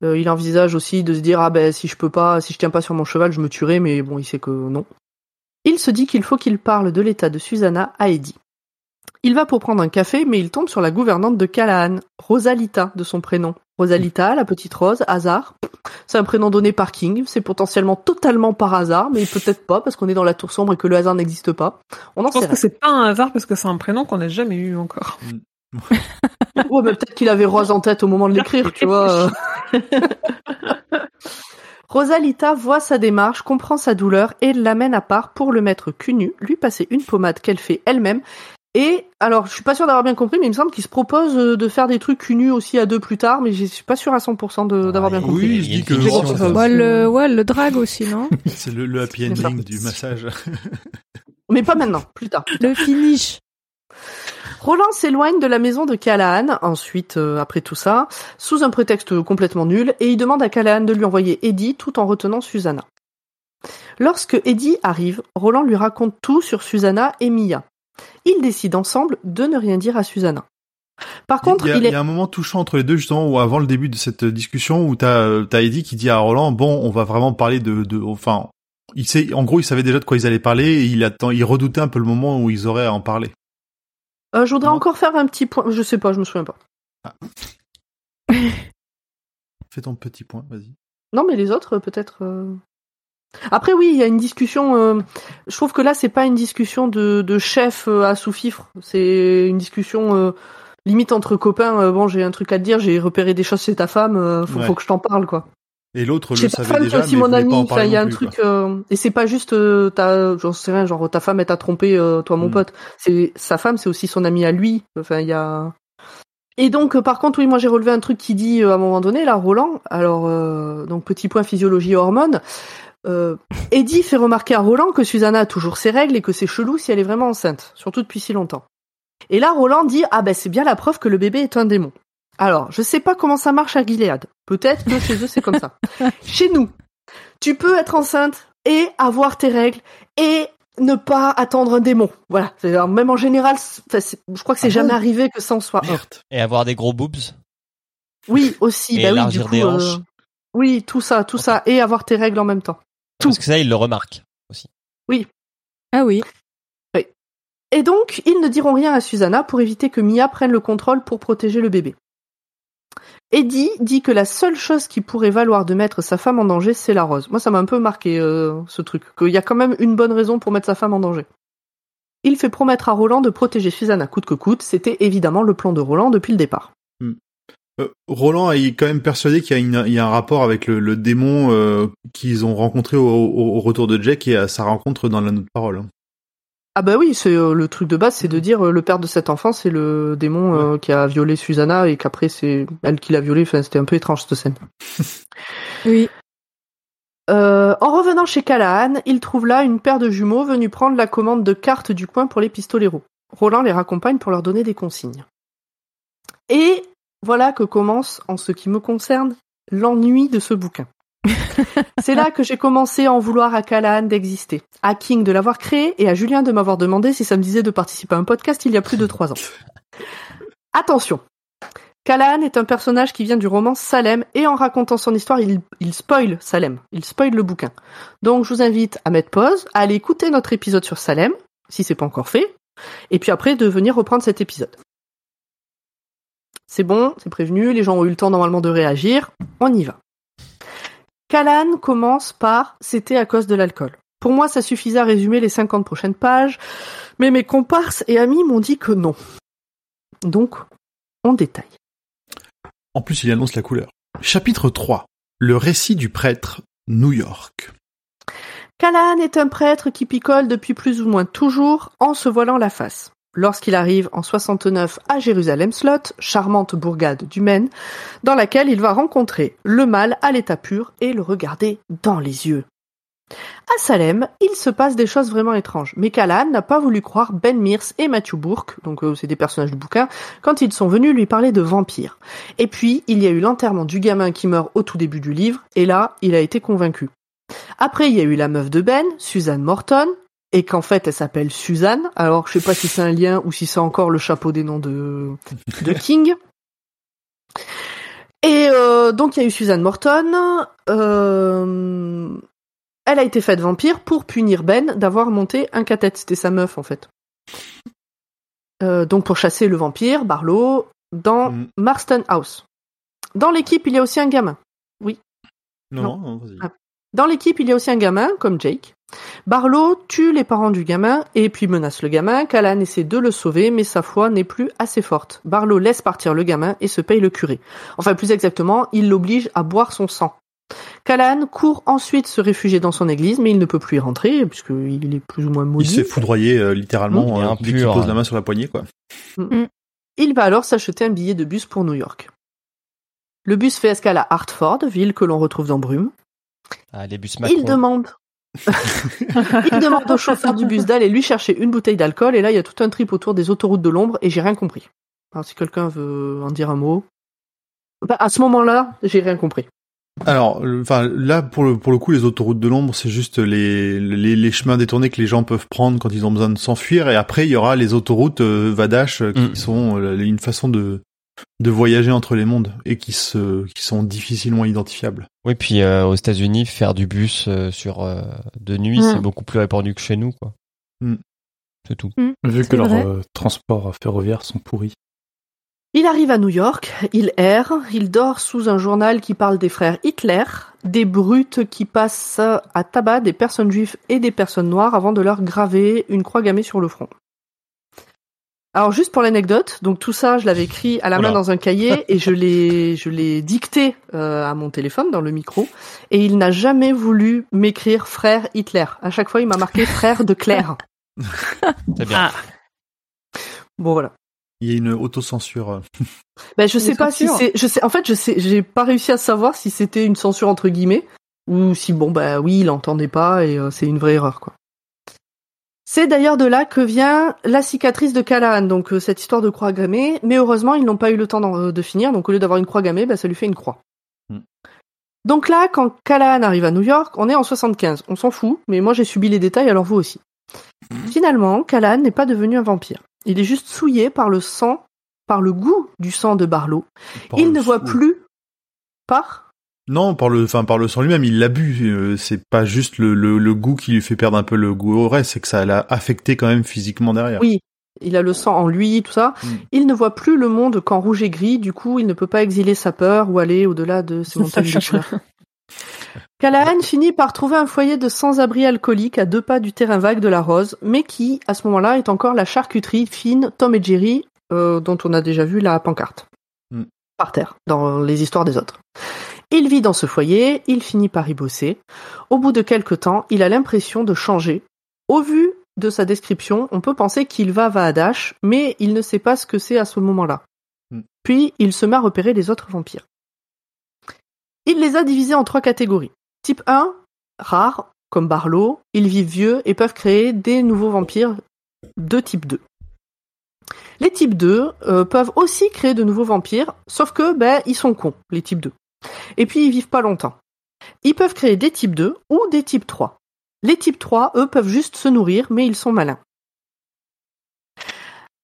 Euh, il envisage aussi de se dire ah ben si je peux pas, si je tiens pas sur mon cheval, je me tuerai, mais bon, il sait que non. Il se dit qu'il faut qu'il parle de l'état de Susanna à Eddie. Il va pour prendre un café, mais il tombe sur la gouvernante de Callahan, Rosalita de son prénom. Rosalita, la petite rose, hasard. C'est un prénom donné par King. C'est potentiellement totalement par hasard, mais peut-être pas parce qu'on est dans la tour sombre et que le hasard n'existe pas. On en Je pense sait que c'est pas un hasard parce que c'est un prénom qu'on n'a jamais eu encore. rien. Ouais, mais peut-être qu'il avait rose en tête au moment de l'écrire, tu vois. Rosalita voit sa démarche, comprend sa douleur et l'amène à part pour le mettre cul nu, lui passer une pommade qu'elle fait elle-même. Et alors, je suis pas sûre d'avoir bien compris, mais il me semble qu'il se propose euh, de faire des trucs cul nus aussi à deux plus tard, mais je suis pas sûre à 100% de- d'avoir bien compris. Oui, il se dit que- le, ouais, le drag aussi, non C'est le, le happy ending du massage. Mais pas maintenant, plus tard. Le finish. Roland s'éloigne de la maison de Callahan, ensuite, euh, après tout ça, sous un prétexte complètement nul, et il demande à Callahan de lui envoyer Eddie tout en retenant Susanna. Lorsque Eddie arrive, Roland lui raconte tout sur Susanna et Mia. Ils décident ensemble de ne rien dire à Susanna. Par contre, il y, a, il il est... y a un moment touchant entre les deux justement où avant le début de cette discussion où t'as euh, t'as Eddie qui dit à Roland bon on va vraiment parler de, de enfin il sait en gros il savait déjà de quoi ils allaient parler et il attend il redoutait un peu le moment où ils auraient à en parler. Euh, je voudrais Non. encore faire un petit point, je sais pas, je me souviens pas. Fais ton petit point, vas-y. Non, mais les autres, peut-être. euh. Après, oui, il y a une discussion. euh, Je trouve que là, c'est pas une discussion de, de chef euh, à sous-fifre. C'est une discussion euh, limite entre copains. euh, bon, j'ai un truc à te dire. J'ai repéré des choses chez ta femme. faut, Ouais. faut que je t'en parle, quoi. Et l'autre le ta savait femme, c'est déjà aussi mais mon ami. Enfin, il y a un plus, truc. Et c'est pas juste. T'as, j'en sais rien. Genre, ta femme, elle t'a trompé, toi, mon Mm. pote. C'est sa femme, c'est aussi son ami à lui. Enfin, il y a. Et donc, par contre, oui, moi j'ai relevé un truc qui dit euh, à un moment donné, là, Roland. Alors, euh, donc petit point physiologie hormones. Euh, Eddie fait remarquer à Roland que Susanna a toujours ses règles et que c'est chelou si elle est vraiment enceinte, surtout depuis si longtemps. Et là, Roland dit ah ben c'est bien la preuve que le bébé est un démon. Alors, je sais pas comment ça marche à Gilead. Peut-être que chez eux c'est comme ça. Chez nous, tu peux être enceinte et avoir tes règles et ne pas attendre un démon. Voilà. Même en général, je crois que c'est Ah jamais bon arrivé que ça en soit un. Merde. Et avoir des gros boobs. Oui, aussi. Et bah oui, du coup, des euh, hanches. oui, tout ça, tout ça, et avoir tes règles en même temps. Tout. Parce que ça, il le remarque. Ah oui. Et donc, ils ne diront rien à Susanna pour éviter que Mia prenne le contrôle pour protéger le bébé. Eddie dit que la seule chose qui pourrait valoir de mettre sa femme en danger, c'est la rose. Moi, ça m'a un peu marqué, euh, ce truc. Qu'il y a quand même une bonne raison pour mettre sa femme en danger. Il fait promettre à Roland de protéger Susanna coûte que coûte. C'était évidemment le plan de Roland depuis le départ. Euh, Roland est quand même persuadé qu'il y a, une- il y a un rapport avec le, le démon euh, qu'ils ont rencontré au, au- au retour de Jack et à sa rencontre dans la note parole. Ah bah oui, c'est euh, le truc de base, c'est de dire euh, le père de cet enfant, c'est le démon euh, qui a violé Susanna et qu'après c'est elle qui l'a violé. Enfin, c'était un peu étrange cette scène. Oui. Euh, en revenant chez Callahan, il trouve là une paire de jumeaux venus prendre la commande de cartes du coin pour les pistoleros. Roland les raccompagne pour leur donner des consignes. Et voilà que commence, en ce qui me concerne, l'ennui de ce bouquin. C'est là que j'ai commencé à en vouloir à Callahan d'exister, à King de l'avoir créé et à Julien de m'avoir demandé si ça me disait de participer à un podcast il y a plus de trois ans. Attention, Callahan est un personnage qui vient du roman Salem et en racontant son histoire, il, il spoil Salem, il spoil le bouquin. Donc je vous invite à mettre pause, à aller écouter notre épisode sur Salem, si c'est pas encore fait, et puis après de venir reprendre cet épisode. C'est bon, c'est prévenu, les gens ont eu le temps normalement de réagir, on y va. Callahan commence par C'était à cause de l'alcool. Pour moi, ça suffisait à résumer les 50 prochaines pages, mais mes comparses et amis m'ont dit que non. Donc, on détaille. En plus, il annonce la couleur. Chapitre 3. Le récit du prêtre, New York. Callahan est un prêtre qui picole depuis plus ou moins toujours en se voilant la face. Lorsqu'il arrive en 69 à Jérusalem Slot, charmante bourgade du Maine, dans laquelle il va rencontrer le mal à l'état pur et le regarder dans les yeux. À Salem, il se passe des choses vraiment étranges, mais Callahan n'a pas voulu croire Ben Mears et Matthew Bourke, donc euh, c'est des personnages du bouquin, quand ils sont venus lui parler de vampires. Et puis, il y a eu l'enterrement du gamin qui meurt au tout début du livre, et là, il a été convaincu. Après, il y a eu la meuf de Ben, Suzanne Morton, et qu'en fait, elle s'appelle Suzanne. Alors, je sais pas si c'est un lien ou si c'est encore le chapeau des noms de, de King. Et euh, donc, il y a eu Suzanne Morton. Euh, elle a été faite vampire pour punir Ben d'avoir monté un cathète. C'était sa meuf, en fait. Euh, donc, pour chasser le vampire, Barlow, dans Mm. Marston House. Dans l'équipe, il y a aussi un gamin. Non, Non. non, vas-y. Ah. Dans l'équipe, il y a aussi un gamin, comme Jake. Barlow tue les parents du gamin et puis menace le gamin. Callan essaie de le sauver, mais sa foi n'est plus assez forte. Barlow laisse partir le gamin et se paye le curé. Enfin, plus exactement, il l'oblige à boire son sang. Callan court ensuite se réfugier dans son église, mais il ne peut plus y rentrer, puisqu'il est plus ou moins Il se fait maudit. foudroyer euh, littéralement Il euh, dès qu'il pose la main sur la poignée, quoi. Il va alors s'acheter un billet de bus pour New York. Le bus fait escale à Hartford, ville que l'on retrouve dans Brume. Ah, les bus Macron. Il demande. Il demande au chauffeur du bus d'aller lui chercher une bouteille d'alcool et là il y a tout un trip autour des autoroutes de l'ombre et j'ai rien compris. Alors si quelqu'un veut en dire un mot. Bah, à ce moment-là, j'ai rien compris. Alors, enfin, là, pour le, pour le coup, les autoroutes de l'ombre, c'est juste les, les, les chemins détournés que les gens peuvent prendre quand ils ont besoin de s'enfuir. Et après, il y aura les autoroutes euh, Vadash euh, qui Mm. sont euh, une façon de, de voyager entre les mondes et qui se, qui sont difficilement identifiables. Oui, puis euh, aux États-Unis, faire du bus euh, sur euh, de nuit, Mm. c'est beaucoup plus répandu que chez nous, quoi. Mm. C'est tout. Vu C'est que leurs euh, transports ferroviaires sont pourris. Il arrive à New York, il erre, il dort sous un journal qui parle des frères Hitler, des brutes qui passent à tabac des personnes juives et des personnes noires avant de leur graver une croix gammée sur le front. Alors juste pour l'anecdote, donc tout ça, je l'avais écrit à la main Oula. dans un cahier et je l'ai je l'ai dicté euh, à mon téléphone dans le micro et il n'a jamais voulu m'écrire frère Hitler. À chaque fois, il m'a marqué frère de Claire. C'est bien. Ah, Bon voilà. Il y a une autocensure. euh, Ben, je sais pas si c'est, je sais, en fait, je sais, j'ai pas réussi à savoir si c'était une censure entre guillemets ou si bon, bah oui, il entendait pas et euh, c'est une vraie erreur, quoi. C'est d'ailleurs de là que vient la cicatrice de Callahan, donc euh, cette histoire de croix gammée, mais heureusement, ils n'ont pas eu le temps euh, de finir, donc au lieu d'avoir une croix gammée, bah, ça lui fait une croix. Hmm. Donc là, quand Callahan arrive à New York, on est en 75, on s'en fout, mais moi j'ai subi les détails, alors vous aussi. Finalement, Callahan n'est pas devenu un vampire. Il est juste souillé par le sang, par le goût du sang de Barlow, par il ne voit plus par. Non, par le, enfin, par le sang lui-même, il l'a bu. euh, c'est pas juste le, le, le goût qui lui fait perdre un peu le goût au reste, c'est que ça l'a affecté quand même physiquement derrière. Oui, il a le sang en lui, tout ça. Mm. Il ne voit plus le monde qu'en rouge et gris. Du coup, il ne peut pas exiler sa peur ou aller au-delà de ses montagnes de couleurs. Callahan finit par trouver un foyer de sans-abri alcoolique à deux pas du terrain vague de la Rose, mais qui, à ce moment-là, est encore la charcuterie fine Tom et Jerry, euh, dont on a déjà vu la pancarte. Mm. Par terre, dans les histoires des autres. Il vit dans ce foyer, il finit par y bosser. Au bout de quelque temps, il a l'impression de changer. Au vu de sa description, on peut penser qu'il va à Vaadash, mais il ne sait pas ce que c'est à ce moment-là. Mm. Puis, il se met à repérer les autres vampires. Il les a divisés en trois catégories. Type 1, rares, comme Barlow, ils vivent vieux et peuvent créer des nouveaux vampires de type 2. Les types 2 euh, peuvent aussi créer de nouveaux vampires, sauf que ben ils sont cons, les types 2. Et puis ils vivent pas longtemps. Ils peuvent créer des types 2 ou des types 3. Les types 3, eux, peuvent juste se nourrir, mais ils sont malins.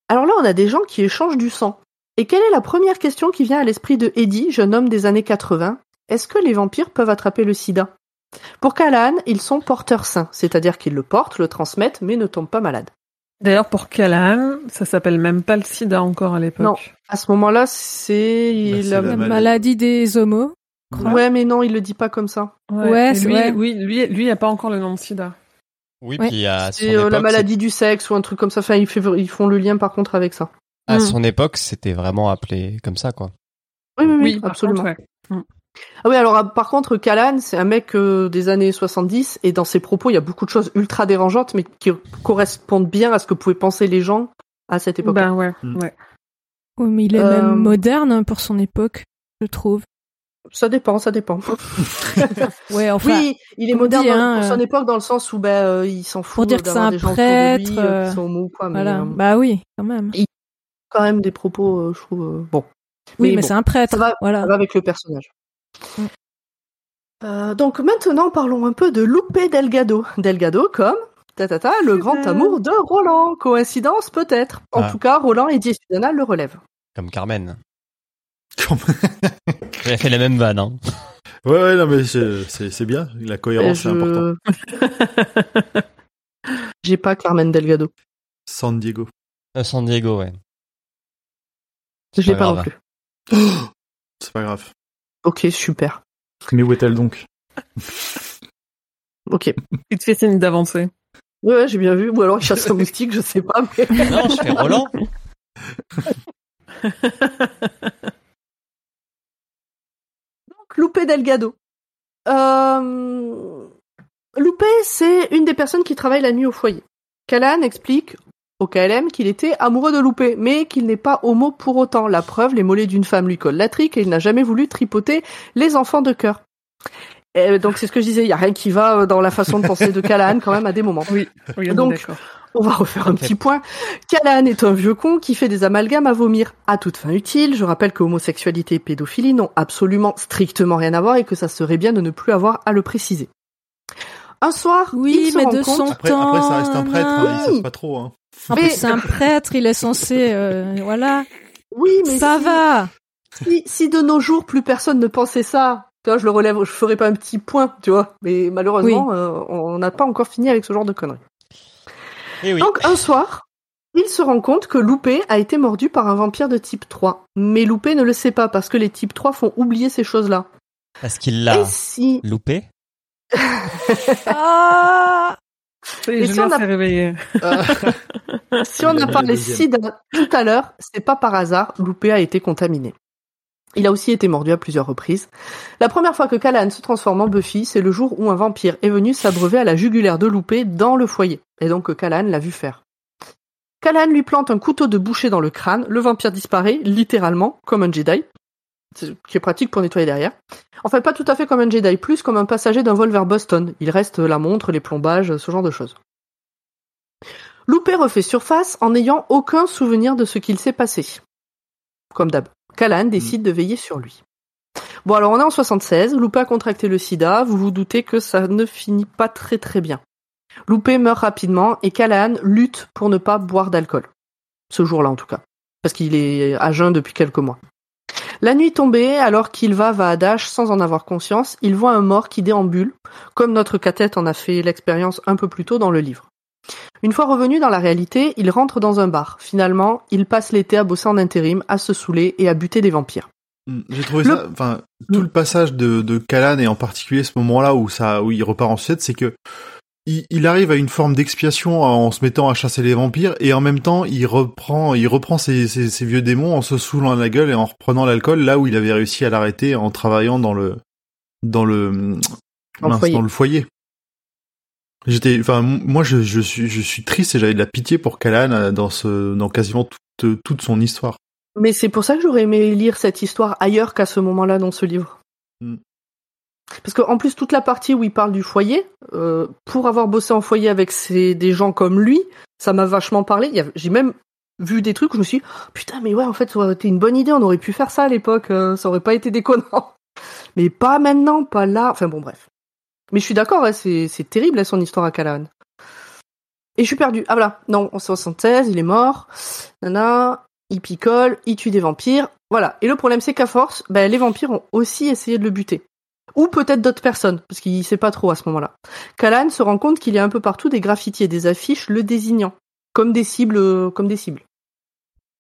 Alors là, on a des gens qui échangent du sang. Et quelle est la première question qui vient à l'esprit de Eddie, jeune homme des années 80 Est-ce que les vampires peuvent attraper le sida? Pour Callahan, ils sont porteurs sains, c'est-à-dire qu'ils le portent, le transmettent, mais ne tombent pas malades. D'ailleurs, pour Callahan, ça s'appelle même pas le sida encore à l'époque. Non. À ce moment-là, c'est... Bah, la La maladie. maladie des homos. Ouais, mais non, il le dit pas comme ça. Ouais, lui, vrai. oui, lui, lui, il a pas encore le nom de sida. Oui, Ouais. puis à son C'est euh, la maladie du sexe ou un truc comme ça. Enfin, ils, fait- ils font le lien par contre avec ça. à Mm. son époque, c'était vraiment appelé comme ça, quoi. Oui, oui, oui, absolument. contre, ouais. Ah oui, alors ah, par contre, Callan, c'est un mec euh, des années 70 et dans ses propos, il y a beaucoup de choses ultra dérangeantes, mais qui correspondent bien à ce que pouvaient penser les gens à cette époque. Ben ouais, Mm. ouais. Oui, mais il est Euh, même moderne pour son époque, je trouve. Ça dépend, ça dépend. Ouais, enfin, oui, il est moderne dit, hein, pour son euh, époque dans le sens où ben euh, il s'en fout pour dire que d'avoir c'est un des gens autour de lui, prêtre, euh, euh, qui sont ou quoi, mais voilà. euh, Bah oui, quand même. quand même des propos, euh, je trouve. euh, bon. Oui, mais, bon, c'est un prêtre. ça va, voilà. ça va avec le personnage. Mm. Euh, donc maintenant, parlons un peu de Lupe Delgado. Delgado comme ta, ta, ta, le grand amour de Roland. Coïncidence peut-être. En Ah. tout cas, Roland et Diana le relèvent. Comme Carmen. Il a fait la même vanne, hein. Ouais, ouais, non, mais c'est bien. La cohérence, c'est important. J'ai pas Carmen Delgado. San Diego. Euh, San Diego, ouais. Je l'ai pas pas non plus. C'est pas grave. Ok, super. Mais où est-elle donc? Ok. Il te fait signe d'avancer. Ouais, ouais, j'ai bien vu. Ou alors il chasse un moustique, je sais pas. Mais... Non, je fais Roland. Donc, Lupe Delgado. Euh... Lupe, c'est une des personnes qui travaille la nuit au foyer. Callahan explique au KLM qu'il était amoureux de Lupe, mais qu'il n'est pas homo pour autant. La preuve, les mollets d'une femme lui collent la trique et il n'a jamais voulu tripoter les enfants de cœur. Et donc c'est ce que je disais, il y a rien qui va dans la façon de penser de Callahan quand même à des moments. Oui, oui Donc. On va refaire un petit point. Callahan est un vieux con qui fait des amalgames à vomir à toute fin utile. Je rappelle que homosexualité et pédophilie n'ont absolument strictement rien à voir et que ça serait bien de ne plus avoir à le préciser. Un soir, Oui, il se mais rend de compte- son Après, après, ça reste un temps, prêtre, nanana. ils savent pas trop. Hein. En Mais- plus, c'est un prêtre, il est censé, euh, voilà. Oui, mais Ça si, va. Si, si de nos jours plus personne ne pensait ça, tu vois, je le relève, je ferai pas un petit point, tu vois. Mais malheureusement, euh, on n'a pas encore fini avec ce genre de conneries. Et oui. Donc un soir, il se rend compte que Loupé a été mordu par un vampire de type 3. Mais Loupé ne le sait pas parce que les types 3 font oublier ces choses-là. Parce qu'il Et l'a si loupé? Ah Et je si on a- s'est réveillé. Si on a parlé sida tout à l'heure, c'est pas par hasard, Loupé a été contaminé. Il a aussi été mordu à plusieurs reprises. La première fois que Callahan se transforme en Buffy, c'est le jour où un vampire est venu s'abreuver à la jugulaire de Loupé dans le foyer. Et donc Callahan l'a vu faire. Callahan lui plante un couteau de boucher dans le crâne, le vampire disparaît, littéralement, comme un Jedi. Qui est pratique pour nettoyer derrière. Enfin, pas tout à fait comme un Jedi, plus comme un passager d'un vol vers Boston. Il reste la montre, les plombages, ce genre de choses. Loupé refait surface en n'ayant aucun souvenir de ce qu'il s'est passé. Comme d'hab. Callahan décide de veiller sur lui. Bon alors on est en 76, Loupé a contracté le sida, vous vous doutez que ça ne finit pas très très bien. Loupé meurt rapidement et Callahan lutte pour ne pas boire d'alcool. Ce jour-là en tout cas. Parce qu'il est à jeun depuis quelques mois. La nuit tombée, alors qu'il va va à Dash sans en avoir conscience, il voit un mort qui déambule, comme notre catette en a fait l'expérience un peu plus tôt dans le livre. Une fois revenu dans la réalité, il rentre dans un bar. Finalement, il passe l'été à bosser en intérim, à se saouler et à buter des vampires. Mm, J'ai trouvé Le- ça, enfin, tout le passage de, de Callan et en particulier ce moment-là où ça, où il repart en c'est que il, il arrive à une forme d'expiation en se mettant à chasser les vampires et en même temps il reprend, il reprend ses, ses, ses vieux démons en se saoulant la gueule et en reprenant l'alcool là où il avait réussi à l'arrêter en travaillant dans le, dans le, Dans le mince, foyer. dans le foyer. J'étais, enfin, moi je, je suis, je suis triste et j'avais de la pitié pour Callan euh, dans ce, dans quasiment toute, toute son histoire. Mais c'est pour ça que j'aurais aimé lire cette histoire ailleurs qu'à ce moment-là dans ce livre. Mm. Parce que en plus toute la partie où il parle du foyer, euh, pour avoir bossé en foyer avec des gens comme lui, ça m'a vachement parlé. J'ai même vu des trucs où je me suis dit, putain mais ouais en fait ça aurait été une bonne idée, on aurait pu faire ça à l'époque, euh, ça aurait pas été déconnant. Mais pas maintenant, pas là. Enfin bon bref. Mais je suis d'accord, c'est c'est terrible hein, son histoire à Callahan. Et je suis perdu. Ah voilà, non, en 76, il est mort. Nana, il picole, il tue des vampires. Voilà. Et le problème, c'est qu'à force, ben, les vampires ont aussi essayé de le buter. Ou peut-être d'autres personnes, parce qu'il sait pas trop à ce moment-là. Callan se rend compte qu'il y a un peu partout des graffitis et des affiches le désignant, comme des cibles, euh, comme des cibles.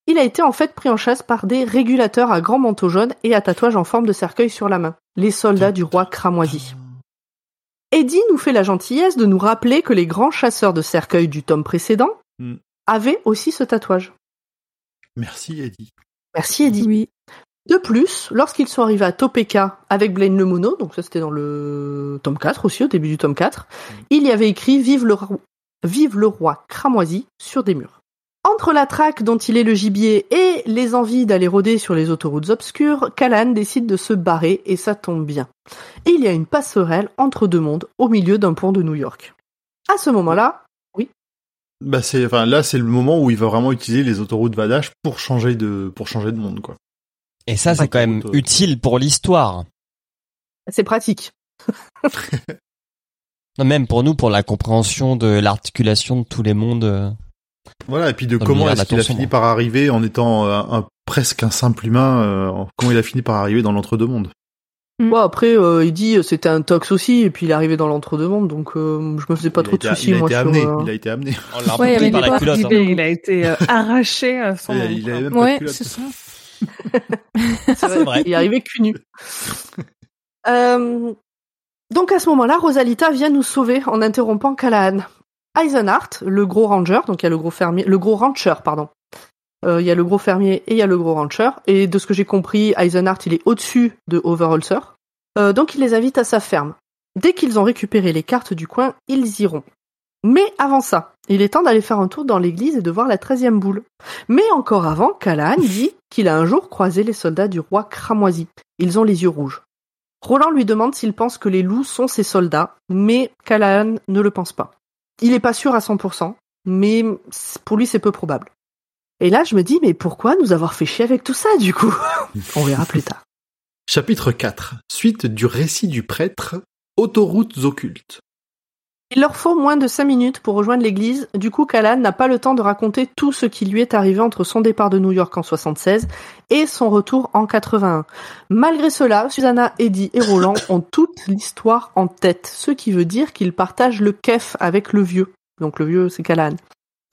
Il a été en fait pris en chasse par des régulateurs à grand manteau jaune et à tatouage en forme de cercueil sur la main, les soldats du roi cramoisi. Eddie nous fait la gentillesse de nous rappeler que les grands chasseurs de cercueils du tome précédent Hmm. avaient aussi ce tatouage. Merci Eddie. Merci Eddie. Oui. De plus, lorsqu'ils sont arrivés à Topeka avec Blaine le Mono, donc ça c'était dans le tome 4 aussi, au début du tome 4, il y avait écrit Vive le, roi- Vive le roi cramoisi sur des murs. Entre la traque dont il est le gibier et les envies d'aller rôder sur les autoroutes obscures, Callan décide de se barrer et ça tombe bien. Il y a une passerelle entre deux mondes au milieu d'un pont de New York. À ce moment-là, Bah c'est, enfin là c'est le moment où il va vraiment utiliser les autoroutes Vadash pour changer de, pour changer de monde quoi. Et ça, c'est quand même utile pour l'histoire. c'est pratique. Non, Même pour nous, pour la compréhension de l'articulation de tous les mondes. euh. Voilà et puis de comment est-ce qu'il a fini moi. par arriver en étant euh, un, presque un simple humain, euh, comment il a fini par arriver dans l'entre-deux mondes. Mm. Bon après, euh, il dit c'était un tox aussi et puis il est arrivé dans l'entre-deux-mondes, donc euh, je me faisais pas Il trop de soucis il a moi été sur. amené, euh, il a été amené. On l'a Ouais, il par la culotte. Hein. a été euh, arraché à son Il, il avait même pas de Ouais, culotte. c'est vrai. Il est arrivé cul nu. Euh, donc à ce moment-là, Rosalita vient nous sauver en interrompant Callahan. Eisenhart, le gros ranger, donc il y a le gros fermier, le gros rancher, pardon. Euh, il y a le gros fermier et il y a le gros rancher. Et de ce que j'ai compris, Eisenhart, il est au-dessus de Overholser. Euh, donc il les invite à sa ferme. Dès qu'ils ont récupéré les cartes du coin, ils iront. Mais avant ça, il est temps d'aller faire un tour dans l'église et de voir la treizième boule. Mais encore avant, Callahan dit qu'il a un jour croisé les soldats du roi cramoisi. Ils ont les yeux rouges. Roland lui demande s'il pense que les loups sont ses soldats, mais Callahan ne le pense pas. Il est pas sûr à 100%, mais pour lui c'est peu probable. Et là je me dis, mais pourquoi nous avoir fait chier avec tout ça du coup? On verra plus tard. Chapitre 4. Suite du récit du prêtre. Autoroutes occultes. Il leur faut moins de cinq minutes pour rejoindre l'église, du coup Callan n'a pas le temps de raconter tout ce qui lui est arrivé entre son départ de New York en 76 et son retour en 81. Malgré cela, Susanna, Eddie et Roland ont toute l'histoire en tête, ce qui veut dire qu'ils partagent le kef avec le vieux. Donc le vieux c'est Callan.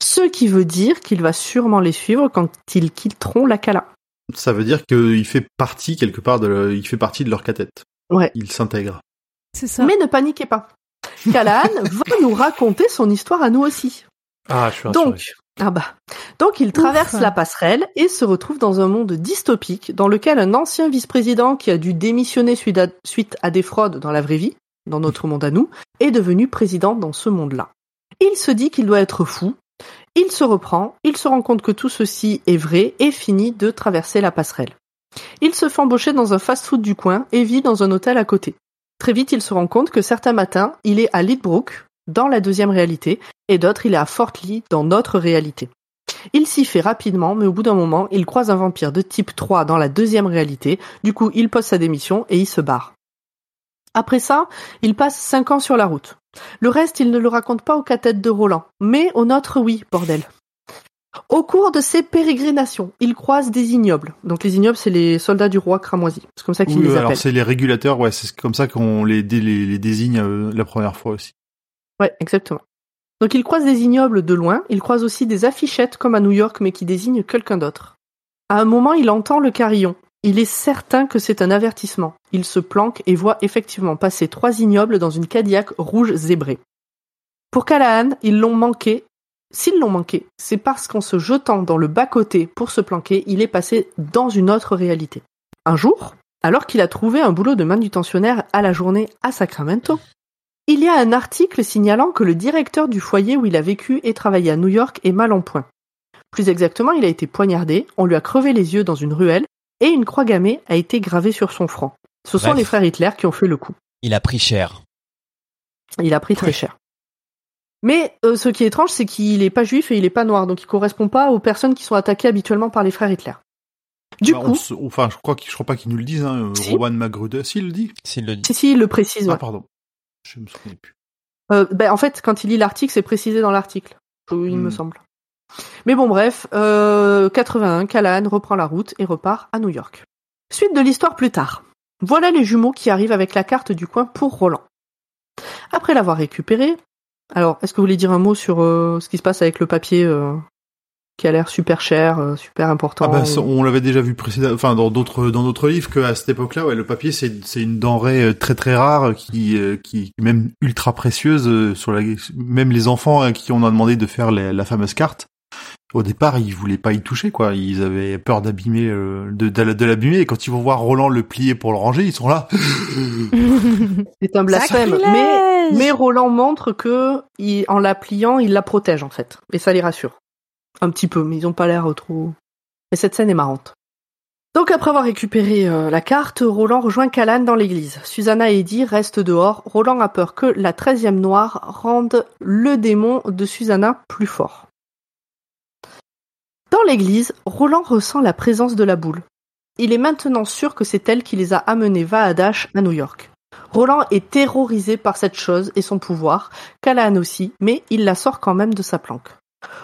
Ce qui veut dire qu'il va sûrement les suivre quand ils quitteront la Cala. Ça veut dire qu'il fait partie quelque part de, il fait partie de leur catette. Ouais. Il s'intègre. C'est ça. Mais ne paniquez pas. Callahan va nous raconter son histoire à nous aussi. Ah, je suis rassuré. Donc, ah bah. Donc il traverse Ouf. la passerelle et se retrouve dans un monde dystopique dans lequel un ancien vice-président qui a dû démissionner suite à, suite à des fraudes dans la vraie vie, dans notre monde à nous, est devenu président dans ce monde-là. Il se dit qu'il doit être fou. Il se reprend, il se rend compte que tout ceci est vrai et finit de traverser la passerelle. Il se fait embaucher dans un fast-food du coin et vit dans un hôtel à côté. Très vite, il se rend compte que certains matins, il est à Leadbrook, dans la deuxième réalité, et d'autres, il est à Fort Lee, dans notre réalité. Il s'y fait rapidement, mais au bout d'un moment, il croise un vampire de type 3 dans la deuxième réalité, du coup, il pose sa démission et il se barre. Après ça, il passe 5 ans sur la route. Le reste, il ne le raconte pas aux catettes de Roland, mais au nôtre, oui, bordel. Au cours de ses pérégrinations, il croise des ignobles. Donc les ignobles, c'est les soldats du roi cramoisi. C'est comme ça qu'il Oui, les alors appelle. c'est les régulateurs, ouais, c'est comme ça qu'on les, dé- les, les désigne euh, la première fois aussi. Ouais, exactement. Donc il croise des ignobles de loin, il croise aussi des affichettes comme à New York mais qui désignent quelqu'un d'autre. À un moment, il entend le carillon. Il est certain que c'est un avertissement. Il se planque et voit effectivement passer trois ignobles dans une Cadillac rouge zébrée. Pour Callahan, ils l'ont manqué. S'ils l'ont manqué, c'est parce qu'en se jetant dans le bas-côté pour se planquer, il est passé dans une autre réalité. Un jour, alors qu'il a trouvé un boulot de manutentionnaire à la journée à Sacramento, il y a un article signalant que le directeur du foyer où il a vécu et travaillé à New York est mal en point. Plus exactement, il a été poignardé, on lui a crevé les yeux dans une ruelle et une croix gammée a été gravée sur son front. Ce sont les frères Hitler qui ont fait le coup. Il a pris cher. Il a pris très cher. Mais euh, ce qui est étrange, c'est qu'il est pas juif et il est pas noir, donc il correspond pas aux personnes qui sont attaquées habituellement par les frères Hitler. Du Bah, coup, se- enfin, je crois je crois pas qu'ils nous le disent, hein. Si. Rowan Magruder, s'il le dit. S'il le dit. si, si, il le précise. Ah, ouais. pardon. Je me souviens plus. Euh, ben, en fait, quand il lit l'article, c'est précisé dans l'article, euh, il me Hmm. semble. Mais bon, bref, euh, 81, Callahan reprend la route et repart à New York. Suite de l'histoire plus tard. Voilà les jumeaux qui arrivent avec la carte du coin pour Roland. Après l'avoir récupéré, alors, est-ce que vous voulez dire un mot sur euh, ce qui se passe avec le papier euh, qui a l'air super cher, euh, super important Ah bah, ça, on l'avait déjà vu précédemment, enfin dans d'autres dans d'autres livres que à cette époque-là, ouais, le papier c'est c'est une denrée euh, très très rare qui euh, qui est même ultra précieuse euh, sur la même les enfants à qui on a demandé de faire la fameuse carte. Au départ, ils voulaient pas y toucher quoi, ils avaient peur d'abîmer euh, de de, de l'abîmer et quand ils vont voir Roland le plier pour le ranger, ils sont là. C'est un blasphème. Mais, Roland montre que, il- en la pliant, il la protège, en fait. Et ça les rassure. Un petit peu, mais ils ont pas l'air trop... Mais cette scène est marrante. Donc après avoir récupéré euh, la carte, Roland rejoint Callan dans l'église. Susanna et Eddie restent dehors. Roland a peur que la treizième noire rende le démon de Susanna plus fort. Dans l'église, Roland ressent la présence de la boule. Il est maintenant sûr que c'est elle qui les a amenés Vaadash à New York. Roland est terrorisé par cette chose et son pouvoir, Callahan aussi, mais il la sort quand même de sa planque.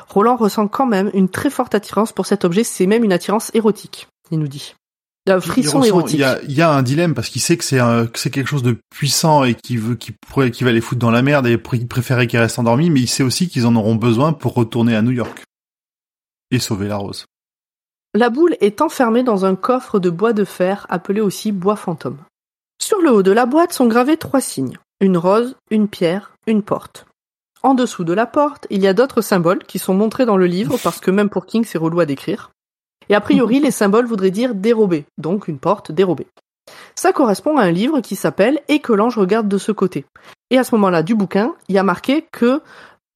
Roland ressent quand même une très forte attirance pour cet objet, c'est même une attirance érotique, il nous dit. Un Il frisson ressent- érotique. Il y a, il y a un dilemme parce qu'il sait que c'est un- que c'est quelque chose de puissant et qui veut, qui pourrait, qui va les foutre dans la merde et pr- il préférait qu'ils restent endormis, mais il sait aussi qu'ils en auront besoin pour retourner à New York et sauver la rose. La boule est enfermée dans un coffre de bois de fer appelé aussi bois fantôme. Sur le haut de la boîte sont gravés trois signes. Une rose, une pierre, une porte. En dessous de la porte, il y a d'autres symboles qui sont montrés dans le livre parce que même pour King c'est relou à décrire. Et a priori, les symboles voudraient dire dérober, donc une porte dérobée. Ça correspond à un livre qui s'appelle Et que l'ange regarde de ce côté. Et à ce moment-là du bouquin, il y a marqué que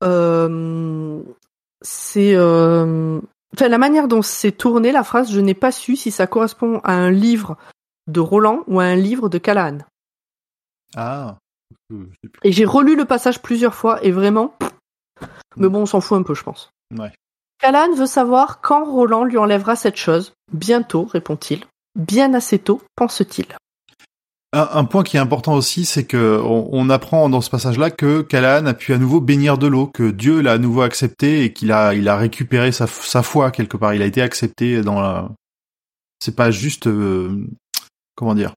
euh, c'est euh, enfin la manière dont c'est tourné la phrase, je n'ai pas su si ça correspond à un livre de Roland ou à un livre de Callahan. Ah. Et j'ai relu le passage plusieurs fois et vraiment, mais bon, on s'en fout un peu, je pense. Ouais. Callahan veut savoir quand Roland lui enlèvera cette chose. Bientôt, répond-il. Bien assez tôt, pense-t-il. Un, point qui est important aussi, c'est que on, apprend dans ce passage-là que Callahan a pu à nouveau bénir de l'eau, que Dieu l'a à nouveau accepté et qu'il a, il a récupéré sa, sa foi quelque part. Il a été accepté dans la. C'est pas juste, euh, comment dire.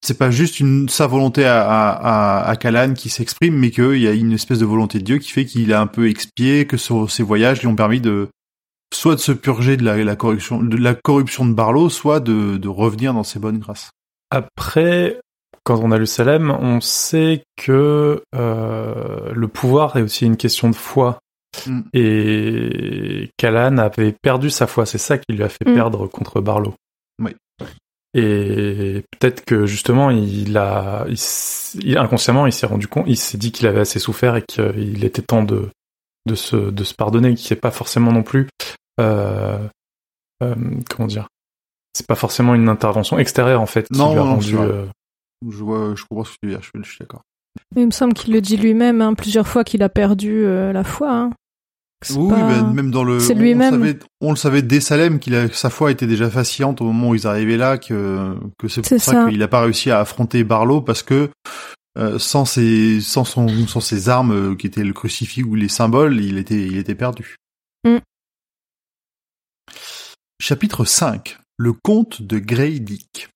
C'est pas juste une sa volonté à, à, à, qui s'exprime, mais qu'il y a une espèce de volonté de Dieu qui fait qu'il a un peu expié, que son- ses voyages lui ont permis de soit de se purger de la, la corruption, de la corruption de Barlow, soit de, de revenir dans ses bonnes grâces. Après, quand on a lu Salem, on sait que euh, le pouvoir est aussi une question de foi. Mm. Et Callan avait perdu sa foi, c'est ça qui lui a fait Mm. perdre contre Barlow. Oui. Et peut-être que justement, il a, il inconsciemment, il s'est rendu compte, il s'est dit qu'il avait assez souffert et qu'il était temps de, de se, de se pardonner, qui est pas forcément non plus, euh, euh, comment dire, c'est pas forcément une intervention extérieure en fait qui Non, lui a non, rendu. euh, Je vois, je comprends ce que tu veux dire, je, suis- je suis d'accord. Il me semble qu'il le dit lui-même hein, plusieurs fois qu'il a perdu euh, la foi. hein. Oui, pas- mais même dans le, c'est on- lui-même. On, savait, on le savait dès Salem qu'il a, sa foi était déjà vacillante au moment où ils arrivaient là, que, que c'est pour C'est ça, ça. qu'il n'a pas réussi à affronter Barlow parce que euh, sans ses, sans son, sans ses armes euh, qui étaient le crucifix ou les symboles, il était, il était perdu. Mm. Chapitre 5. Le conte de Grey Dick.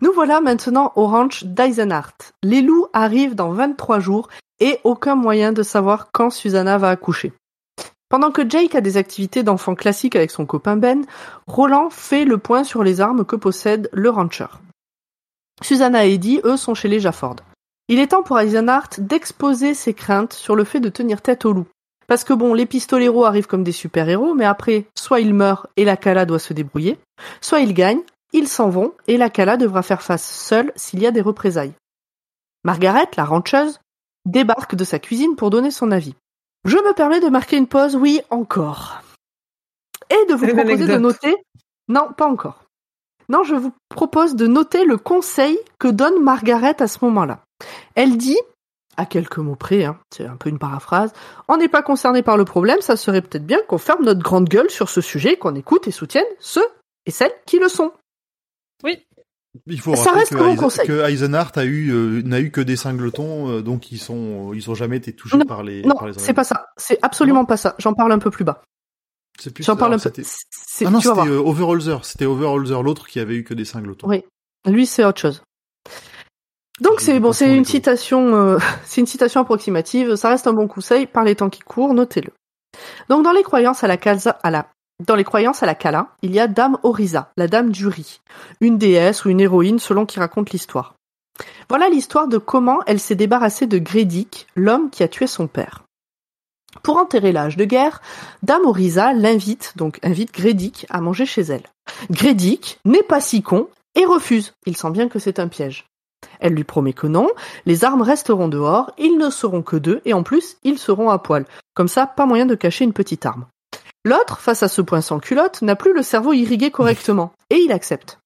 Nous voilà maintenant au ranch d'Eisenhart. Les loups arrivent dans 23 jours et aucun moyen de savoir quand Susanna va accoucher. Pendant que Jake a des activités d'enfant classique avec son copain Ben, Roland fait le point sur les armes que possède le rancher. Susanna et Eddie, eux, sont chez les Jafford. Il est temps pour Eisenhart d'exposer ses craintes sur le fait de tenir tête aux loups. Parce que bon, les pistoleros arrivent comme des super-héros, mais après, soit ils meurent et la Cala doit se débrouiller, soit ils gagnent, ils s'en vont et la Cala devra faire face seule s'il y a des représailles. Margaret, la rancheuse, débarque de sa cuisine pour donner son avis. Je me permets de marquer une pause, oui, encore. Et de vous proposer de noter. Non, pas encore. Non, je vous propose de noter le conseil que donne Margaret à ce moment-là. Elle dit, à quelques mots près, hein, c'est un peu une paraphrase, on n'est pas concerné par le problème, ça serait peut-être bien qu'on ferme notre grande gueule sur ce sujet, qu'on écoute et soutienne ceux et celles qui le sont. Il faut Ça rappeler reste que, conseil. que Eisenhart a eu, euh, n'a eu que des singletons, euh, donc ils sont, ils ont jamais été touchés Non, par les, Non, par les c'est pas ça. C'est absolument pas ça. J'en parle un peu plus bas. C'est plus, J'en parle un peu. Ah non, c'était euh, Overholzer. C'était Overholzer, l'autre qui avait eu que des singletons. Oui. Lui, c'est autre chose. Donc c'est bon, c'est une citation, euh, c'est une citation approximative. Ça reste un bon conseil par les temps qui courent, notez-le. Donc dans les croyances à la calza, à la, dans les croyances à la Kala, il y a Dame Orisa, la Dame du riz, une déesse ou une héroïne selon qui raconte l'histoire. Voilà l'histoire de comment elle s'est débarrassée de Grédic, l'homme qui a tué son père. Pour enterrer l'âge de guerre, Dame Orisa l'invite, donc invite Grédic à manger chez elle. Grédic n'est pas si con et refuse. Il sent bien que c'est un piège. Elle lui promet que non, les armes resteront dehors, ils ne seront que deux, et en plus, ils seront à poil. Comme ça, pas moyen de cacher une petite arme. L'autre, face à ce point sans culotte, n'a plus le cerveau irrigué correctement, et il accepte.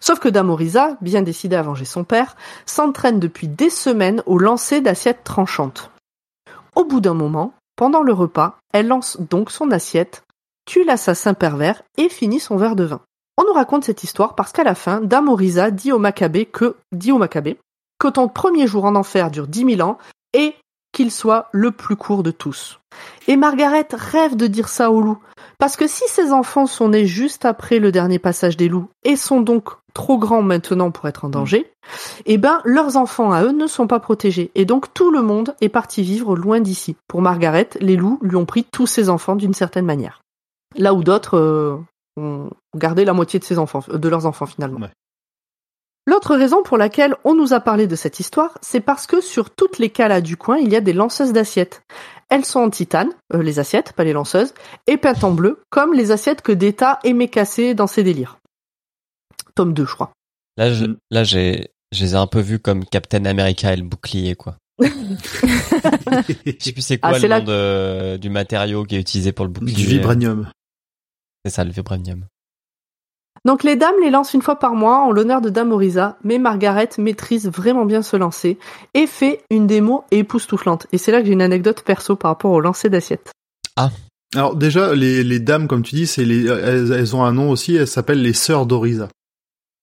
Sauf que Damorisa, bien décidé à venger son père, s'entraîne depuis des semaines au lancer d'assiettes tranchantes. Au bout d'un moment, pendant le repas, elle lance donc son assiette, tue l'assassin pervers et finit son verre de vin. On nous raconte cette histoire parce qu'à la fin, Dame Orisa dit au Maccabée que, dit au Maccabée, que ton premier jour en enfer dure dix mille ans et qu'il soit le plus court de tous. Et Margaret rêve de dire ça aux loups. Parce que si ses enfants sont nés juste après le dernier passage des loups et sont donc trop grands maintenant pour être en danger, eh ben, leurs enfants à eux ne sont pas protégés. Et donc tout le monde est parti vivre loin d'ici. Pour Margaret, les loups lui ont pris tous ses enfants d'une certaine manière. Là où d'autres, euh, ont gardé la moitié de ses enfants, de leurs enfants finalement. L'autre raison pour laquelle on nous a parlé de cette histoire, c'est parce que sur toutes les calas du coin, il y a des lanceuses d'assiettes. Elles sont en titane, euh, les assiettes, pas les lanceuses, et peintes en bleu, comme les assiettes que Data aimait casser dans ses délires. Tome 2, je crois. Là, je, Mm. là, j'ai, je les ai un peu vus comme Captain America et le bouclier, quoi. Je sais plus c'est quoi Ah, le c'est nom de- du matériau qui est utilisé pour le bouclier. du vibranium. C'est ça, le vibranium. Donc les dames les lancent une fois par mois en l'honneur de Dame Orisa, mais Margaret maîtrise vraiment bien ce lancer et fait une démo époustouflante. Et c'est là que j'ai une anecdote perso par rapport au lancer d'assiette. Alors déjà, les, les dames, comme tu dis, c'est les, elles, elles ont un nom aussi. Elles s'appellent les sœurs d'Orisa.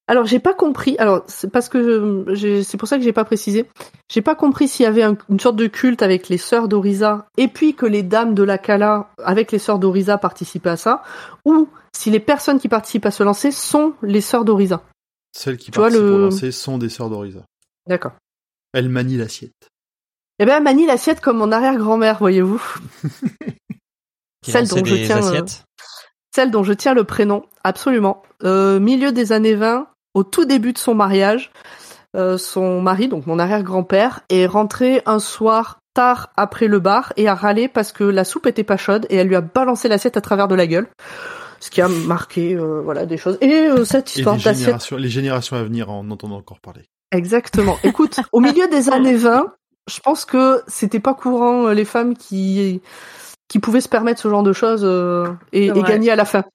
Alors j'ai pas compris. Alors c'est parce que je- j'ai- c'est pour ça que j'ai pas précisé. J'ai pas compris s'il y avait un- une sorte de culte avec les sœurs d'Orisa et puis que les dames de la Kala avec les sœurs d'Orisa participaient à ça, ou si les personnes qui participent à ce lancer sont les sœurs d'Orisa. Celles qui Tu participent le- au lancer sont des sœurs d'Orisa. D'accord. Elles manient l'assiette. Eh ben Manie l'assiette comme mon arrière-grand-mère, voyez-vous. Qui Celle lançait dont je des tiens, euh, assiettes. Celle dont je tiens le prénom, absolument. Euh, milieu des années 20, au tout début de son mariage, euh, son mari, donc mon arrière-grand-père, est rentré un soir tard après le bar et a râlé parce que la soupe était pas chaude et elle lui a balancé l'assiette à travers de la gueule. Ce qui a marqué euh, voilà des choses. Et euh, cette Et histoire les d'assiette générations, les générations à venir en entendant encore parler. Exactement. Écoute, au milieu des années 20, je pense que c'était pas courant euh, les femmes qui qui pouvaient se permettre ce genre de choses euh, et, gagner à la fin.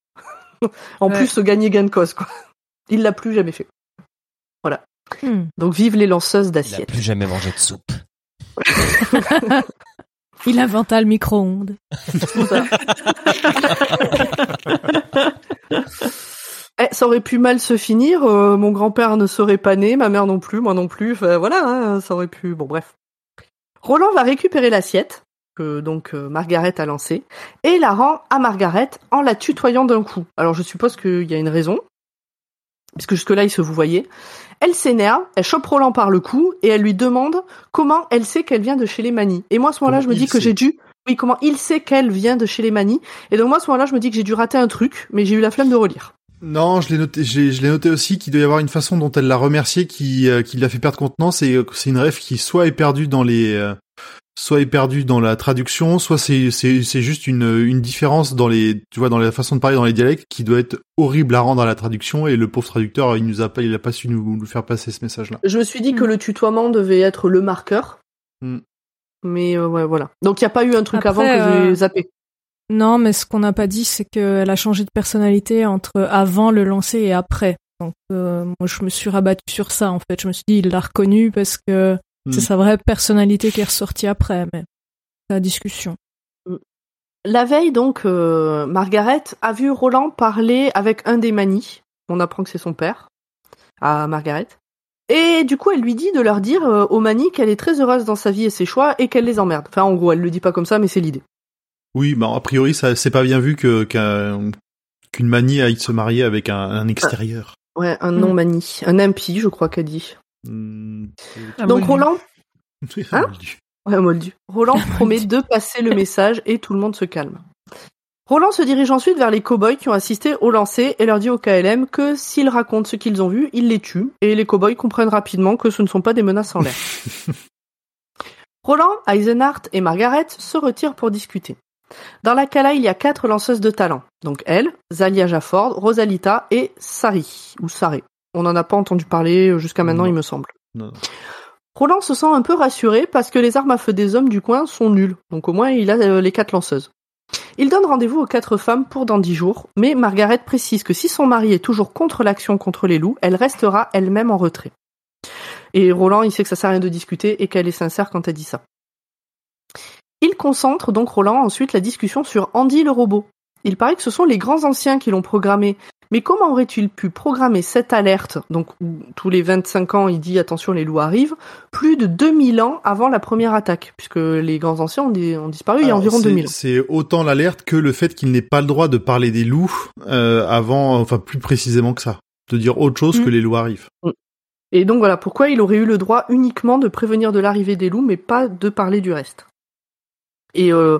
en Ouais. plus, gagner gain de cause quoi. Il l'a plus jamais fait. Hmm. Donc vive les lanceuses Il a d'assiettes. plus jamais mangé de soupe. Il inventa le micro-ondes. Eh, ça aurait pu mal se finir. euh, mon grand-père ne serait pas né, ma mère non plus, moi non plus. Voilà, hein, ça aurait pu. Bon, bref. Roland va récupérer l'assiette que donc euh, Margaret a lancée et la rend à Margaret en la tutoyant d'un coup. Alors je suppose qu'il y a une raison, puisque jusque-là il se vous voyez. Elle s'énerve, elle chope Roland par le cou et elle lui demande comment elle sait qu'elle vient de chez les Manies. Et moi à ce moment-là, je me dis que j'ai dû. Oui, comment il sait qu'elle vient de chez les Manies. Et donc moi à ce moment-là, je me dis que j'ai dû rater un truc, mais j'ai eu la flemme de relire. Non, je l'ai noté, je l'ai noté aussi qu'il doit y avoir une façon dont elle l'a remercié qui, euh, qui l'a fait perdre contenance et euh, que c'est une rêve qui soit est perdue dans les, euh, soit est perdue dans la traduction, soit c'est, c'est, c'est juste une, une différence dans les, tu vois, dans la façon de parler dans les dialectes qui doit être horrible à rendre à la traduction et le pauvre traducteur, il nous a pas, il a pas su nous, nous faire passer ce message-là. Je me suis dit que le tutoiement devait être le marqueur. Mm. Mais euh, ouais, voilà. Donc il n'y a pas eu un truc Après, avant que j'ai euh, zappé. Non, mais ce qu'on n'a pas dit, c'est qu'elle a changé de personnalité entre avant le lancer et après. Donc, euh, moi, je me suis rabattue sur ça, en fait. Je me suis dit, il l'a reconnue parce que c'est Mm. sa vraie personnalité qui est ressortie après, mais c'est la discussion. La veille, donc, euh, Margaret a vu Roland parler avec un des manis. On apprend que c'est son père, à Margaret. Et du coup, elle lui dit de leur dire euh, aux manis qu'elle est très heureuse dans sa vie et ses choix et qu'elle les emmerde. Enfin, en gros, elle le dit pas comme ça, mais c'est l'idée. Oui, bah, a priori, ça, c'est pas bien vu que, qu'un, qu'une manie aille se marier avec un, un extérieur. Ouais, un Mm. non-mani. Un impie, je crois qu'elle dit. Hmm, Ah, donc. Roland, Hein Ouais, moldu. Roland promet de passer le message et tout le monde se calme. Roland se dirige ensuite vers les cow-boys qui ont assisté au lancer et leur dit au KLM que s'ils racontent ce qu'ils ont vu, ils les tuent et les cow-boys comprennent rapidement que ce ne sont pas des menaces en l'air. Roland, Eisenhardt et Margaret se retirent pour discuter. Dans la Kala, il y a quatre lanceuses de talent. Donc elle, Zalia Jafford, Rosalita et Sari, ou Saré. On n'en a pas entendu parler jusqu'à maintenant, Non. il me semble. Non. Roland se sent un peu rassuré parce que les armes à feu des hommes du coin sont nulles. Donc au moins il a euh, les quatre lanceuses. Il donne rendez-vous aux quatre femmes pour dans dix jours, mais Margaret précise que si son mari est toujours contre l'action contre les loups, elle restera elle-même en retrait. Et Roland, il sait que ça sert à rien de discuter et qu'elle est sincère quand elle dit ça. Il concentre donc Roland ensuite la discussion sur Andy le robot. Il paraît que ce sont les grands anciens qui l'ont programmé. Mais comment aurait-il pu programmer cette alerte, donc où tous les 25 ans il dit attention les loups arrivent, plus de 2000 ans avant la première attaque, puisque les grands anciens ont, di- ont disparu il y a environ c'est- 2000. C'est autant l'alerte que le fait qu'il n'ait pas le droit de parler des loups euh, avant, enfin plus précisément que ça, de dire autre chose Mm. que les loups arrivent. Et donc voilà pourquoi il aurait eu le droit uniquement de prévenir de l'arrivée des loups, mais pas de parler du reste. Et euh,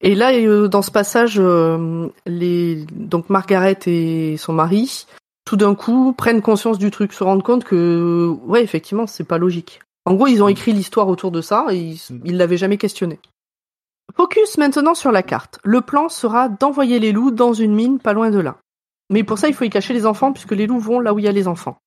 Et là, euh, dans ce passage, euh, les donc Margaret et son mari, tout d'un coup, prennent conscience du truc, se rendent compte que, ouais, effectivement, c'est pas logique. En gros, ils ont écrit l'histoire autour de ça et ils, ils l'avaient jamais questionné. Focus maintenant sur la carte. Le plan sera d'envoyer les loups dans une mine pas loin de là. Mais pour ça, il faut y cacher les enfants puisque les loups vont là où il y a les enfants.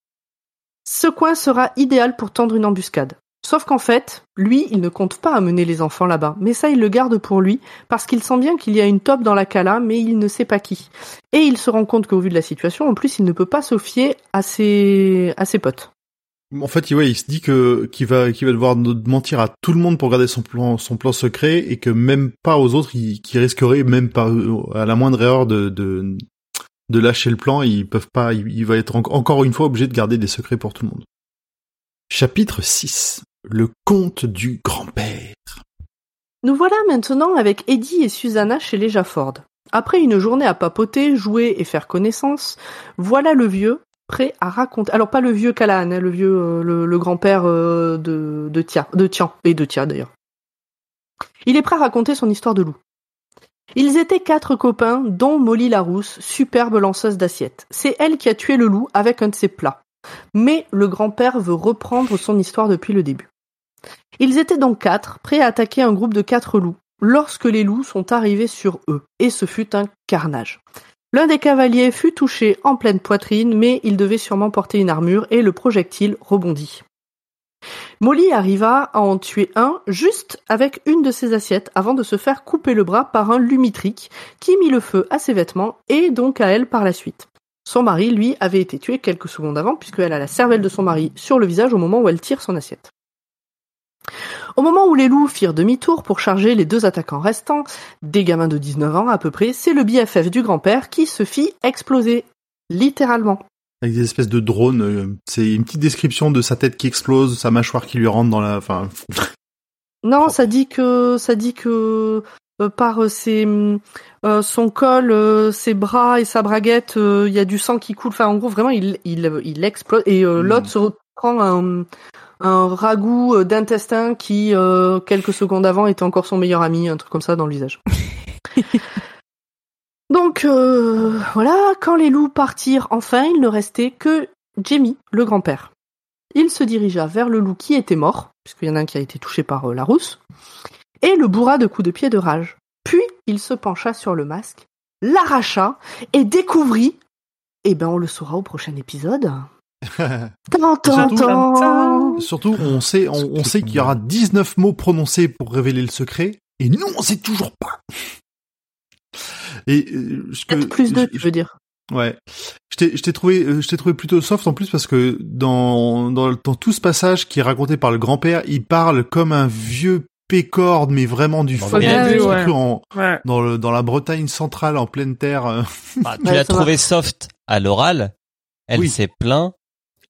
Ce coin sera idéal pour tendre une embuscade. Sauf qu'en fait, lui, il ne compte pas amener les enfants là-bas, mais ça, il le garde pour lui, parce qu'il sent bien qu'il y a une top dans la cala, mais il ne sait pas qui. Et il se rend compte qu'au vu de la situation, en plus, il ne peut pas se fier à ses, à ses potes. En fait, ouais, il se dit que qu'il va qu'il va devoir mentir à tout le monde pour garder son plan son plan secret et que même pas aux autres, qui risquerait même pas à la moindre erreur de lâcher le plan, ils peuvent pas. Il, va être en- encore une fois obligé de garder des secrets pour tout le monde. Chapitre 6 Le conte du grand-père. Nous voilà maintenant avec Eddie et Susanna chez les Jafford. Après une journée à papoter, jouer et faire connaissance, voilà le vieux prêt à raconter. Alors pas le vieux Callahan, hein, le vieux, euh, le, grand-père euh, de de Tia, de Tian et de Tia d'ailleurs. Il est prêt à raconter son histoire de loup. Ils étaient quatre copains, dont Molly Larousse, superbe lanceuse d'assiettes. C'est elle qui a tué le loup avec un de ses plats. Mais le grand-père veut reprendre son histoire depuis le début. Ils étaient donc quatre, prêts à attaquer un groupe de quatre loups, lorsque les loups sont arrivés sur eux, et ce fut un carnage. L'un des cavaliers fut touché en pleine poitrine, mais il devait sûrement porter une armure, et le projectile rebondit. Molly arriva à en tuer un juste avec une de ses assiettes avant de se faire couper le bras par un lumitrique qui mit le feu à ses vêtements et donc à elle par la suite. Son mari, lui, avait été tué quelques secondes avant puisqu'elle a la cervelle de son mari sur le visage au moment où elle tire son assiette. Au moment où les loups firent demi-tour pour charger les deux attaquants restants, des gamins de 19 ans à peu près, c'est le BFF du grand-père qui se fit exploser. Littéralement. Avec des espèces de drones, euh, c'est une petite description de sa tête qui explose, sa mâchoire qui lui rentre dans la, enfin, Non, ça dit que ça dit que par euh, ses euh, son col, euh, ses bras et sa braguette, euh, il y a du sang qui coule. Enfin, en gros, vraiment, il il il explose et euh, Mm. l'autre se prend un un ragoût euh, d'intestin qui euh, quelques secondes avant était encore son meilleur ami, un truc comme ça dans le visage. Donc euh, voilà, quand les loups partirent enfin, il ne restait que Jamie, le grand-père. Il se dirigea vers le loup qui était mort, puisqu'il y en a un qui a été touché par euh, la rousse, et le bourra de coups de pied de rage. Puis il se pencha sur le masque, l'arracha et découvrit. Eh ben, on le saura au prochain épisode. Surtout-. Surtout, on sait, on, on sait qu'il y aura 19 mots prononcés pour révéler le secret, et nous, on sait toujours pas. Et euh, ce que- Peut-être plus deux, je- tu veux dire. Ouais. Je t'ai, je t'ai trouvé, euh, je t'ai trouvé plutôt soft en plus parce que dans, dans, dans tout ce passage qui est raconté par le grand-père, il parle comme un vieux pécorde, mais vraiment du Dans fond, surtout ouais. en, Ouais. dans le, dans la Bretagne centrale, en pleine terre. euh. Bah, tu Ouais, l'as trouvé soft à l'oral. Elle Oui. s'est plaint.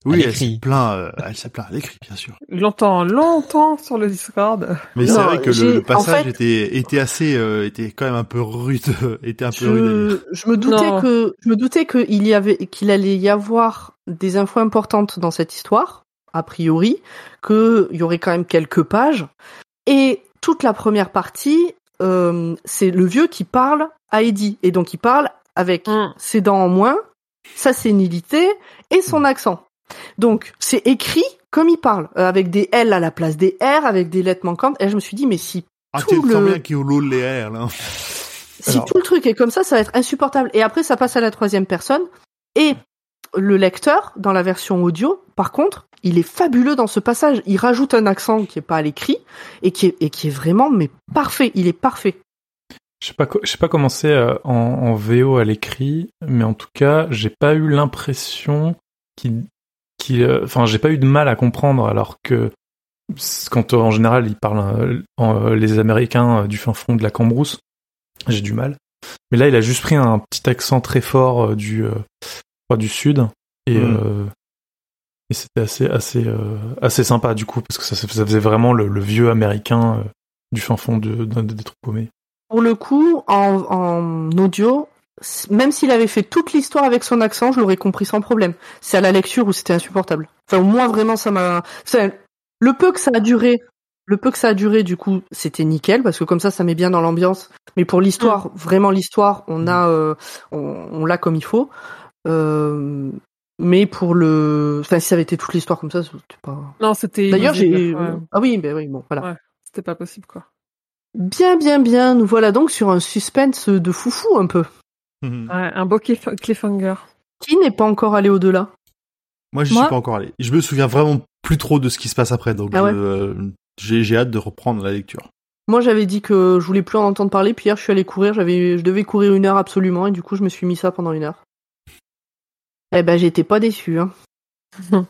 Oui, elle s'est plaint, euh, elle s'est plaint à l'écrit, bien sûr. Longtemps, longtemps sur le Discord. Mais c'est vrai que le, en passage fait- était, était assez, euh, était quand même un peu rude, était un peu rude. Je, je me doutais Non. que je me doutais qu'il y avait qu'il allait y avoir des infos importantes dans cette histoire, a priori, qu'il y aurait quand même quelques pages. Et toute la première partie, euh, c'est le vieux qui parle à Eddie. Et donc il parle avec Mm. ses dents en moins, sa sénilité et son accent. Donc c'est écrit comme il parle, euh, avec des L à la place des R, avec des lettres manquantes. Et je me suis dit, mais si Ah, tout le- bien qu'il là. si Alors- tout le truc est comme ça, ça va être insupportable. Et après, ça passe à la troisième personne. Et le lecteur, dans la version audio, par contre, il est fabuleux dans ce passage. Il rajoute un accent qui est pas à l'écrit et qui est, vraiment, mais parfait. Il est parfait. Je sais pas, sais pas comment c'est euh, en, VO à l'écrit, mais en tout cas, j'ai pas eu l'impression qu'il, euh, enfin, j'ai pas eu de mal à comprendre, alors que quand euh, en général ils parlent euh, euh, les Américains euh, du fin fond de la Cambrousse, j'ai du mal. Mais là, il a juste pris un petit accent très fort euh, du, du sud et Mm. euh, et c'était assez assez euh, assez sympa du coup parce que ça, ça faisait vraiment le, le vieux américain euh, du fin fond de, de- des troupes paumées. Pour le coup, en, en audio, même s'il avait fait toute l'histoire avec son accent, je l'aurais compris sans problème. C'est à la lecture où c'était insupportable. Enfin, moi, vraiment, ça m'a... enfin, Le peu que ça a duré, le peu que ça a duré, du coup, c'était nickel parce que comme ça, ça met bien dans l'ambiance. Mais pour l'histoire, vraiment l'histoire, on a, euh, on, on l'a comme il faut. Euh, mais pour le, enfin, si ça avait été toute l'histoire comme ça, c'était pas. Non, c'était. D'ailleurs, j'ai. ouais. Ah oui, ben oui, bon, voilà. Ouais. C'était pas possible, quoi. Bien, bien, bien. Nous voilà donc sur un suspense de foufou un peu. Mhm. Ouais, un beau cliff- cliffhanger. Qui n'est pas encore allé au-delà? Moi, je Moi- suis pas encore allé. Je me souviens vraiment plus trop de ce qui se passe après, donc Ah ouais? euh, j'ai j'ai hâte de reprendre la lecture. Moi, j'avais dit que je voulais plus en entendre parler. Puis hier, je suis allé courir. J'avais, je devais courir une heure absolument, et du coup, je me suis mis ça pendant une heure. Eh ben, j'étais pas déçu. Hein.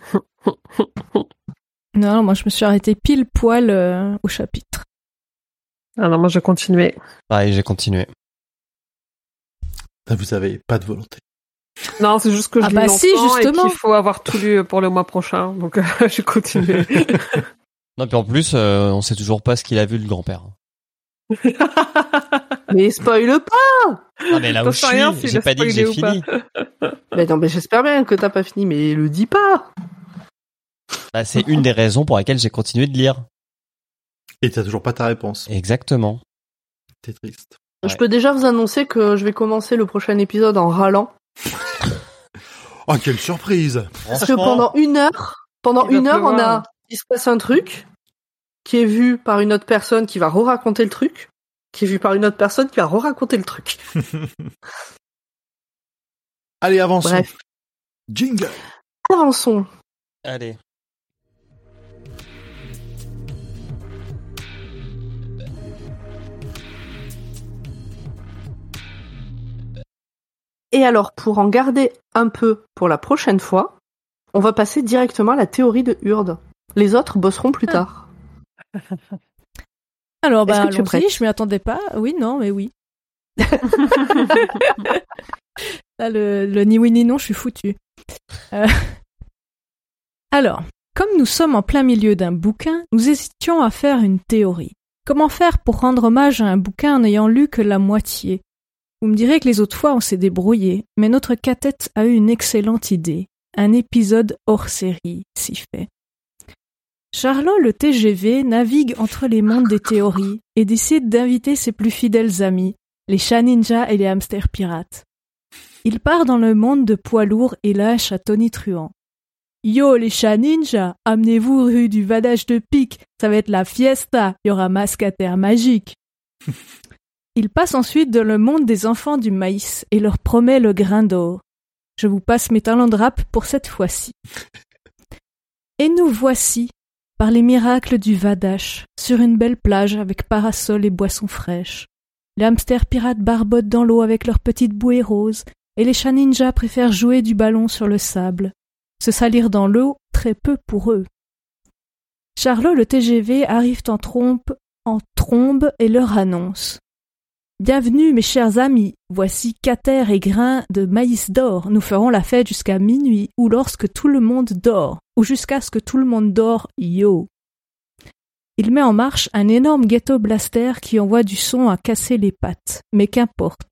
Non, non, moi je me suis arrêtée pile poil euh, au chapitre. Ah non, moi, j'ai continué. Pareil, j'ai continué. Ah, Vous avez pas de volonté. Non, c'est juste que je Ah bah si, justement. et qu'il faut avoir tout lu pour le mois prochain. Donc, euh, j'ai continué. Non, puis en plus, euh, on sait toujours pas ce qu'il a vu le grand-père. Mais spoil pas Ah mais là où je suis, j'ai pas dit que j'ai fini. Ben non, mais j'espère bien que t'as pas fini, mais le dis pas Bah, c'est une des raisons pour lesquelles j'ai continué de lire. Et t'as toujours pas ta réponse. Exactement. T'es triste. Je Ouais. peux déjà vous annoncer que je vais commencer le prochain épisode en râlant. Oh, quelle surprise Parce que pendant une heure, pendant Il une heure, on a, il se passe un truc qui est vu par une autre personne qui va re-raconter le truc, qui est vu par une autre personne qui va re-raconter le truc. Allez, avançons. Bref, Jingle avançons. Allez. Et alors, pour en garder un peu pour la prochaine fois, on va passer directement à la théorie de Hurde. Les autres bosseront plus Ah. tard. Alors, bah, que tu es je m'y attendais pas. Oui, non, mais oui. Là, le, le ni oui ni non, je suis foutu. Euh, Alors, comme nous sommes en plein milieu d'un bouquin, nous hésitions à faire une théorie. Comment faire pour rendre hommage à un bouquin en n'ayant lu que la moitié? Vous me direz que les autres fois on s'est débrouillé, mais notre catette a eu une excellente idée. Un épisode hors série, si fait. Charlot le TGV navigue entre les mondes des théories et décide d'inviter ses plus fidèles amis, les chats ninjas et les hamsters pirates. Il part dans le monde de poids lourds et lâche à Tony Truant. Yo les chats ninjas, amenez-vous rue du Vadage de Pique, ça va être la fiesta, il y aura masque à terre magique. Il passe ensuite dans le monde des enfants du maïs et leur promet le grain d'or. Je vous passe mes talents de rap pour cette fois-ci. Et nous voici, par les miracles du Vadash, sur une belle plage avec parasol et boissons fraîches. Les hamsters pirates barbotent dans l'eau avec leurs petites bouées roses, et les chats ninjas préfèrent jouer du ballon sur le sable. Se salir dans l'eau, très peu pour eux. Charlot le TGV arrive en trompe, en trombe et leur annonce. Bienvenue mes chers amis, voici Cater et grains de maïs d'or. Nous ferons la fête jusqu'à minuit ou lorsque tout le monde dort, ou jusqu'à ce que tout le monde dort, yo. Il met en marche un énorme ghetto blaster qui envoie du son à casser les pattes. Mais qu'importe.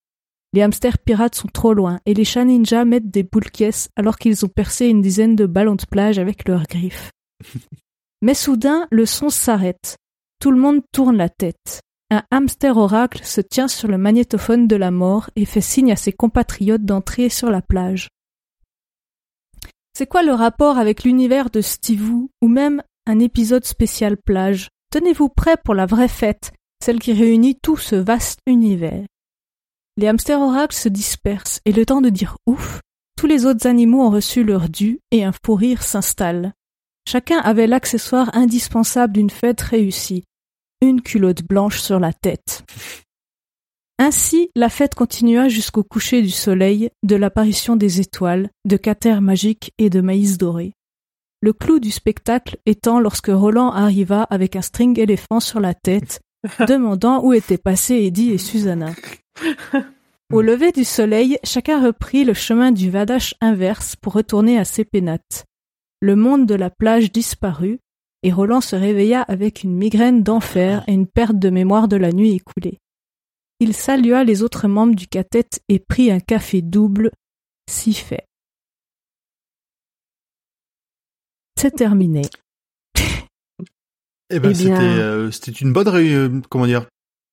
Les hamsters pirates sont trop loin et les chats ninjas mettent des boules caisses alors qu'ils ont percé une dizaine de ballons de plage avec leurs griffes. Mais soudain, le son s'arrête. Tout le monde tourne la tête. Un hamster oracle se tient sur le magnétophone de la mort et fait signe à ses compatriotes d'entrer sur la plage. C'est quoi le rapport avec l'univers de Stivou ou même un épisode spécial plage? Tenez-vous prêts pour la vraie fête, celle qui réunit tout ce vaste univers. Les hamsters oracles se dispersent et le temps de dire ouf, tous les autres animaux ont reçu leur dû et un fou rire s'installe. Chacun avait l'accessoire indispensable d'une fête réussie, une culotte blanche sur la tête. Ainsi, la fête continua jusqu'au coucher du soleil, de l'apparition des étoiles, de caters magiques et de maïs doré. Le clou du spectacle étant lorsque Roland arriva avec un string éléphant sur la tête, demandant où étaient passés Eddie et Susanna. Au lever du soleil, chacun reprit le chemin du Vadash inverse pour retourner à ses pénates. Le monde de la plage disparut, et Roland se réveilla avec une migraine d'enfer et une perte de mémoire de la nuit écoulée. Il salua les autres membres du cathète et prit un café double, si fait. C'est terminé. Eh ben, Eh bien- c'était, euh, c'était une bonne, euh, comment dire,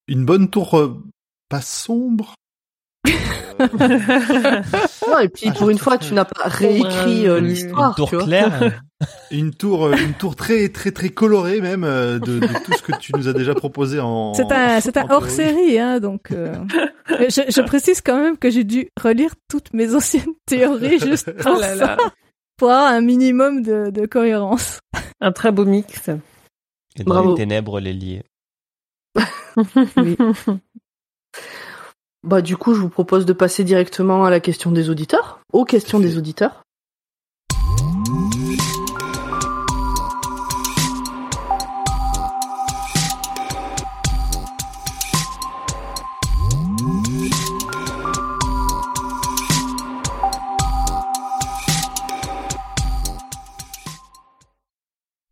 une bonne tour, euh, pas sombre. Non, et puis Ah, pour une fois, tu n'as pas réécrit euh, l'histoire. Une tour tu vois. claire. Une tour, euh, une tour très, très, très colorée même euh, de, de tout ce que tu nous as déjà proposé en. C'est un, c'est un en hors série, hein, donc. euh, je, je précise quand même que j'ai dû relire toutes mes anciennes théories juste pour, Oh là là. ça, pour avoir un minimum de, de cohérence. Un très beau mix. Et dans Bravo. les ténèbres, les liés. Oui. Bah, du coup, je vous propose de passer directement à la question des auditeurs, aux questions des auditeurs.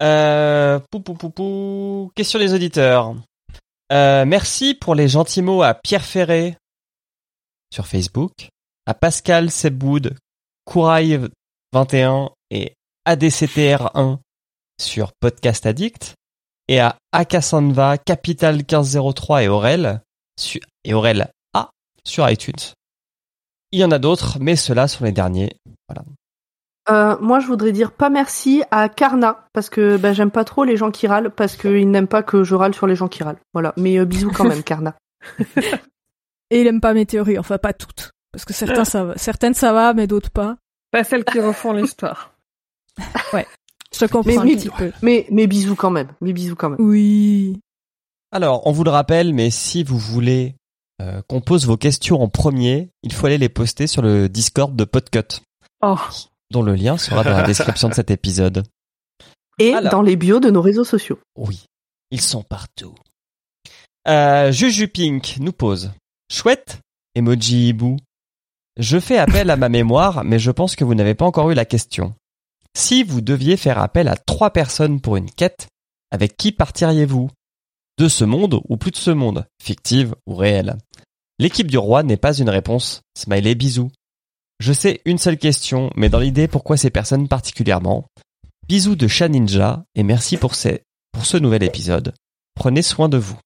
Euh, pou, pou, pou, pou. Question des auditeurs. Euh, merci pour les gentils mots à Pierre Ferré sur Facebook, à Pascal Sebwood, Couraille21 et ADCTR1 sur Podcast Addict, et à Akasanva, Capital 1503 et Aurel, et Aurel A sur iTunes. Il y en a d'autres, mais ceux-là sont les derniers. Euh, moi, je voudrais dire pas merci à Karna, parce que bah, j'aime pas trop les gens qui râlent, parce qu'ils n'aiment pas que je râle sur les gens qui râlent. Voilà. Mais euh, bisous quand même, Karna. Et il aime pas mes théories, enfin pas toutes. Parce que certains, ça va. certaines ça va, mais d'autres pas. Pas celles qui refont l'histoire. Je te comprends Mais un petit peu. Mais, mais bisous quand même. Mais bisous quand même. Oui. Alors, on vous le rappelle, mais si vous voulez euh, qu'on pose vos questions en premier, il faut aller les poster sur le Discord de Podcut, Oh, dont le lien sera dans la description de cet épisode. Et Alors. dans les bios de nos réseaux sociaux. Oui, ils sont partout. Euh, Juju Pink nous pose Chouette Emoji hibou. Je fais appel à ma mémoire, mais je pense que vous n'avez pas encore eu la question. Si vous deviez faire appel à trois personnes pour une quête, avec qui partiriez-vous? De ce monde ou plus de ce monde Fictive ou réelle? L'équipe du roi n'est pas une réponse. Smiley bisous. Je sais une seule question, mais dans l'idée, pourquoi ces personnes particulièrement? Bisous de chat ninja et merci pour, ces, pour ce nouvel épisode. Prenez soin de vous.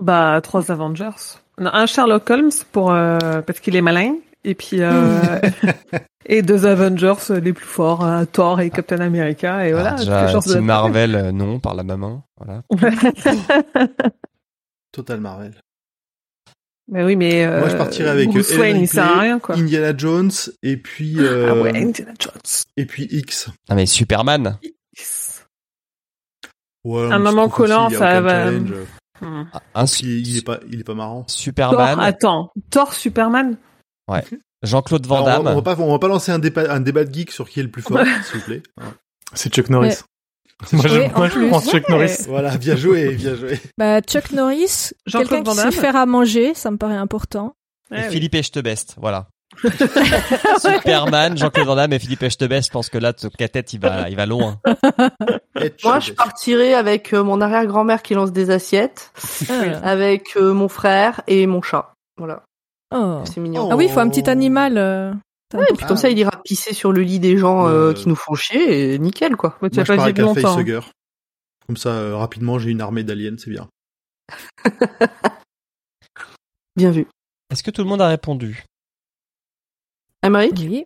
Bah trois Avengers. Non, un Sherlock Holmes pour euh, parce qu'il est malin et puis euh, et deux Avengers euh, les plus forts, euh, Thor et Captain America et voilà. Les déjà, chances de- Marvel, euh, non, par la main. Voilà. Total Marvel. mais oui, mais euh, Moi, je partirais avec Bruce Wayne, il sert à rien quoi. Indiana Jones et puis euh, Ah ouais, Indiana Jones. et puis X. Ah mais Superman. Ouais, Un moment collant, ça va. challenge. Un Puis il est pas, il est pas marrant. Thor, Superman. attends, Thor, Superman. Jean-Claude Van Alors, on, va, Damme. on va pas, on va pas lancer un débat, un débat de geek sur qui est le plus fort, s'il vous plaît. C'est Chuck Norris. Moi, Oui, je, moi, je Chuck Ouais. Norris. Voilà, bien joué, bien joué. Bah, Chuck Norris, Jean-Claude quelqu'un Van qui Damme. sait faire à manger, ça me paraît important. Et oui. Philippe Echtebest, voilà. Superman, Jean-Claude Van Damme et Philippe Echtebest, je pense que là, ton tête, il va, il va loin. Et Moi, je partirais avec euh, mon arrière-grand-mère qui lance des assiettes, Ah, avec euh, mon frère et mon chat. Voilà, Oh. c'est mignon. Oh. Ah oui, il faut un petit animal. euh, Ouais, et puis comme ça, il ira pisser sur le lit des gens euh, Euh, qui nous font chier et nickel quoi. Bah, tu Moi, as je pas pars avec un facehugger. Comme ça, euh, rapidement, j'ai une armée d'aliens, c'est bien. Bien vu. Est-ce que tout le monde a répondu? Amérique Oui.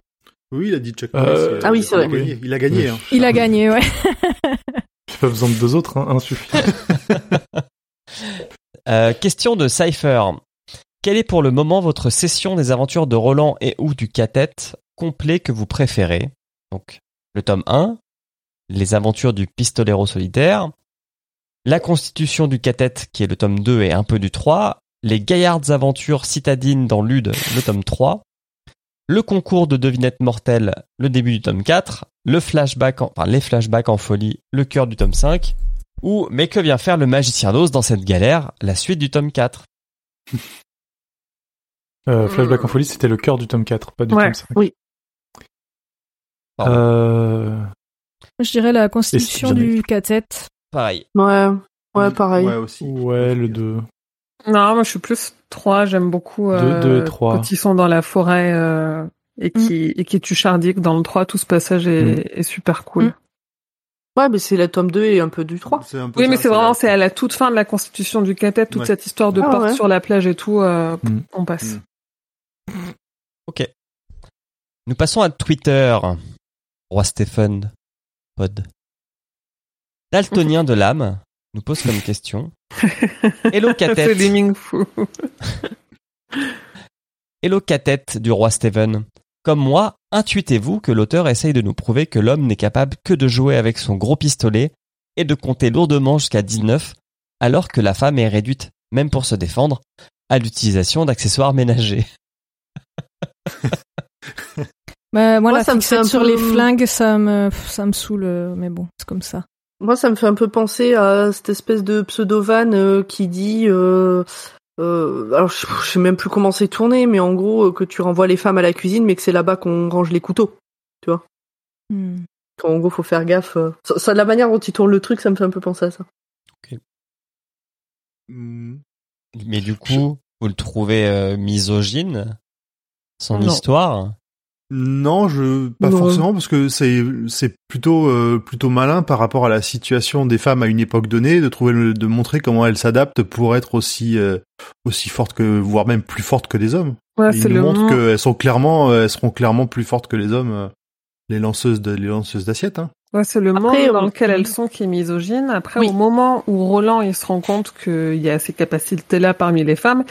Oui, il a dit Chuck Euh, Norris. euh, ah oui, c'est il a vrai. gagné. Il a gagné. hein. Il a gagné, ouais. J'ai pas besoin de deux autres, hein, un suffit. Euh, question de Cypher. Quelle est pour le moment votre session des aventures de Roland et ou du Catet complet que vous préférez? Donc, le tome 1, les aventures du pistolero solitaire, la constitution du Catet qui est le tome 2 et un peu du 3, les gaillardes aventures citadines dans Lude, le tome 3, le concours de devinettes mortelles, le début du tome 4, le flashback, en- enfin les flashbacks en folie, le cœur du tome 5, ou Mais que vient faire le magicien d'Oz dans cette galère La suite du tome 4. Euh, Flashback en folie, c'était le cœur du tome 4, pas du Ouais, tome 5. oui. Euh, Je dirais la constitution du catet. Pareil. Ouais, ouais, pareil. Ouais, aussi. ouais, le 2. Non, moi je suis plus 3, j'aime beaucoup euh, Deux, deux et trois. quand ils sont dans la forêt euh, et qui et qui Chardic dans le 3, tout ce passage est, Mm. est super cool. Mm. Ouais, mais c'est la tome 2 et un peu du 3. C'est un peu Oui, ça, mais c'est vraiment, c'est à la toute fin de la constitution du catet, toute Ouais. cette histoire de Ah, porte ouais. sur la plage et tout, euh, Mm. on passe. Mm. Ok. Nous passons à Twitter. Roi Stephen, pod. Daltonien de l'âme nous pose comme question. Hello c'est Catette. Hello Catette du roi Stephen. Comme moi, intuitez-vous que l'auteur essaye de nous prouver que l'homme n'est capable que de jouer avec son gros pistolet et de compter lourdement jusqu'à 19, alors que la femme est réduite, même pour se défendre, à l'utilisation d'accessoires ménagers. Bah, moi, Moi, la ça me sur peu- les flingues, ça me, ça me saoule, euh, mais bon, c'est comme ça. Moi, ça me fait un peu penser à cette espèce de pseudo-van euh, qui dit... Euh, euh, alors, je, je sais même plus comment c'est tourné, mais en gros, que tu renvoies les femmes à la cuisine, mais que c'est là-bas qu'on range les couteaux. Hmm. En gros, faut faire gaffe. Ça, ça, la manière dont il tourne le truc, ça me fait un peu penser à ça. Mm. Mais du coup, vous le trouvez euh, misogyne Son Non. histoire Non, je pas Non. forcément parce que c'est c'est plutôt euh, plutôt malin par rapport à la situation des femmes à une époque donnée de trouver le, de montrer comment elles s'adaptent pour être aussi euh, aussi fortes que voire même plus fortes que les hommes. Ouais, ils le montrent qu'elles sont clairement euh, elles seront clairement plus fortes que les hommes euh, les lanceuses de les lanceuses d'assiettes hein. Ouais, c'est le Après, monde dans on- lequel elles sont qui est misogyne. Après, Oui. au moment où Roland il se rend compte qu'il y a ces capacités-là parmi les femmes,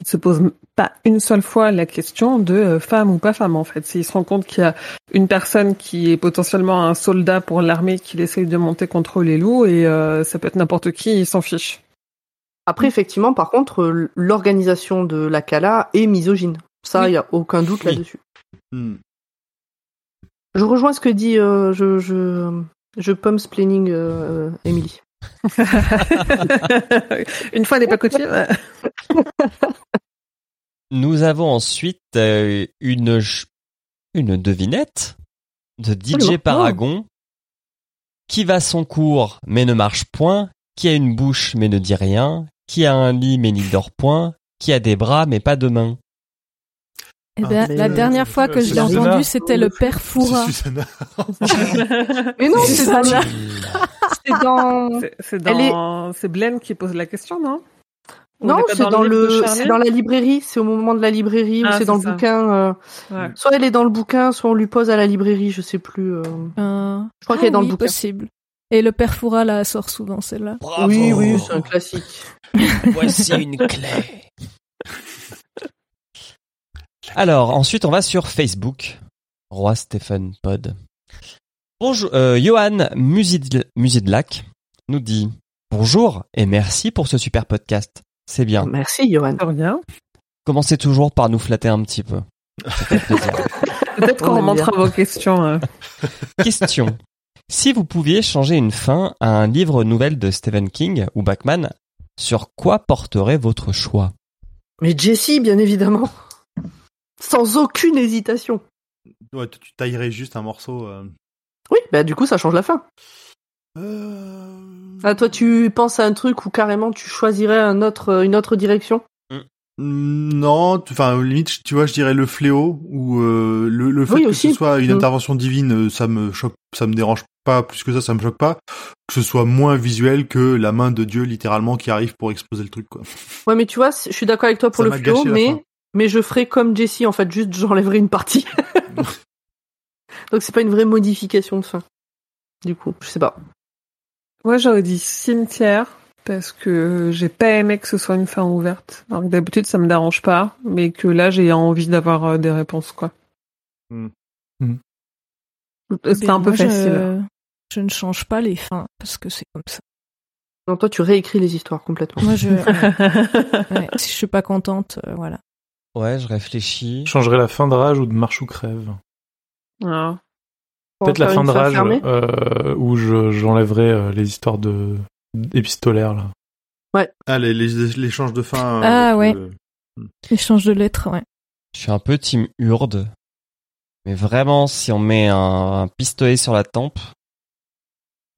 il se pose pas une seule fois la question de euh, femme ou pas femme en fait. S'il se rend compte qu'il y a une personne qui est potentiellement un soldat pour l'armée qu'il essaye de monter contre les loups et euh, ça peut être n'importe qui, il s'en fiche. Après, effectivement, par contre, euh, l'organisation de la Kala est misogyne. Ça, il Oui. y a aucun doute Oui. là-dessus. Hmm. Je rejoins ce que dit euh, je je je planning euh, Emily. une fois n'est pas coutume. Nous avons ensuite euh, une devinette de DJ. Paragon qui va son cours mais ne marche point, qui a une bouche mais ne dit rien, qui a un lit mais n'y dort point, qui a des bras mais pas de mains. Eh Ah, ben, la euh, dernière fois que c'est je l'ai Susanna. entendu, c'était le père Foura. Susanna. Mais non, C'est c'est dans, c'est dans C'est- est- Blaine qui pose la question, non? Non, c'est dans, le c'est dans la librairie, c'est au moment de la librairie ou Ah, c'est c'est dans le bouquin. euh, Ouais. soit elle est dans le bouquin, soit on lui pose à la librairie, je sais plus. euh. Euh, Je crois ah qu'elle est dans le bouquin. possible. Et le père Foura la sort souvent, celle-là. Oui, oui, c'est un classique. Voici une clé. Alors, ensuite, on va sur Facebook. Roi Stephen Pod. Bonjour, euh, Johan Musid- Musidlac nous dit Bonjour et merci pour ce super podcast. C'est bien. Merci, Johan. Rien. Commencez toujours par nous flatter un petit peu. Peut-être On qu'on remontera vos questions. euh. Question. Si vous pouviez changer une fin à un livre nouvelle de Stephen King ou Bachman, sur quoi porterait votre choix? Mais Jessie, bien évidemment. Sans aucune hésitation. Ouais, tu tu taillerais juste un morceau. euh. Oui, bah du coup, ça change la fin. Euh, Ah, toi, tu penses à un truc où carrément tu choisirais un autre, euh, une autre direction? Mm, Non, enfin limite, tu vois, je dirais le fléau ou euh, le, le fait Oui, que aussi. ce soit une Mm. intervention divine, euh, ça me choque, ça me dérange pas plus que ça, ça me choque pas. Que ce soit moins visuel que la main de Dieu littéralement qui arrive pour exploser le truc, quoi. Ouais, mais tu vois, je suis d'accord avec toi pour Ça le fléau, mais, mais je ferais comme Jessie, en fait, juste j'enlèverais une partie. Donc c'est pas une vraie modification de fin. Du coup, je sais pas. Moi, j'aurais dit cimetière parce que j'ai pas aimé que ce soit une fin ouverte. Alors que d'habitude, ça me dérange pas, mais que là, j'ai envie d'avoir euh, des réponses, quoi. Hmm. Hmm. C'est Ben, un peu moi, facile. Je... je ne change pas les fins parce que c'est comme ça. Non, toi, tu réécris les histoires complètement. Moi, je, ouais, ouais, si je suis pas contente, euh, voilà. Ouais, je réfléchis. Je changerais la fin de Rage ou de Marche ou Crève. Ah. Peut-être la fin de Rage euh, où je- j'enlèverais euh, les histoires de épistolaires là. Ah, les, les, l'échange de fin. Ah, avec ouais. le- Échange de lettres, ouais. Je suis un peu team Urde. Mais vraiment, si on met un, un pistolet sur la tempe,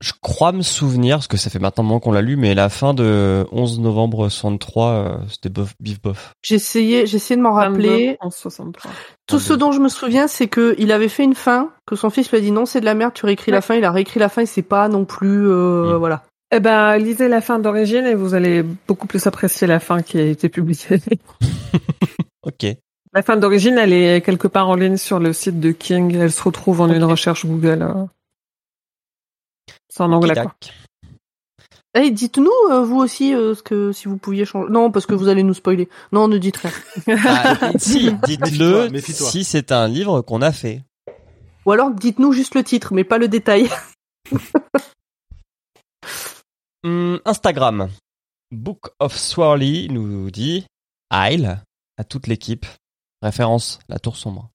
je crois me souvenir, parce que ça fait maintenant un moment qu'on l'a lu, mais la fin de 11 novembre 63, euh, c'était bof, bif bof. J'ai essayé de m'en rappeler. En 63. Tout ce dont je me souviens, c'est que il avait fait une fin, que son fils lui a dit non, c'est de la merde, tu réécris la fin, il a réécrit la fin et c'est pas non plus, euh, Mm. voilà. Eh ben, lisez la fin d'origine et vous allez beaucoup plus apprécier la fin qui a été publiée. Ok. La fin d'origine, elle est quelque part en ligne sur le site de King. Elle se retrouve en une recherche Google. euh. C'est en anglais, quoi. Tac. Eh, dites-nous, euh, vous aussi, euh, ce que, si vous pouviez changer. Non, parce que vous allez nous spoiler. Non, ne dites rien. Ah, si, dites-le si c'est un livre qu'on a fait. Ou alors, dites-nous juste le titre, mais pas le détail. Hum, Instagram. Book of Swirly nous dit Isle à toute l'équipe. Référence, la tour sombre.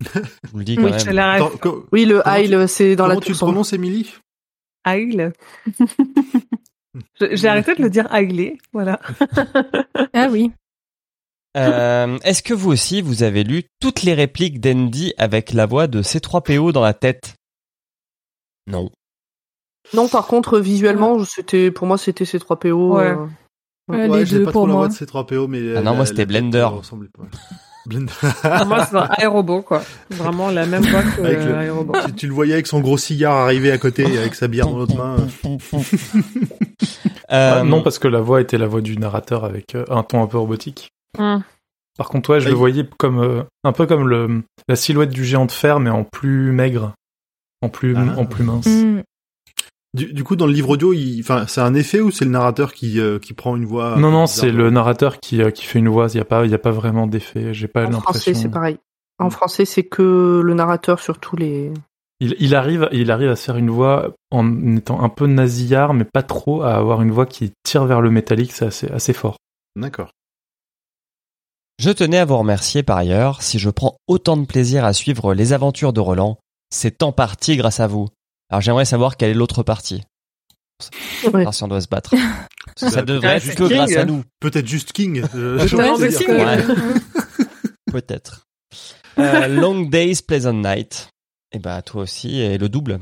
Je vous le dis quand Oui, même. co- Oui, le Comment Isle, c'est dans la comment tu tour le sombre. prononces, Émilie? Je- J'ai arrêté de le dire Ailey, voilà. Ah oui. Euh, Est-ce que vous aussi, vous avez lu toutes les répliques d'Andy avec la voix de C3PO dans la tête? Non. Non, par contre, visuellement, c'était, pour moi, c'était ces 3 PO. Ouais. euh, Ouais, Ouais, les deux pas pour trop la moi. voix de C3PO, mais Ah non, la- moi, c'était Blender. ressemblait pas. Blender. Pour moi, c'est un aérobot, quoi. Vraiment la même voix que le- aérobot. tu, tu le voyais avec son gros cigare arrivé à côté, avec sa bière dans l'autre main. Euh, Ah, non, parce que la voix était la voix du narrateur avec euh, un ton un peu robotique. Hum. Par contre, ouais, je Ah, le voyais comme euh, un peu comme le la silhouette du géant de fer, mais en plus maigre, en plus Ah. en plus mince. Mm. Du, du coup, dans le livre audio, enfin, c'est un effet ou c'est le narrateur qui, euh, qui prend une voix non, non, c'est le narrateur qui euh, qui fait une voix. Il y a pas il y a pas vraiment d'effet. J'ai pas En l'impression. français, c'est pareil. En français, c'est que le narrateur sur tous les. Il, il arrive, il arrive à se faire une voix en étant un peu nasillard, mais pas trop, à avoir une voix qui tire vers le métallique, c'est assez, assez fort. D'accord. Je tenais à vous remercier par ailleurs. Si je prends autant de plaisir à suivre les aventures de Roland, c'est en partie grâce à vous. Alors j'aimerais savoir quelle est l'autre partie. Ouais. Alors si on doit se battre. Parce que ça devrait c'est être que King. grâce à nous. Peut-être juste King. euh, de King. dire. Ouais. Peut-être. Euh, Long Days, Pleasant Night. Et bah toi aussi, et le double.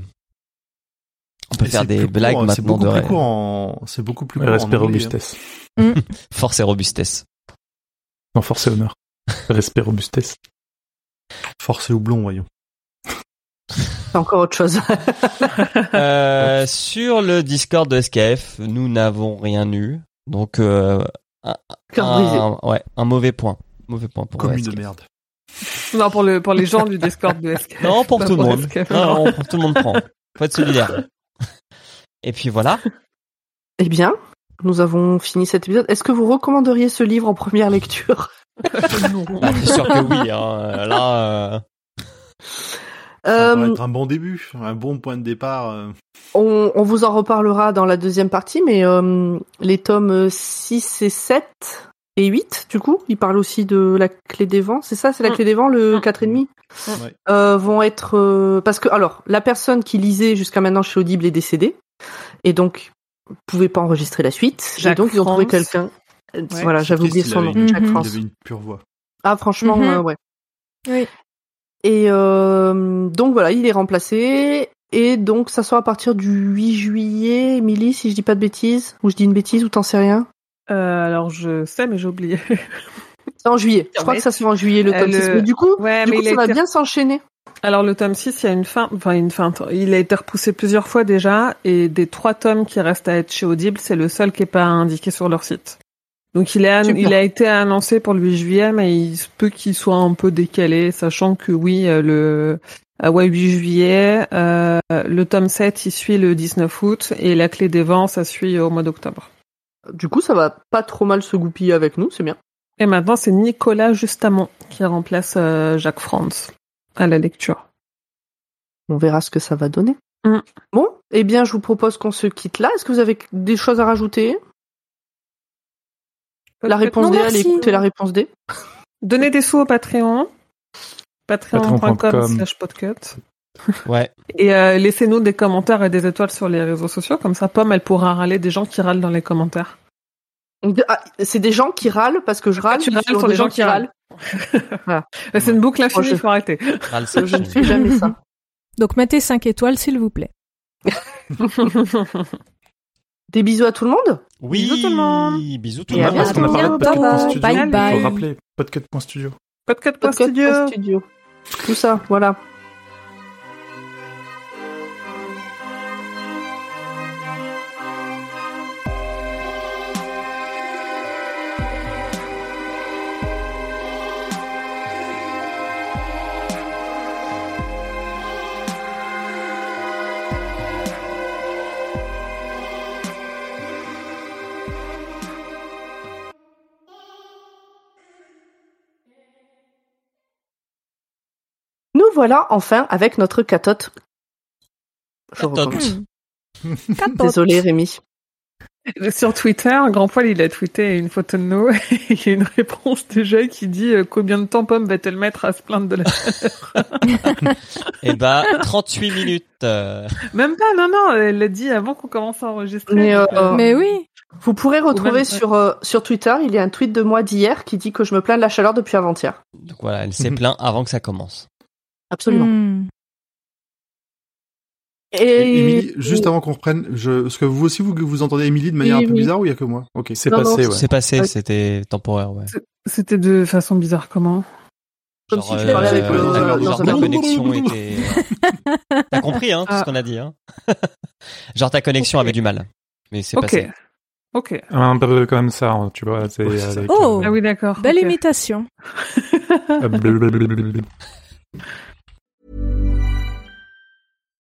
On peut Et faire c'est des blagues court, C'est maintenant beaucoup de plus court en, c'est beaucoup plus court Respect en robustesse. force et robustesse. Non, force et honneur. Respect robustesse. Force et houblon, voyons. C'est encore autre chose. Euh, sur le Discord de SKF, nous n'avons rien eu. Donc, euh, un, Cœur un- brisé. ouais, un mauvais point. Mauvais point pour Commune SKF. de merde. Non, pour le pour les gens du Discord de SK. Non, pour tout le monde. SKF. Non, non, pour tout le monde prend. Faut être solidaire. Et puis voilà. eh bien, nous avons fini cet épisode. Est-ce que vous recommanderiez ce livre en première lecture? Bah, c'est sûr que oui. Hein. Là, euh, Ça pourrait Euh, être un bon début, un bon point de départ. euh. on, on vous en reparlera dans la deuxième partie, mais euh, les tomes 6 et 7 et 8, du coup, ils parlent aussi de la clé des vents, c'est ça C'est la Mm. clé des vents, le Mm. 4,5 Ouais. euh, vont être... euh, parce que, alors, la personne qui lisait jusqu'à maintenant chez Audible est décédée, et donc, pouvait pas enregistrer la suite, Jacques et donc ils ont trouvé quelqu'un... Ouais. Voilà, j'avais oublié son nom, une- Jacques. Il France. avait une pure voix. Ah, franchement, euh, ouais. Oui. Et euh, donc voilà, il est remplacé. Et donc ça sort à partir du 8 juillet, Émilie, si je dis pas de bêtises, ou je dis une bêtise, ou t'en sais rien. Euh, alors je sais, mais j'ai oublié. C'est en juillet. Je crois que ça sort en juillet le tome le- 6. Mais du coup, Ouais, du mais coup ça va été- bien s'enchaîner. Alors le tome 6, il y a une fin, enfin une fin. Il a été repoussé plusieurs fois déjà, et des trois tomes qui restent à être chez Audible, c'est le seul qui est pas indiqué sur leur site. Donc il, est il a été annoncé pour le 8 juillet, mais il se peut qu'il soit un peu décalé, sachant que oui, euh, le ah ouais 8 juillet, euh, le tome 7 il suit le 19 août, et la clé des vents ça suit au mois d'octobre. Du coup, ça va pas trop mal se goupiller avec nous, c'est bien. Et maintenant c'est Nicolas Justamont qui remplace euh, Jacques Franz à la lecture. On verra ce que ça va donner. Mm. Bon, eh bien, je vous propose qu'on se quitte là. Est-ce que vous avez des choses à rajouter? La réponse Non, D, allez écouter la réponse D. Donnez des sous au Patreon. Patreon.com Patreon.com. slash podcut. ouais. Et euh, laissez-nous des commentaires et des étoiles sur les réseaux sociaux, comme ça Pomme elle pourra râler des gens qui râlent dans les commentaires. Ah, c'est des gens qui râlent parce que je râle. tu râles sur sur des les gens qui râlent. Mais C'est une boucle infinie, il faut arrêter. Ralsei. Je ne fais jamais ça. Donc mettez 5 étoiles s'il vous plaît. Des bisous à tout le monde. Oui. Bisous tout le monde. Bisous tout le monde. Parce qu'on a parlé de. Podcut.studio. Bye bye. Faut rappeler podcut.studio. Podcast Podcast Studio. Studio. Tout ça, voilà. Voilà enfin avec notre catote. Je Catote. Catote. Désolé Rémi. Sur Twitter, Grand Poil, il a tweeté une photo de nous. Il y a une réponse déjà qui dit euh, combien de temps Pomme va-t-elle mettre à se plaindre de la Et bah 38 minutes. euh, Même pas, non, non, elle l'a dit avant qu'on commence à enregistrer. Mais, euh, Mais oui. Vous pourrez retrouver même- sur, euh, sur Twitter, il y a un tweet de moi d'hier qui dit que je me plains de la chaleur depuis avant-hier. Donc voilà, elle s'est plaint avant que ça commence. Absolument. Hmm. Et Et Émilie, juste avant qu'on reprenne, je, est-ce que vous aussi vous, vous entendez Émilie de manière Oui, un peu oui. bizarre ou il y a que moi? Ok. C'est passé, ouais. C'est passé, Ouais. c'était temporaire, ouais. C'était de façon bizarre comment? Comme Genre, si tu parlais avec euh, le- genre ta connexion était. T'as compris, hein, tout ce Ah. qu'on a dit, hein. Genre ta connexion avait du mal, mais c'est Ok. passé. Ok. Un peu comme ça, hein, tu vois. C'est avec, Oh. euh, Ah oui, d'accord. Belle ok. imitation.